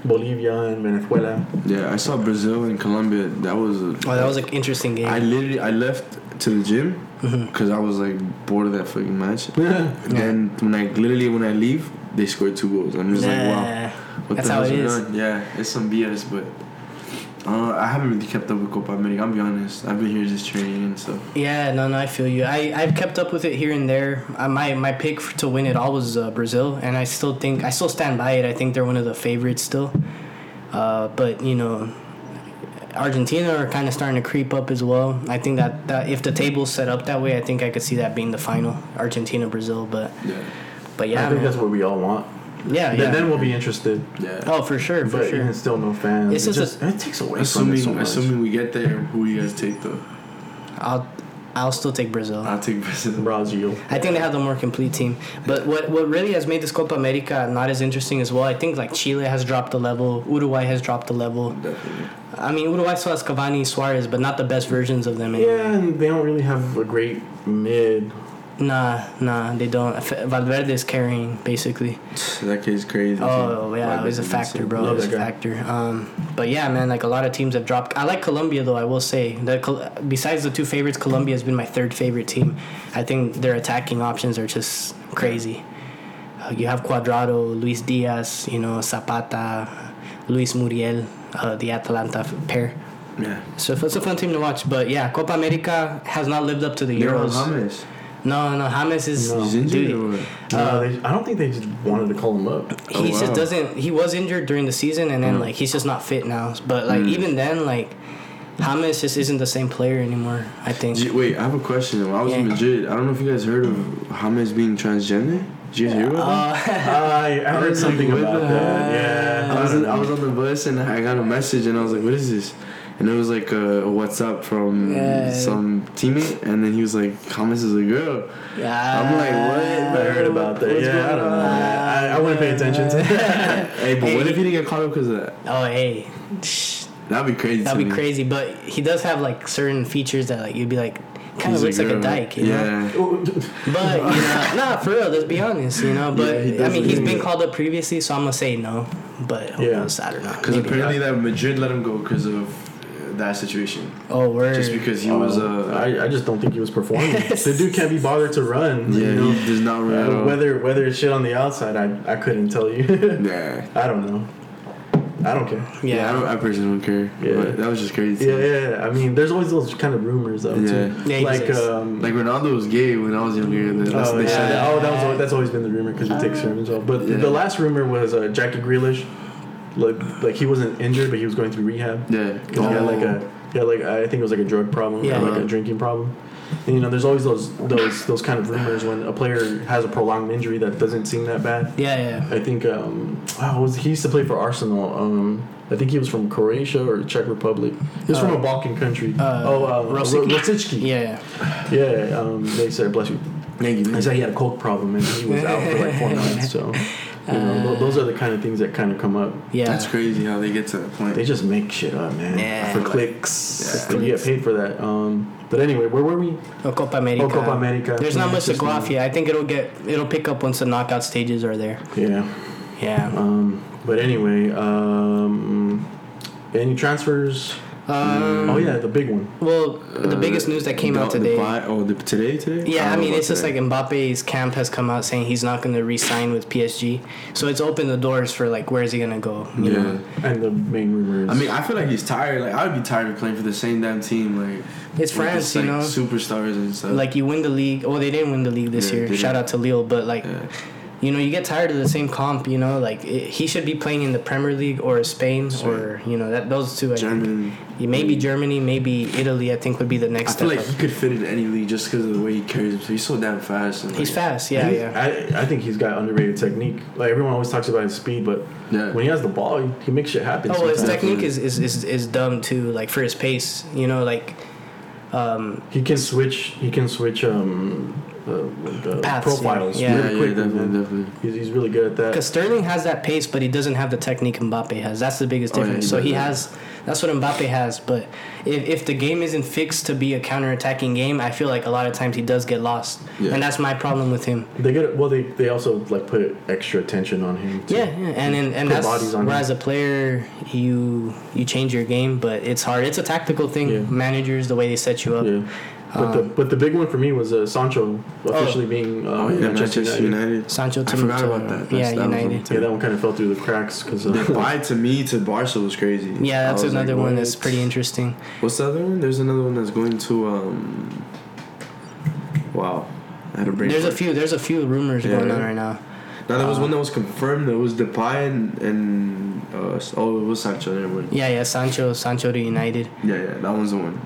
Bolivia and Venezuela. Yeah, I saw Brazil and Colombia. That was a. Oh, that was an interesting game. I literally I left to the gym Mm-hmm. because I was like bored of that fucking match. Then when I literally when I leave, they scored two goals. I'm just like, wow, what that's the how hell's it going is. on? Yeah, it's some BS, but uh, I haven't really kept up with Copa America. I'll be honest. I've been here just training and stuff. Yeah, no, no, I feel you. I I've kept up with it here and there. Uh, my my pick f- to win it all was uh, Brazil, and I still think I still stand by it. I think they're one of the favorites still. Uh, but you know, Argentina are kind of starting to creep up as well. I think that, that if the table's set up that way, I think I could see that being the final Argentina Brazil. But Yeah, but yeah, I think man. that's what we all want. yeah, Then, yeah. then we'll be interested. yeah. oh, for sure, for but sure. even still, no fans. It's it, just just, it takes away from assuming it so much. assuming we get there, who you guys take though? I'll I'll still take Brazil. I'll take Brazil. Brazil. I think they have the more complete team. But what what really has made this Copa America not as interesting as well, I think like Chile has dropped the level, Uruguay has dropped the level. Definitely. I mean, Uruguay still has Cavani, Suarez, but not the best versions of them. anymore. Yeah, and they don't really have a great mid. Nah, nah, they don't. Valverde is carrying basically. That kid's crazy. Oh yeah, it was a factor, bro. It was a factor. Um, but yeah, man, like a lot of teams have dropped. I like Colombia though. I will say that Col- besides the two favorites, Colombia has been my third favorite team. I think their attacking options are just crazy. Uh, you have Cuadrado, Luis Diaz, you know Zapata, Luis Muriel, uh, the Atalanta pair. Yeah. So it's a fun team to watch. But yeah, Copa America has not lived up to the Euros. James. No, no, James is No. He's injured dude. No, Uh, they, I don't think they just wanted to call him up. he Oh, just wow. doesn't he was injured during the season and then Mm. like he's just not fit now but like Mm. even then like James just isn't the same player anymore I think Gee, Wait, I have a question. When I was in Madrid, I don't know if you guys heard of James being transgender. Did you hear about that? uh, I, I heard something about the that. Yeah, I was, don't I was on the bus and I got a message and I was like, "What is this?" And it was like a, a WhatsApp from Yeah. some teammate, and then he was like, "James is a girl." yeah I'm like, what? I heard about that. What's yeah, I don't know. I, I wouldn't pay attention to that. Hey, but Hey. what if he didn't get caught up because of that? oh hey That'd be crazy. that'd to be me. crazy but he does have like certain features that like you'd be like kind of He's looks like a dyke you know yeah. but you know nah for real let's be honest you know but Yeah, he I mean he's good. been called up previously so I'm gonna say no but who Yeah. knows I don't know Because Maybe. apparently that Madrid let him go because of that situation. oh word Just because he was Uh, uh, I, I just don't think he was performing. the dude can't be bothered to run. yeah, you know? he does not run at Uh, all. whether whether it's shit on the outside, I, I couldn't tell you. yeah. I don't know. I don't care. Yeah, yeah I, don't, I personally don't care. Yeah. But that was just crazy. Yeah, yeah. yeah. I mean, there's always those kind of rumors though. Yeah. Too. Yeah, like um, Like Ronaldo was gay when I was younger. and That's oh, they yeah. said. oh, that was that's always been the rumor because he takes sermons off. But Yeah. the last rumor was uh, Jackie Grealish, like like he wasn't injured, but he was going through rehab. Yeah. Because he had like a yeah, like I think it was like a drug problem, Yeah. or like a drinking problem. And you know, there's always those those those kind of rumors when a player has a prolonged injury that doesn't seem that bad. yeah yeah I think um, wow, was he used to play for Arsenal? Um, I think he was from Croatia or Czech Republic. He was from Uh, a Balkan country. uh, oh, uh, Rosicky? Ro- Rosicky. yeah Yeah, um, they said, bless you. Thank you. They said he had a coke problem and he was out for like four months. So, you know, tho- those are the kind of things that kind of come up. yeah That's crazy how they get to that point. They just make shit up, man. Yeah. For clicks. Yeah. You get paid for that. Um, but anyway, where were we? Oh, Copa America. Oh, Copa America. There's not Yeah, much to go off yet. I think it'll get it'll pick up once the knockout stages are there. Yeah. Yeah. Um, but anyway, um, any transfers? Um, oh yeah, the big one. Well, the Uh, biggest news that came the- out today. buy- oh, the, today, today. Yeah, I don't mean, know it's just like Mbappe's camp has come out saying he's not going to re-sign with PSG, so it's opened the doors for like where is he going to go? You Yeah. know? And the main rumor is. I mean, I feel like he's tired. Like I would be tired of playing for the same damn team. Like It's with France, this, you know. superstars and stuff. Like you win the league. Oh, they didn't win the league this Yeah, year. Shout out to Lille, but like. yeah. You know, you get tired of the same comp. You know, like it, he should be playing in the Premier League or Spain or you know that those two. I. German. Yeah, maybe Germany, maybe Italy. I think would be the next. I next feel step. like up. he could fit in any league just because of the way he carries himself. He's so damn fast. And He's like, fast. Yeah, he- yeah. I, I think he's got underrated technique. Like everyone always talks about his speed, but Yeah. when he has the ball, he, he makes shit happen. Oh, well, his technique is, is, is, is dumb too. Like for his pace, you know, like um, He can switch. He can switch um, uh, like, uh, Paths, profiles yeah. Yeah, really yeah, quickly, definitely, definitely. He's, he's really good at that. because Sterling has that pace, but he doesn't have the technique Mbappe has. That's the biggest Oh, yeah, difference. he so he has. That's what Mbappe has. But if, if the game isn't fixed to be a counter-attacking game, I feel like a lot of times he does get lost, Yeah. and that's my problem with him. They get well. They they also like put extra attention on him. too. Yeah, yeah, and and, and that's bodies where him. as a player you you change your game, but it's hard. It's a tactical thing. Yeah. Managers the way they set you up. Yeah. But the Um, but the big one for me was uh, Sancho officially being uh, Oh yeah, Manchester Manchester United. United. Sancho I to forgot to- about that. That's- yeah, that United. on Yeah, that one kind of fell through the cracks because uh, The buy to me to Barca was crazy. Yeah, that's another like, one that's pretty interesting. What's the other one? There's another one that's going to um. Wow, I had a brain. There's a few. There's a few rumors Yeah, going on right now. Now there was uh, one that was confirmed. That was Depay and and uh, oh, it was Sancho. Never mind. Yeah, yeah. Sancho, Sancho to United. Yeah, yeah, that one's the one.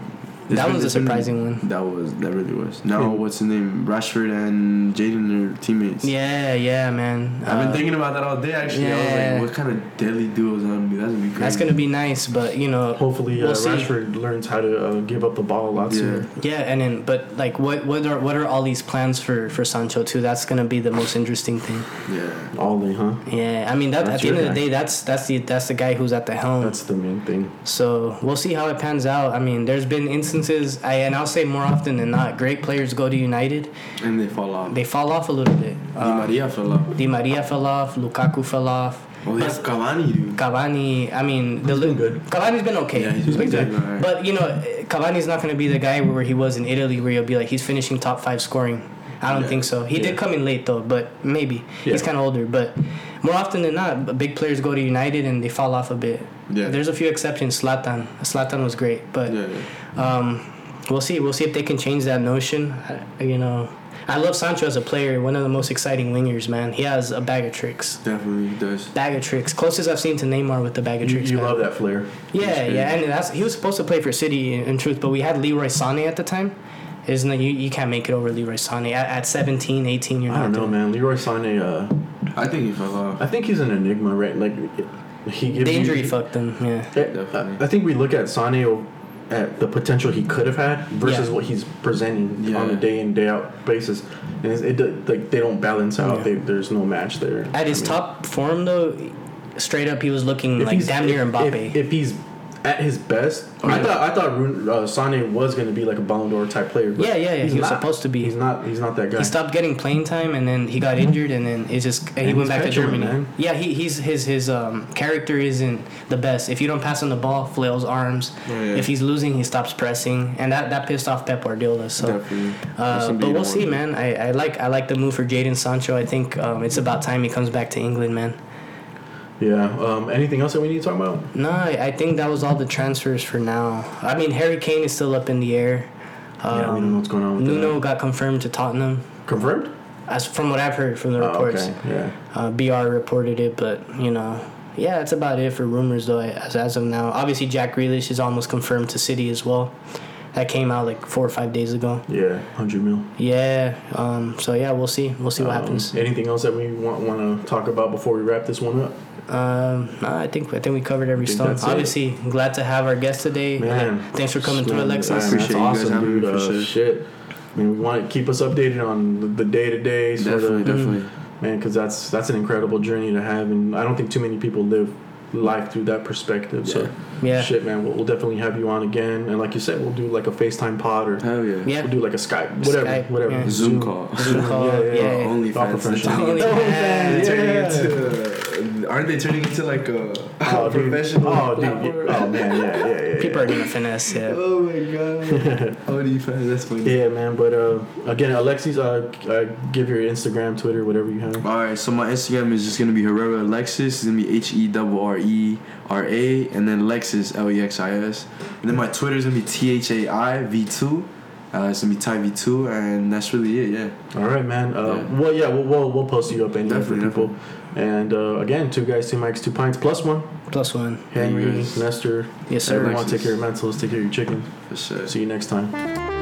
That been- one's a it's been- surprising one. That was that really was. Now Yeah. what's his name? Rashford and Jaden are teammates. Yeah, yeah, man. I've been Uh, thinking about that all day. Actually, I was yeah. like, what kind of deadly duo is that gonna be? That's gonna be crazy. That's gonna be nice, but you know, hopefully uh, We'll see. Rashford learns how to uh, give up the ball a lot Yeah. sooner. yeah, and then but like, what what are what are all these plans for for Sancho too? That's gonna be the most interesting thing. Yeah. All day, huh? Yeah, I mean that That's at the end your of the day, that's that's the that's the guy who's at the helm. That's the main thing. So we'll see how it pans out. I mean, there's been instances instances, I and I'll say more often than not, great players go to United, And they fall off. they fall off a little bit. Di Uh, Maria fell off. Di Maria fell off, Lukaku fell off. Oh, they have Cavani, dude. Cavani, I mean, the He's been good. Cavani's been okay. Yeah, he's been good. Alright. But you know, Cavani's not going to be the guy where he was in Italy, where you'll be like he's finishing top five scoring. I don't Yeah. think so. He Yeah. did come in late though, but maybe Yeah. he's kind of older. But more often than not, big players go to United and they fall off a bit. Yeah. There's a few exceptions. Zlatan, Zlatan was great, but Yeah, yeah. um, we'll see. We'll see if they can change that notion. I, you know, I love Sancho as a player. One of the most exciting wingers, man. He has a bag of tricks. Definitely does. Bag of tricks. Closest I've seen to Neymar with the bag of You, tricks. you man. love that flair. Yeah, yeah, and that's he was supposed to play for City in, in truth, but we had Leroy Sané at the time. Isn't it? You, you can't make it over Leroy Sané at, at 17, 18. You're I don't not know, doing man. Leroy Sané. Uh, I think he fell off. I think he's an enigma, right? Like he gives The you- injury fucked him. Yeah. I- Definitely. I think we look at Sane at the potential he could have had versus Yeah. what he's presenting Yeah. on a day in day out basis, and it's, it do- like they don't balance out. Yeah. They, there's no match there. At his I mean, top form though, straight up he was looking if like damn near if- Mbappe. If, if he's at his best, I Yeah. thought I thought Rune, uh, Sane was going to be like a Ballon d'Or type player. but Yeah, yeah, yeah, he's he was not. supposed to be. He's not. He's not that guy. he stopped getting playing time and then he got injured and then it just he And went back to Germany. man. Yeah, he, he's his his um, character isn't the best. If you don't pass him the ball, flails arms. Oh, yeah. If he's losing, he stops pressing, and that, that pissed off Pep Guardiola. So. Uh, but we'll see, man. I, I like I like the move for Jaden Sancho. I think um, it's about time he comes back to England, man. Yeah. Um, anything else that we need to talk about? No, I, think that was all the transfers for now. I mean, Harry Kane is still up in the air. Um, yeah, we don't know what's going on with Nuno that. got confirmed to Tottenham, Confirmed. as from what I've heard from the reports. Oh, okay. Yeah. Uh, BR reported it, but you know, yeah, that's about it for rumors though. As as of now, obviously Jack Grealish is almost confirmed to City as well. That came out like four or five days ago. Yeah. Hundred mil. Yeah. Um. So yeah, we'll see. We'll see what Um, happens. Anything else that we want want to talk about before we wrap this one up? Um, no, I think I think we covered every I think stone. that's it. Obviously, glad to have our guest today. Man, thanks for coming through, Man, Alexis. man, Appreciate that's you guys awesome, having me dude. for Uh, sure. Shit. I mean, we want to keep us updated on the day to day, Definitely, of, definitely. man, because that's that's an incredible journey to have, and I don't think too many people live life through that perspective. So, Yeah. shit, man, we'll, we'll definitely have you on again, and like you said, we'll do like a FaceTime pod or Hell yeah. Yeah. we'll do like a Skype, whatever, Skype, whatever, yeah. Zoom call. Zoom call. Yeah, yeah, Yeah. yeah. OnlyFans. All professional. Only- They're turning Yeah. Into, aren't they turning into like a, Oh, a dude. professional? Oh, dude. Oh, man. Yeah, yeah, yeah. People are gonna finesse. Yeah. Oh my god. OnlyFans, that's funny. Yeah, man. But uh, again, Alexis, uh, uh, give your Instagram, Twitter, whatever you have. All right, so my Instagram is just gonna be Herrera Alexis. It's gonna be H E R R E R A, and then Lexus L E X I S. And then my Twitter is gonna be T H A I V two. Uh, it's gonna be Ty V two, and that's really it. Yeah. All right, man. Uh, Yeah. Well, yeah, we'll, we'll we'll post you up anyway for Definitely, people. And uh, again, two guys, two mics, two pints, plus one. Plus one. Henry, Yes. Nestor. Yes, sir. Everyone, Alexis. take care of mentals, take care of your chicken. For sure. See you next time.